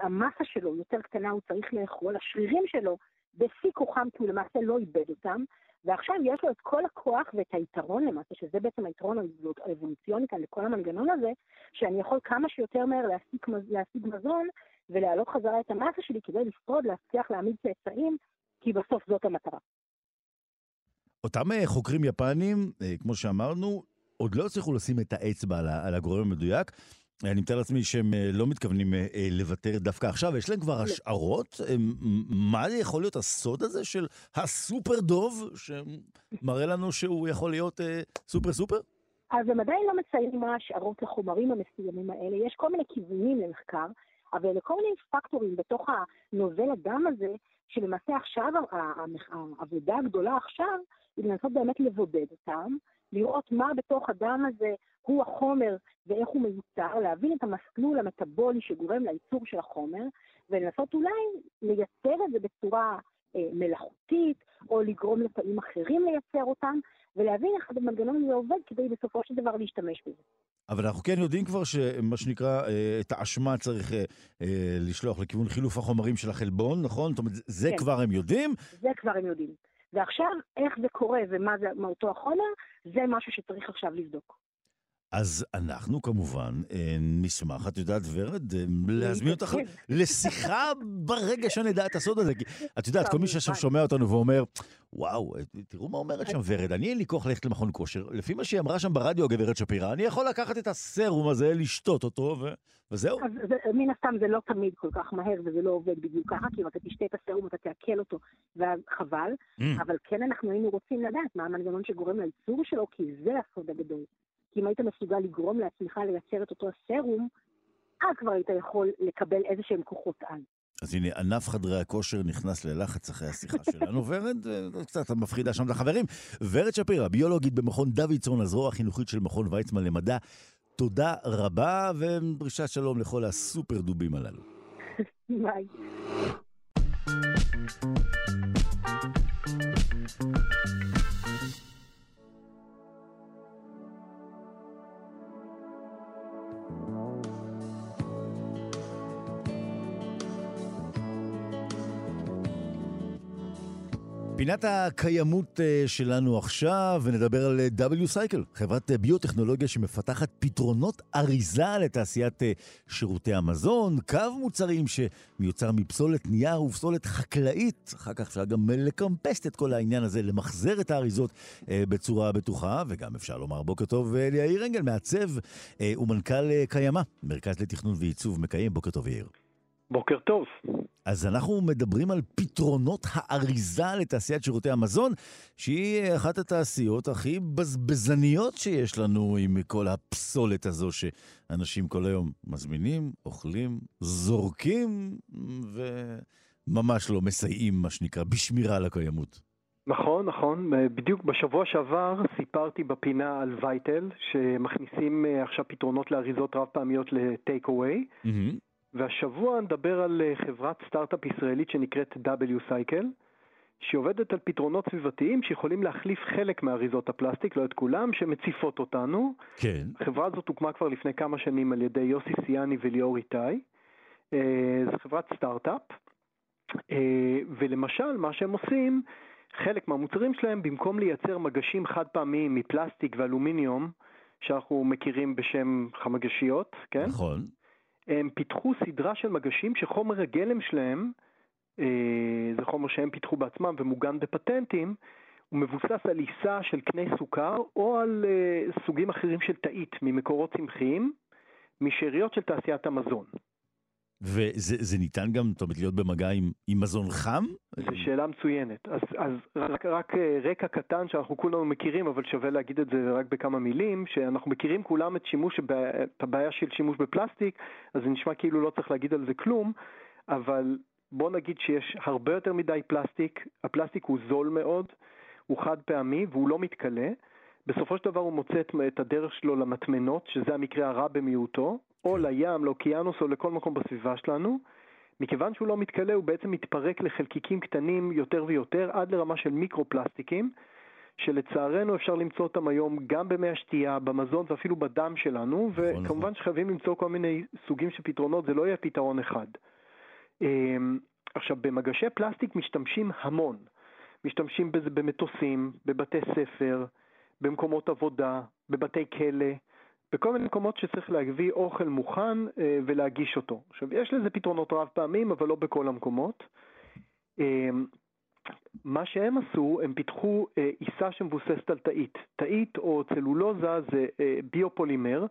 המסה שלו יותר קטנה, הוא צריך לאכול, השרירים שלו בשיא כוחם, כי הוא למעשה לא איבד אותם, ועכשיו יש לו את כל הכוח ואת היתרון למעשה, שזה בעצם היתרון האבולוציוני כאן לכל המנגנון הזה, שאני יכול כמה שיותר מהר להשיג, להשיג מזון ולהעלות חזרה את המסה שלי כדי לשרוד, להצליח להעמיד צאצאים, כי בסוף זאת המטרה. אותם אה, חוקרים יפנים, אה, כמו שאמרנו, עוד לא הצליחו לשים את האצבע על הגורם המדויק. אני מתאר לעצמי שהם אה, לא מתכוונים אה, אה, לוותר דווקא עכשיו, יש להם כבר לא. השערות? מה יכול להיות הסוד הזה של הסופר דוב, שמראה לנו שהוא יכול להיות סופר סופר? אז הם עדיין לא מציירים מה ההשערות לחומרים המסוימים האלה. יש כל מיני כיוונים למחקר, אבל לכל מיני פקטורים בתוך הנוזל הדם הזה, שלמעשה עכשיו, העבודה הגדולה עכשיו, היא לנסות באמת לבודד אותם, לראות מה בתוך הדם הזה הוא החומר ואיך הוא מיוצר, להבין את המסלול המטבולי שגורם לייצור של החומר, ולנסות אולי לייצר את זה בצורה אה, מלאכותית, או לגרום לתאים אחרים לייצר אותם, ולהבין איך המנגנון הזה עובד כדי בסופו של דבר להשתמש בזה. אבל אנחנו כן יודעים כבר שמה שנקרא, אה, את האשמה צריך אה, אה, לשלוח לכיוון חילוף החומרים של החלבון, נכון? זאת אומרת, זה כן. כבר הם יודעים? זה כבר הם יודעים. ועכשיו, איך זה קורה ומה זה, מה אותו החומר, זה משהו שצריך עכשיו לבדוק. אז אנחנו כמובן אה, נשמח, את יודעת, ורד, אה, להזמין אותך כן. לשיחה ברגע שנדע את הסוד הזה. כי את יודעת, כל מי שעכשיו שומע אותנו ואומר, וואו, אה, תראו מה אומרת שם ורד, אני אין לי כוח ללכת למכון כושר. לפי מה שהיא אמרה שם ברדיו, הגברת שפירא, אני יכול לקחת את הסרום הזה, לשתות אותו, ו- וזהו. אז זה, מן הסתם זה לא תמיד כל כך מהר וזה לא עובד בדיוק ככה, כי אם אתה תשתה את הסרום אתה תעכל אותו, ואז חבל. Mm. אבל כן אנחנו היינו רוצים לדעת מה המנגנון שגורם לייצור שלו, כי זה הסוד הגדול. כי אם היית מסוגל לגרום לעצמך לייצר את אותו הסרום, אז כבר היית יכול לקבל איזה שהם כוחות על. אז הנה, ענף חדרי הכושר נכנס ללחץ אחרי השיחה שלנו. ורד, אה, קצת מפחידה שם את החברים. ורד שפירא, ביולוגית במכון דוידסון, הזרוע החינוכית של מכון ויצמן למדע. תודה רבה, ודרישת שלום לכל הסופר דובים הללו. ביי. פינת הקיימות אה, שלנו עכשיו, ונדבר על אה, W-Cycle, חברת אה, ביוטכנולוגיה שמפתחת פתרונות אריזה לתעשיית שירותי המזון, קו מוצרים שמיוצר מפסולת נייר ופסולת חקלאית. אחר כך אפשר גם לקמפסט את כל העניין הזה, למחזר את האריזות בצורה בטוחה, וגם אפשר לומר בוקר טוב ליאיר אנגל, מעצב ומנכ"ל קיימא, מרכז לתכנון ועיצוב מקיים. בוקר טוב יאיר. בוקר טוב. אז אנחנו מדברים על פתרונות האריזה לתעשיית שירותי המזון, שהיא אחת התעשיות הכי בזבזניות שיש לנו עם כל הפסולת הזו שאנשים כל היום מזמינים, אוכלים, זורקים, וממש לא מסייעים, מה שנקרא, בשמירה על הקיימות. נכון, נכון. בדיוק בשבוע שעבר סיפרתי בפינה על וייטל, שמכניסים עכשיו פתרונות לאריזות רב פעמיות לטייק אווי. Mm-hmm. והשבוע נדבר על אה, חברת סטארט-אפ ישראלית שנקראת W-Cycle, שעובדת על פתרונות סביבתיים שיכולים להחליף חלק מאריזות הפלסטיק, לא את כולם, שמציפות אותנו. כן. החברה הזאת הוקמה כבר לפני כמה שנים על ידי יוסי סיאני וליאור איתי. אה, זו חברת סטארט-אפ, אה, ולמשל מה שהם עושים, חלק מהמוצרים שלהם, במקום לייצר מגשים חד פעמיים מפלסטיק ואלומיניום, שאנחנו מכירים בשם חמגשיות, כן? נכון. הם פיתחו סדרה של מגשים שחומר הגלם שלהם, אה, זה חומר שהם פיתחו בעצמם ומוגן בפטנטים, הוא מבוסס על עיסה של קנה סוכר או על אה, סוגים אחרים של תאית ממקורות צמחיים, משאריות של תעשיית המזון. וזה ניתן גם, זאת אומרת, להיות במגע עם, עם מזון חם? זו שאלה מצוינת. אז, אז רק, רק אה, רקע קטן שאנחנו כולנו מכירים, אבל שווה להגיד את זה רק בכמה מילים, שאנחנו מכירים כולם את, שימוש, את הבעיה של שימוש בפלסטיק, אז זה נשמע כאילו לא צריך להגיד על זה כלום, אבל בוא נגיד שיש הרבה יותר מדי פלסטיק, הפלסטיק הוא זול מאוד, הוא חד פעמי והוא לא מתכלה. בסופו של דבר הוא מוצא את הדרך שלו למטמנות, שזה המקרה הרע במיעוטו, או לים, לאוקיינוס או לכל מקום בסביבה שלנו. מכיוון שהוא לא מתכלה, הוא בעצם מתפרק לחלקיקים קטנים יותר ויותר, עד לרמה של מיקרו-פלסטיקים, שלצערנו אפשר למצוא אותם היום גם במי השתייה, במזון ואפילו בדם שלנו, וכמובן שחייבים למצוא כל מיני סוגים של פתרונות, זה לא יהיה פתרון אחד. עכשיו, במגשי פלסטיק משתמשים המון. משתמשים בזה במטוסים, בבתי ספר, במקומות עבודה, בבתי כלא, בכל מיני מקומות שצריך להביא אוכל מוכן אה, ולהגיש אותו. עכשיו, יש לזה פתרונות רב פעמים, אבל לא בכל המקומות. אה, מה שהם עשו, הם פיתחו אה, עיסה שמבוססת על תאית. תאית או צלולוזה זה ביופולימר,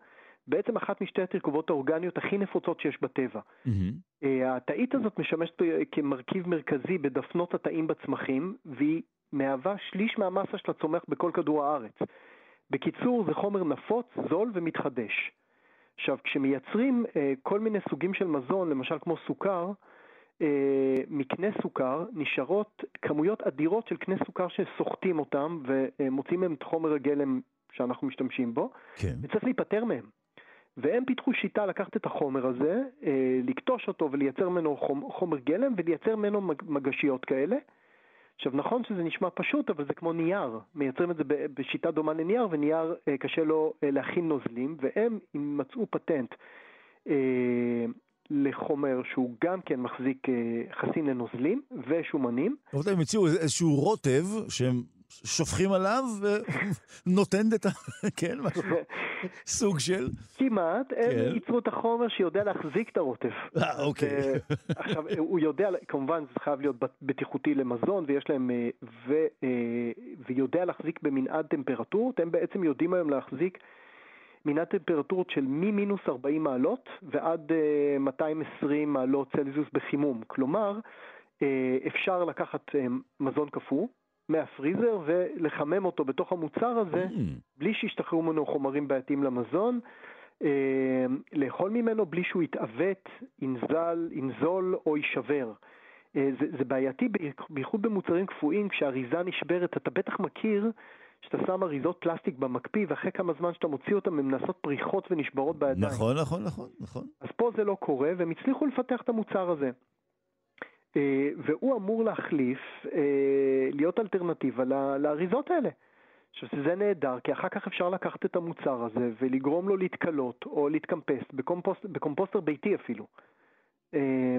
בעצם אחת משתי התרכובות האורגניות הכי נפוצות שיש בטבע. Mm-hmm. התאית הזאת משמשת כמרכיב מרכזי בדפנות התאים בצמחים, והיא מהווה שליש מהמסה של הצומח בכל כדור הארץ. בקיצור, זה חומר נפוץ, זול ומתחדש. עכשיו, כשמייצרים אה, כל מיני סוגים של מזון, למשל כמו סוכר, אה, מקנה סוכר נשארות כמויות אדירות של קנה סוכר שסוחטים אותם ומוצאים מהם את חומר הגלם שאנחנו משתמשים בו, כן. וצריך להיפטר מהם. והם פיתחו שיטה לקחת את החומר הזה, אה, לקטוש אותו ולייצר ממנו חומר גלם ולייצר ממנו מגשיות כאלה. עכשיו, נכון שזה נשמע פשוט, אבל זה כמו נייר. מייצרים את זה בשיטה דומה לנייר, ונייר אה, קשה לו אה, להכין נוזלים, והם מצאו פטנט אה, לחומר שהוא גם כן מחזיק חסין לנוזלים ושומנים. רבותיי, הם הציעו איזשהו רוטב שהם שופכים עליו ונותן את ה... כן, משהו, סוג של... כמעט, הם כן. ייצרו את החומר שיודע להחזיק את הרוטב. אה, אוקיי. ו- עכשיו, הוא יודע, כמובן זה חייב להיות בטיחותי למזון, ויש להם, אה, ו, אה, ויודע להחזיק במנעד טמפרטורות, הם בעצם יודעים היום להחזיק מנעד טמפרטורות של ממינוס 40 מעלות ועד אה, 220 מעלות צלזיוס בחימום. כלומר, אה, אפשר לקחת אה, מזון קפוא מהפריזר ולחמם אותו בתוך המוצר הזה, Mm. בלי שישתחררו ממנו חומרים בעייתיים למזון. אה, לאכול ממנו בלי שהוא יתעוות, ינזל, ינזול או יישבר. אה, זה, זה בעייתי בייחוד במוצרים קפואים, כשהאריזה נשברת, אתה בטח מכיר שאתה שם אריזות פלסטיק במקפיא, ואחרי כמה זמן שאתה מוציא אותן הן נעשות פריחות ונשברות בידיים. נכון, נכון, נכון, נכון. אז פה זה לא קורה, והם הצליחו לפתח את המוצר הזה. אה, והוא אמור להחליף, אה, להיות אלטרנטיבה לאריזות האלה. עכשיו זה נהדר, כי אחר כך אפשר לקחת את המוצר הזה ולגרום לו להתכלות או להתקמפס, בקומפוסט, בקומפוסטר ביתי אפילו. אה,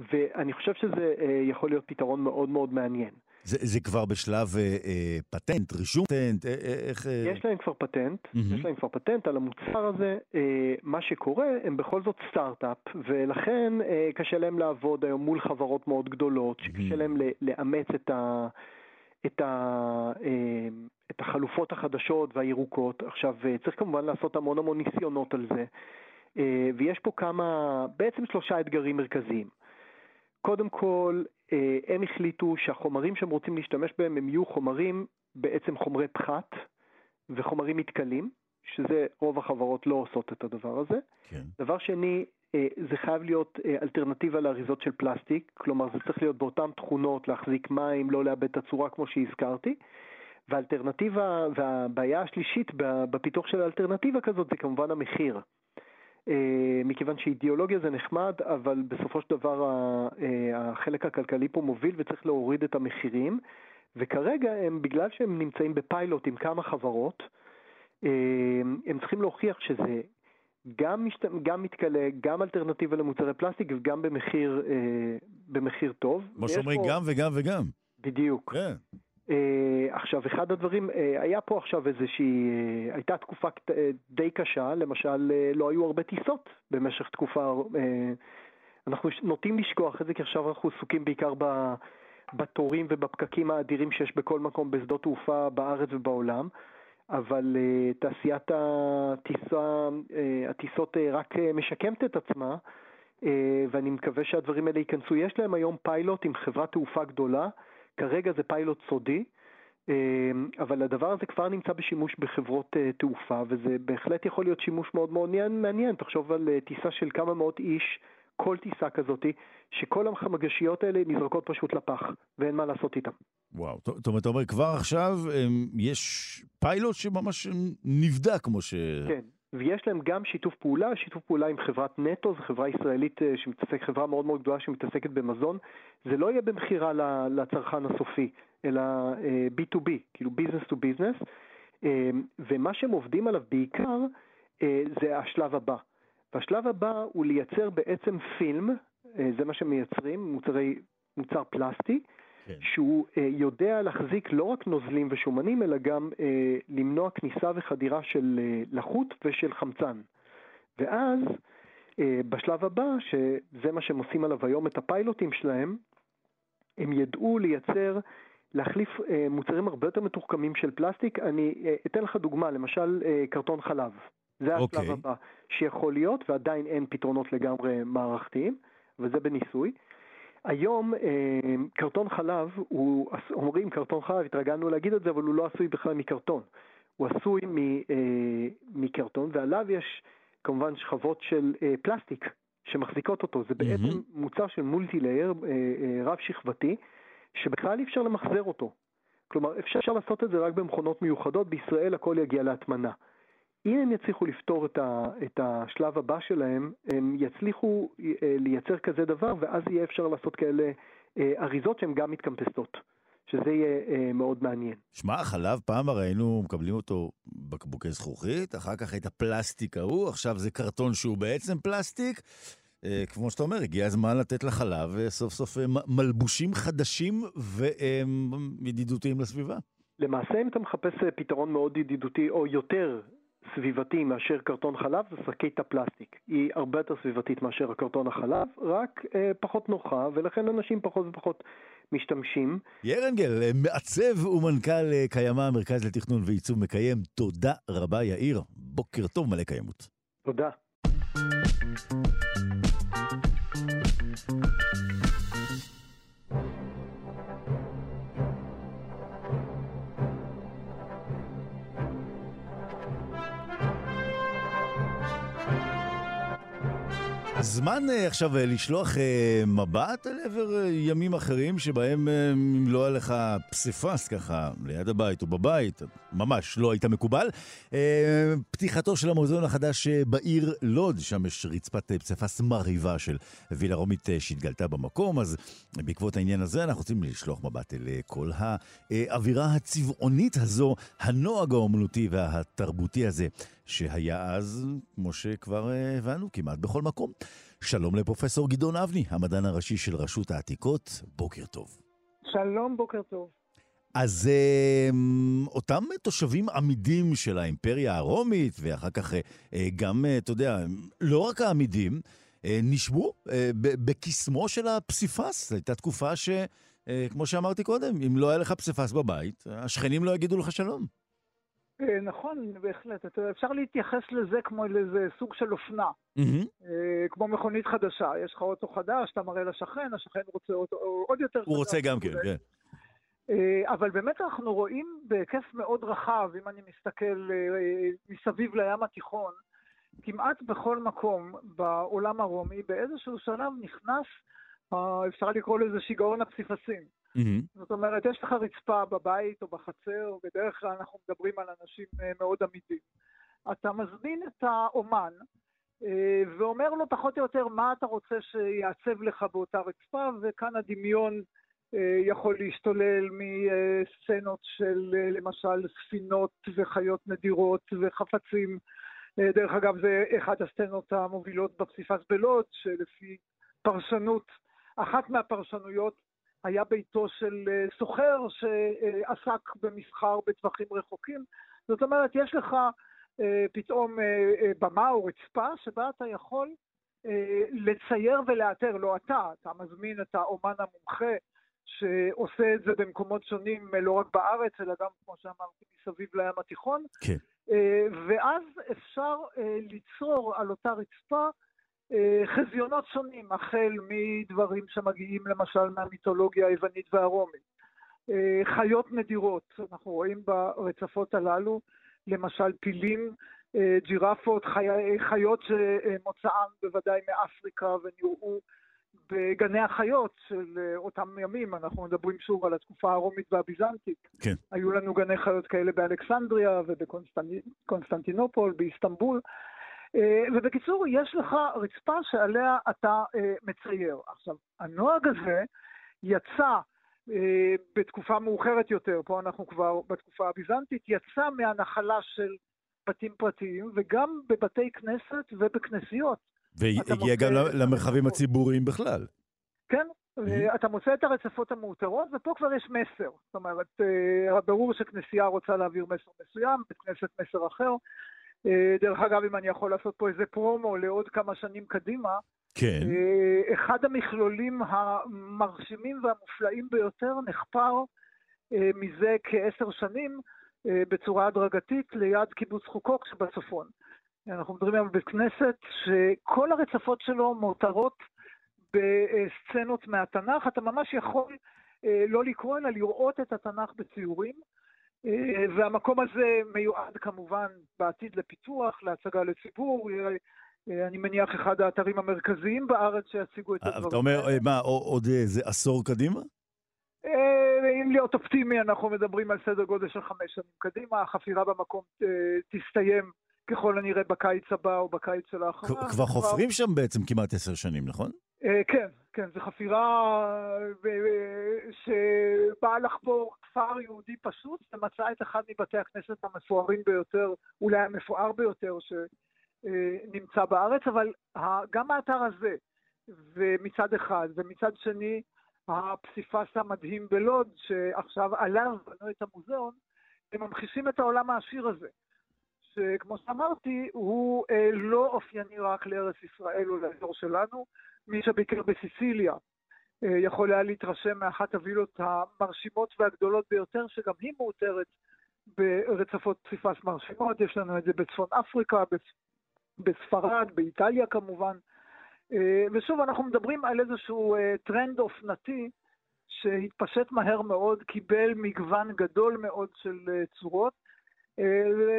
ואני חושב שזה יכול להיות פתרון מאוד מאוד מעניין. זה, זה כבר בשלב אה, אה, פטנט, רישום פטנט, אה, אה, איך... אה... יש להם כבר פטנט, מהמם. יש להם כבר פטנט על המוצר הזה. אה, מה שקורה, הם בכל זאת סטארט-אפ, ולכן אה, קשה להם לעבוד היום מול חברות מאוד גדולות, שקשה להם ל- לאמץ את, ה, את, ה, אה, את החלופות החדשות והירוקות. עכשיו, אה, צריך כמובן לעשות המון המון ניסיונות על זה, אה, ויש פה כמה, בעצם שלושה אתגרים מרכזיים. קודם כל, אה, הם החליטו שהחומרים שהם רוצים להשתמש בהם הם יהיו חומרים, בעצם חומרי פחת וחומרים מתכלים, שזה רוב החברות לא עושות את הדבר הזה. כן. דבר שני, אה, זה חייב להיות אה, אלטרנטיבה לאריזות של פלסטיק, כלומר זה צריך להיות באותן תכונות, להחזיק מים, לא לאבד את הצורה כמו שהזכרתי. והאלטרנטיבה, והבעיה השלישית בפיתוח של האלטרנטיבה כזאת זה כמובן המחיר. אה, מכיוון שאידיאולוגיה זה נחמד, אבל בסופו של דבר אה, החלק הכלכלי פה מוביל וצריך להוריד את המחירים, וכרגע הם, בגלל שהם נמצאים בפיילוט עם כמה חברות, אה, הם צריכים להוכיח שזה גם, משת... גם מתכלה, גם אלטרנטיבה למוצרי פלסטיק וגם במחיר, במחיר טוב. כמו שאומרים, פה- גם וגם וגם. בדיוק. כן. אה, עכשיו, אחד הדברים, אה, היה פה עכשיו איזושהי, אה, הייתה תקופה אה, די קשה, למשל, אה, לא היו הרבה טיסות במשך תקופה, אה, אנחנו נוטים לשכוח את זה, כי עכשיו אנחנו עסוקים בעיקר ב, בתורים ובפקקים האדירים שיש בכל מקום בשדות תעופה בארץ ובעולם, אבל אה, תעשיית הטיסה, אה, הטיסות אה, רק אה, משקמת את עצמה, אה, ואני מקווה שהדברים האלה ייכנסו. יש להם היום פיילוט עם חברת תעופה גדולה, כרגע זה פיילוט סודי, אה, אבל הדבר הזה כבר נמצא בשימוש בחברות אה, תעופה, וזה בהחלט יכול להיות שימוש מאוד מאוד מעניין. תחשוב על אה, טיסה של כמה מאות איש, כל טיסה כזאתי, שכל המגשיות האלה נזרקות פשוט לפח, ואין מה לעשות איתן. וואו, זאת אומרת, אתה אומר, כבר עכשיו em, יש פיילוט שממש נבדק, כמו ש... כן, ויש להם גם שיתוף פעולה, שיתוף פעולה עם חברת נטו, זו חברה ישראלית אה, שמתעסקת, חברה מאוד מאוד גדולה שמתעסקת במזון. זה לא יהיה במכירה לצרכן הסופי, אלא אה, B2B, כאילו business to business, אה, ומה שהם עובדים עליו בעיקר אה, זה השלב הבא. והשלב הבא הוא לייצר בעצם פילם, אה, זה מה שמייצרים, מוצרי, מוצר פלסטי, כן. שהוא אה, יודע להחזיק לא רק נוזלים ושומנים, אלא גם אה, למנוע כניסה וחדירה של אה, לחות ושל חמצן. ואז, אה, בשלב הבא, שזה מה שהם עושים עליו היום את הפיילוטים שלהם, הם ידעו לייצר, להחליף אה, מוצרים הרבה יותר מתוחכמים של פלסטיק. אני אה, אתן לך דוגמה, למשל אה, קרטון חלב. זה השלב אוקיי. הבא שיכול להיות, ועדיין אין פתרונות לגמרי מערכתיים, וזה בניסוי. היום אה, קרטון חלב, הוא, אומרים קרטון חלב, התרגלנו להגיד את זה, אבל הוא לא עשוי בכלל מקרטון. הוא עשוי אה, מקרטון, ועליו יש כמובן שכבות של אה, פלסטיק שמחזיקות אותו. זה בעצם. מוצר של מולטי-לייר, רב-שכבתי, שבכלל אי אפשר למחזר אותו. כלומר, אפשר לעשות את זה רק במכונות מיוחדות, בישראל הכל יגיע להטמנה. אם הם יצליחו לפתור את, ה, את השלב הבא שלהם, הם יצליחו אה, לייצר כזה דבר, ואז יהיה אפשר לעשות כאלה אריזות שהן גם מתקמפסות. שזה יהיה אה, מאוד מעניין. שמע, חלב פעם הרי היינו מקבלים אותו בקבוקי זכוכית, אחר כך את הפלסטיק ההוא, עכשיו זה קרטון שהוא בעצם פלסטיק. אה, כמו שאתה אומר, הגיע הזמן לתת לחלב אה, סוף סוף אה, מלבושים חדשים וידידותיים לסביבה. למעשה, אם אתה מחפש אה, פתרון מאוד ידידותי, או יותר סביבתי מאשר קרטון חלב, זה שקית הפלסטיק. היא הרבה יותר סביבתית מאשר הקרטון החלב, רק אה, פחות נוחה, ולכן אנשים פחות ופחות משתמשים. יאיר אנגל, אה, מעצב ומנכ"ל אה, קיימא, המרכז לתכנון ועיצוב מקיים. תודה רבה, יאיר. בוקר טוב, מלא קיימות. תודה. זמן uh, עכשיו uh, לשלוח uh, מבט אל עבר ימים אחרים שבהם אם לא היה לך פסיפס ככה ליד הבית או בבית, ממש לא היית מקובל. פתיחתו של המוזיאון החדש בעיר לוד, שם יש רצפת פסיפס מרהיבה של וילה רומית שהתגלתה במקום, אז בעקבות העניין הזה אנחנו רוצים לשלוח מבט אל כל האווירה הצבעונית הזו, הנוהג האומנותי והתרבותי הזה. שהיה אז, כמו שכבר הבנו, כמעט בכל מקום. שלום לפרופסור גדעון אבני, המדען הראשי של רשות העתיקות, בוקר טוב. שלום, בוקר טוב. אז אותם תושבים עמידים של האימפריה הרומית, ואחר כך גם, אתה יודע, לא רק העמידים, נשבו בקסמו של הפסיפס. הייתה תקופה ש, כמו שאמרתי קודם, אם לא היה לך פסיפס בבית, השכנים לא יגידו לך שלום. נכון, בהחלט. אפשר להתייחס לזה כמו לאיזה סוג של אופנה. Mm-hmm. כמו מכונית חדשה. יש לך אוטו חדש, אתה מראה לשכן, השכן רוצה אוטו עוד יותר הוא חדש. הוא רוצה גם כן, כן. אבל באמת אנחנו רואים בהיקף מאוד רחב, אם אני מסתכל מסביב לים התיכון, כמעט בכל מקום בעולם הרומי, באיזשהו שלב נכנס, אפשר לקרוא לזה שיגעון הפסיפסים. Mm-hmm. זאת אומרת, יש לך רצפה בבית או בחצר, בדרך כלל אנחנו מדברים על אנשים מאוד עמידים. אתה מזמין את האומן ואומר לו פחות או יותר מה אתה רוצה שיעצב לך באותה רצפה, וכאן הדמיון יכול להשתולל מסצנות של למשל ספינות וחיות נדירות וחפצים. דרך אגב, זה אחת הסצנות המובילות בפסיפס בלוד, שלפי פרשנות, אחת מהפרשנויות היה ביתו של סוחר שעסק במסחר בטווחים רחוקים. זאת אומרת, יש לך פתאום במה או רצפה שבה אתה יכול לצייר ולאתר, לא אתה, אתה מזמין את האומן המומחה שעושה את זה במקומות שונים, לא רק בארץ, אלא גם, כמו שאמרתי, מסביב לים התיכון. כן. ואז אפשר ליצור על אותה רצפה חזיונות שונים, החל מדברים שמגיעים למשל מהמיתולוגיה היוונית והרומית. חיות נדירות, אנחנו רואים ברצפות הללו, למשל פילים, ג'ירפות, חי... חיות שמוצאן בוודאי מאפריקה ונראו בגני החיות של אותם ימים, אנחנו מדברים שוב על התקופה הרומית והביזנטית. כן. היו לנו גני חיות כאלה באלכסנדריה ובקונסטנטינופול, באיסטנבול. ובקיצור, יש לך רצפה שעליה אתה מצייר. עכשיו, הנוהג הזה יצא בתקופה מאוחרת יותר, פה אנחנו כבר בתקופה הביזנטית, יצא מהנחלה של בתים פרטיים וגם בבתי כנסת ובכנסיות. והגיע גם למרחבים הציבוריים בכלל. כן, אתה מוצא את הרצפות המאותרות, ופה כבר יש מסר. זאת אומרת, ברור שכנסייה רוצה להעביר מסר מסוים, בית כנסת מסר אחר. דרך אגב, אם אני יכול לעשות פה איזה פרומו לעוד כמה שנים קדימה, כן. אחד המכלולים המרשימים והמופלאים ביותר נחפר מזה כעשר שנים בצורה הדרגתית ליד קיבוץ חוקוק שבצפון. אנחנו מדברים על בית כנסת שכל הרצפות שלו מאותרות בסצנות מהתנ"ך. אתה ממש יכול לא לקרוא אלא לראות את התנ"ך בציורים. והמקום הזה מיועד כמובן בעתיד לפיתוח, להצגה לציבור. אני מניח אחד האתרים המרכזיים בארץ שיציגו את הדברים. אתה אומר, מה, עוד איזה עשור קדימה? אם להיות אופטימי, אנחנו מדברים על סדר גודל של חמש שנים קדימה. החפירה במקום תסתיים ככל הנראה בקיץ הבא או בקיץ של האחרונה. כבר חופרים שם בעצם כמעט עשר שנים, נכון? כן, כן, זו חפירה שבאה לחפור כפר יהודי פשוט ומצאה את אחד מבתי הכנסת המפוארים ביותר, אולי המפואר ביותר שנמצא בארץ, אבל גם האתר הזה, ומצד אחד, ומצד שני, הפסיפס המדהים בלוד, שעכשיו עליו בנו את המוזיאון, הם ממחישים את העולם העשיר הזה. שכמו שאמרתי, הוא אה, לא אופייני רק לארץ ישראל או לאזור שלנו. מי שביקר בסיסיליה אה, יכול היה להתרשם מאחת הווילות המרשימות והגדולות ביותר, שגם היא מאותרת ברצפות פסיפס מרשימות. יש לנו את זה בצפון אפריקה, בספרד, באיטליה כמובן. אה, ושוב, אנחנו מדברים על איזשהו אה, טרנד אופנתי שהתפשט מהר מאוד, קיבל מגוון גדול מאוד של אה, צורות.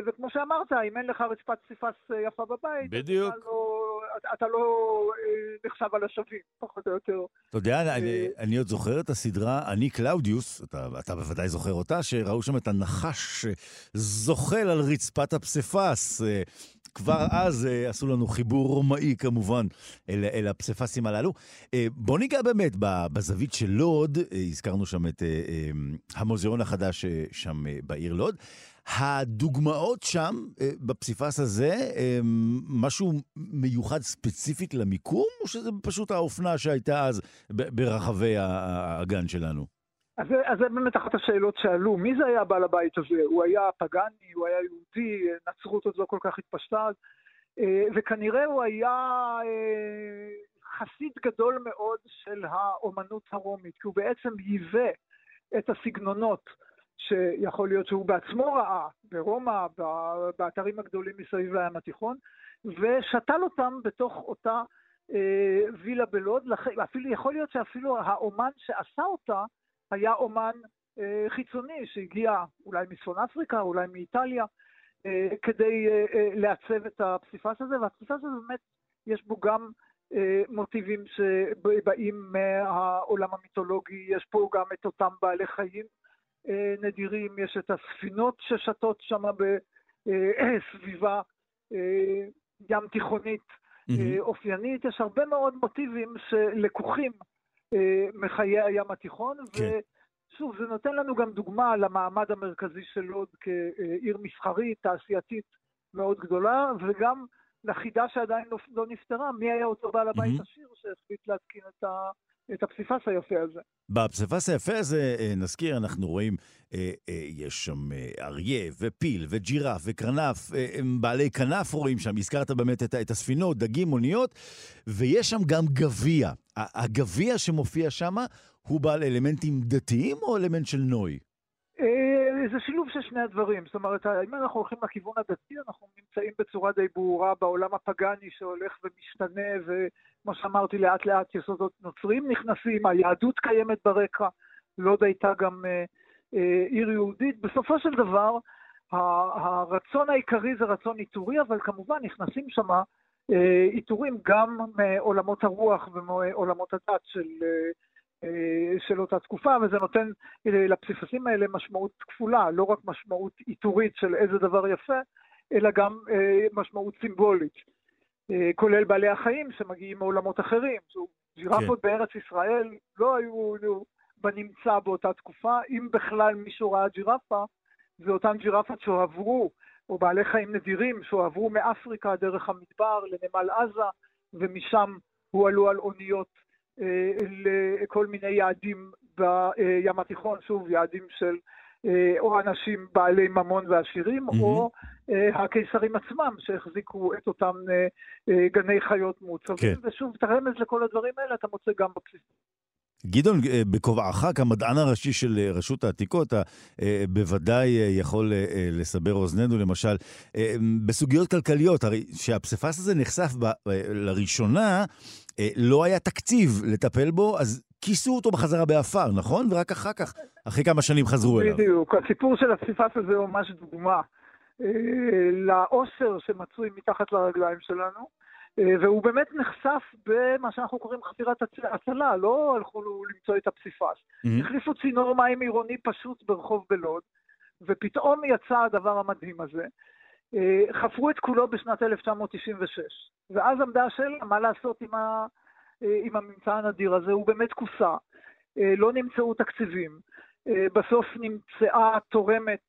וכמו שאמרת, אם אין לך רצפת פסיפס יפה בבית, בדיוק. אתה לא, אתה לא נחשב על השווים, פחות או יותר. אתה יודע, אני, אני עוד זוכר את הסדרה "אני קלאודיוס", אתה, אתה בוודאי זוכר אותה, שראו שם את הנחש שזוחל על רצפת הפסיפס. כבר אז עשו לנו חיבור רומאי כמובן אל, אל הפסיפסים הללו. בוא ניגע באמת בזווית של לוד, הזכרנו שם את המוזיאון החדש שם בעיר לוד. הדוגמאות שם, uh, בפסיפס הזה, משהו מיוחד ספציפית למיקום, או שזה פשוט האופנה שהייתה אז ברחבי הגן שלנו? אז זה באמת אחת השאלות שעלו. מי זה היה בעל הבית הזה? הוא היה פגאני, הוא היה יהודי, נצרות עוד לא כל כך התפשטה אז, אה, וכנראה הוא היה אה, חסיד גדול מאוד של האומנות הרומית, כי הוא בעצם ייבא את הסגנונות שיכול להיות שהוא בעצמו ראה ברומא, באתרים הגדולים מסביב לים התיכון, ושתל אותם בתוך אותה אה, וילה בלוד, אפילו יכול להיות שאפילו האומן שעשה אותה היה אומן אה, חיצוני שהגיע אולי מצפון אפריקה, אולי מאיטליה, אה, כדי אה, לעצב את הפסיפס הזה, והפסיפס הזה באמת, יש בו גם מוטיבים שבאים מהעולם המיתולוגי, יש פה גם את אותם בעלי חיים נדירים, יש את הספינות ששטות שם בסביבה ים תיכונית mm-hmm. אופיינית, יש הרבה מאוד מוטיבים שלקוחים אה, מחיי הים התיכון, כן. ושוב, זה נותן לנו גם דוגמה למעמד המרכזי של לוד כעיר מסחרית, תעשייתית מאוד גדולה, וגם לחידה שעדיין לא, לא נפתרה, מי היה אותו בעל הבית mm-hmm. עשיר שהחליט להתקין את ה... את הפסיפס היפה הזה. בפסיפס היפה הזה, אה, נזכיר, אנחנו רואים, אה, אה, יש שם אריה ופיל וג'ירף וקרנף, בעלי כנף רואים שם, הזכרת באמת את, הספינות, דגים, מוניות, ויש שם גם גביע. הגביע שמופיע שם הוא בעל אלמנטים דתיים או אלמנט של נוי? זה שילוב של שני הדברים. זאת אומרת, אם אנחנו הולכים לכיוון הדתי, אנחנו נמצאים בצורה די ברורה בעולם הפגאני שהולך ומשתנה, וכמו שאמרתי, לאט לאט יסודות נוצרים נכנסים, היהדות קיימת ברקע, לוד הייתה גם אה, אה, עיר יהודית. בסופו של דבר, הרצון העיקרי זה רצון עיטורי, אבל כמובן נכנסים שם אה, עיטורים גם מעולמות הרוח ומעולמות הדת של... אה, של אותה תקופה, וזה נותן אה, לפסיפסים האלה משמעות כפולה, לא רק משמעות עיטורית של איזה דבר יפה, אלא גם אה, משמעות סימבולית, כולל בעלי החיים שמגיעים מעולמות אחרים. ג'ירפות כן. בארץ ישראל לא היו בנמצא באותה תקופה, אם בכלל מישהו ראה ג'ירפה, זה אותן ג'ירפות שהועברו, או בעלי חיים נדירים שהועברו מאפריקה דרך המדבר לנמל עזה, ומשם הועלו על אוניות אה, לכל מיני יעדים בים התיכון, שוב, יעדים של אה, או אנשים בעלי ממון ועשירים, mm-hmm. או אה, הקיסרים עצמם שהחזיקו את אותם גני חיות מעוצבים, כן. ושוב, את הרמז לכל הדברים האלה אתה מוצא גם בפסיפס. גדעון, בכובעך כמדען הראשי של רשות העתיקות, אתה בוודאי יכול לסבר אוזנינו, למשל, בסוגיות כלכליות, הרי שהפסיפס הזה נחשף לראשונה, אה, לא היה תקציב לטפל בו, אז כיסו אותו בחזרה בעפר, נכון? ורק אחר כך, אחרי כמה שנים חזרו אליו. בדיוק, הסיפור של הפסיפס הזה הוא ממש דוגמה אה, לאושר שמצוי מתחת לרגליים שלנו, אה, והוא באמת נחשף במה שאנחנו קוראים חפירת הצלה, לא הלכו למצוא את הפסיפס. Mm-hmm. החליפו צינור מים עירוני פשוט ברחוב בלוד, ופתאום יצא הדבר המדהים הזה. חפרו את כולו בשנת 1996, ואז עמדה השאלה מה לעשות עם, ה, עם הממצא הנדיר הזה, הוא באמת כוסה. לא נמצאו תקציבים. בסוף נמצאה תורמת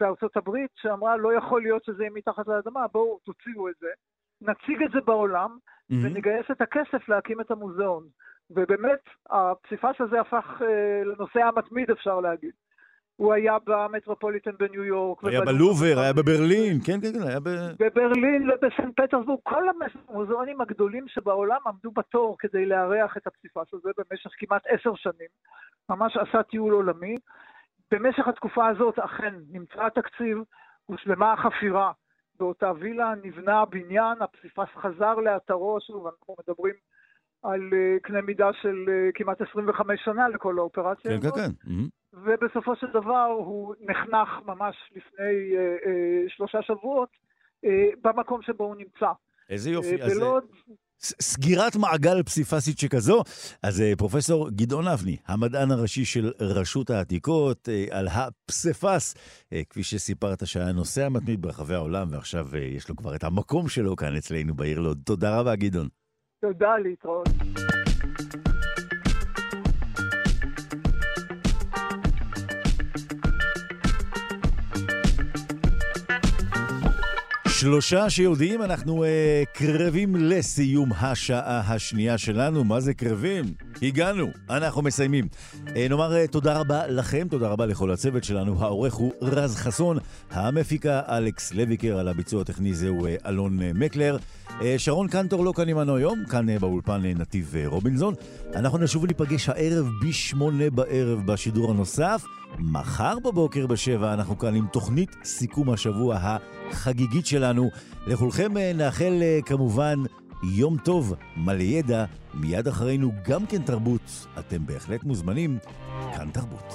בארצות הברית שאמרה לא יכול להיות שזה יהיה מתחת לאדמה, בואו תוציאו את זה, נציג את זה בעולם mm-hmm. ונגייס את הכסף להקים את המוזיאון. ובאמת הפסיפס הזה הפך לנושא המתמיד אפשר להגיד. הוא היה במטרופוליטן בניו יורק. היה בלובר, היה בברלין, כן, כן, כן, היה ב... בברלין ובסן פטרסבורג, כל המוזיאונים הגדולים שבעולם עמדו בתור כדי לארח את הפסיפס הזה במשך כמעט עשר שנים. ממש עשה טיול עולמי. במשך התקופה הזאת אכן נמצא התקציב, הושלמה החפירה. באותה וילה נבנה בניין, הפסיפס חזר לאתרו, שוב, אנחנו מדברים על uh, קנה מידה של uh, כמעט 25 שנה לכל האופרציה כן, הזאת. כן, כן, כן. ובסופו של דבר הוא נחנך ממש לפני uh, uh, שלושה שבועות uh, במקום שבו הוא נמצא. איזה יופי. Uh, בלוד... סגירת מעגל פסיפסית שכזו. אז פרופסור גדעון אבני, המדען הראשי של רשות העתיקות, על הפסיפס, כפי שסיפרת שהיה נוסע מתמיד ברחבי העולם, ועכשיו יש לו כבר את המקום שלו כאן אצלנו בעיר לוד. תודה רבה, גדעון. תודה, להתראות. שלושה שיודעים, אנחנו uh, קרבים לסיום השעה השנייה שלנו. מה זה קרבים? הגענו, אנחנו מסיימים. Uh, נאמר uh, תודה רבה לכם, תודה רבה לכל הצוות שלנו. העורך הוא רז חסון, המפיקה אלכס לויקר, על הביצוע הטכני זהו uh, אלון uh, מקלר. Uh, שרון קנטור לא כאן עמנו היום, כאן uh, באולפן uh, נתיב רובינזון. אנחנו נשוב וניפגש הערב בשמונה בערב בשידור הנוסף. מחר בבוקר בשבע אנחנו כאן עם תוכנית סיכום השבוע החגיגית שלנו. לכולכם נאחל כמובן יום טוב, מלא ידע, מיד אחרינו גם כן תרבות. אתם בהחלט מוזמנים, כאן תרבות.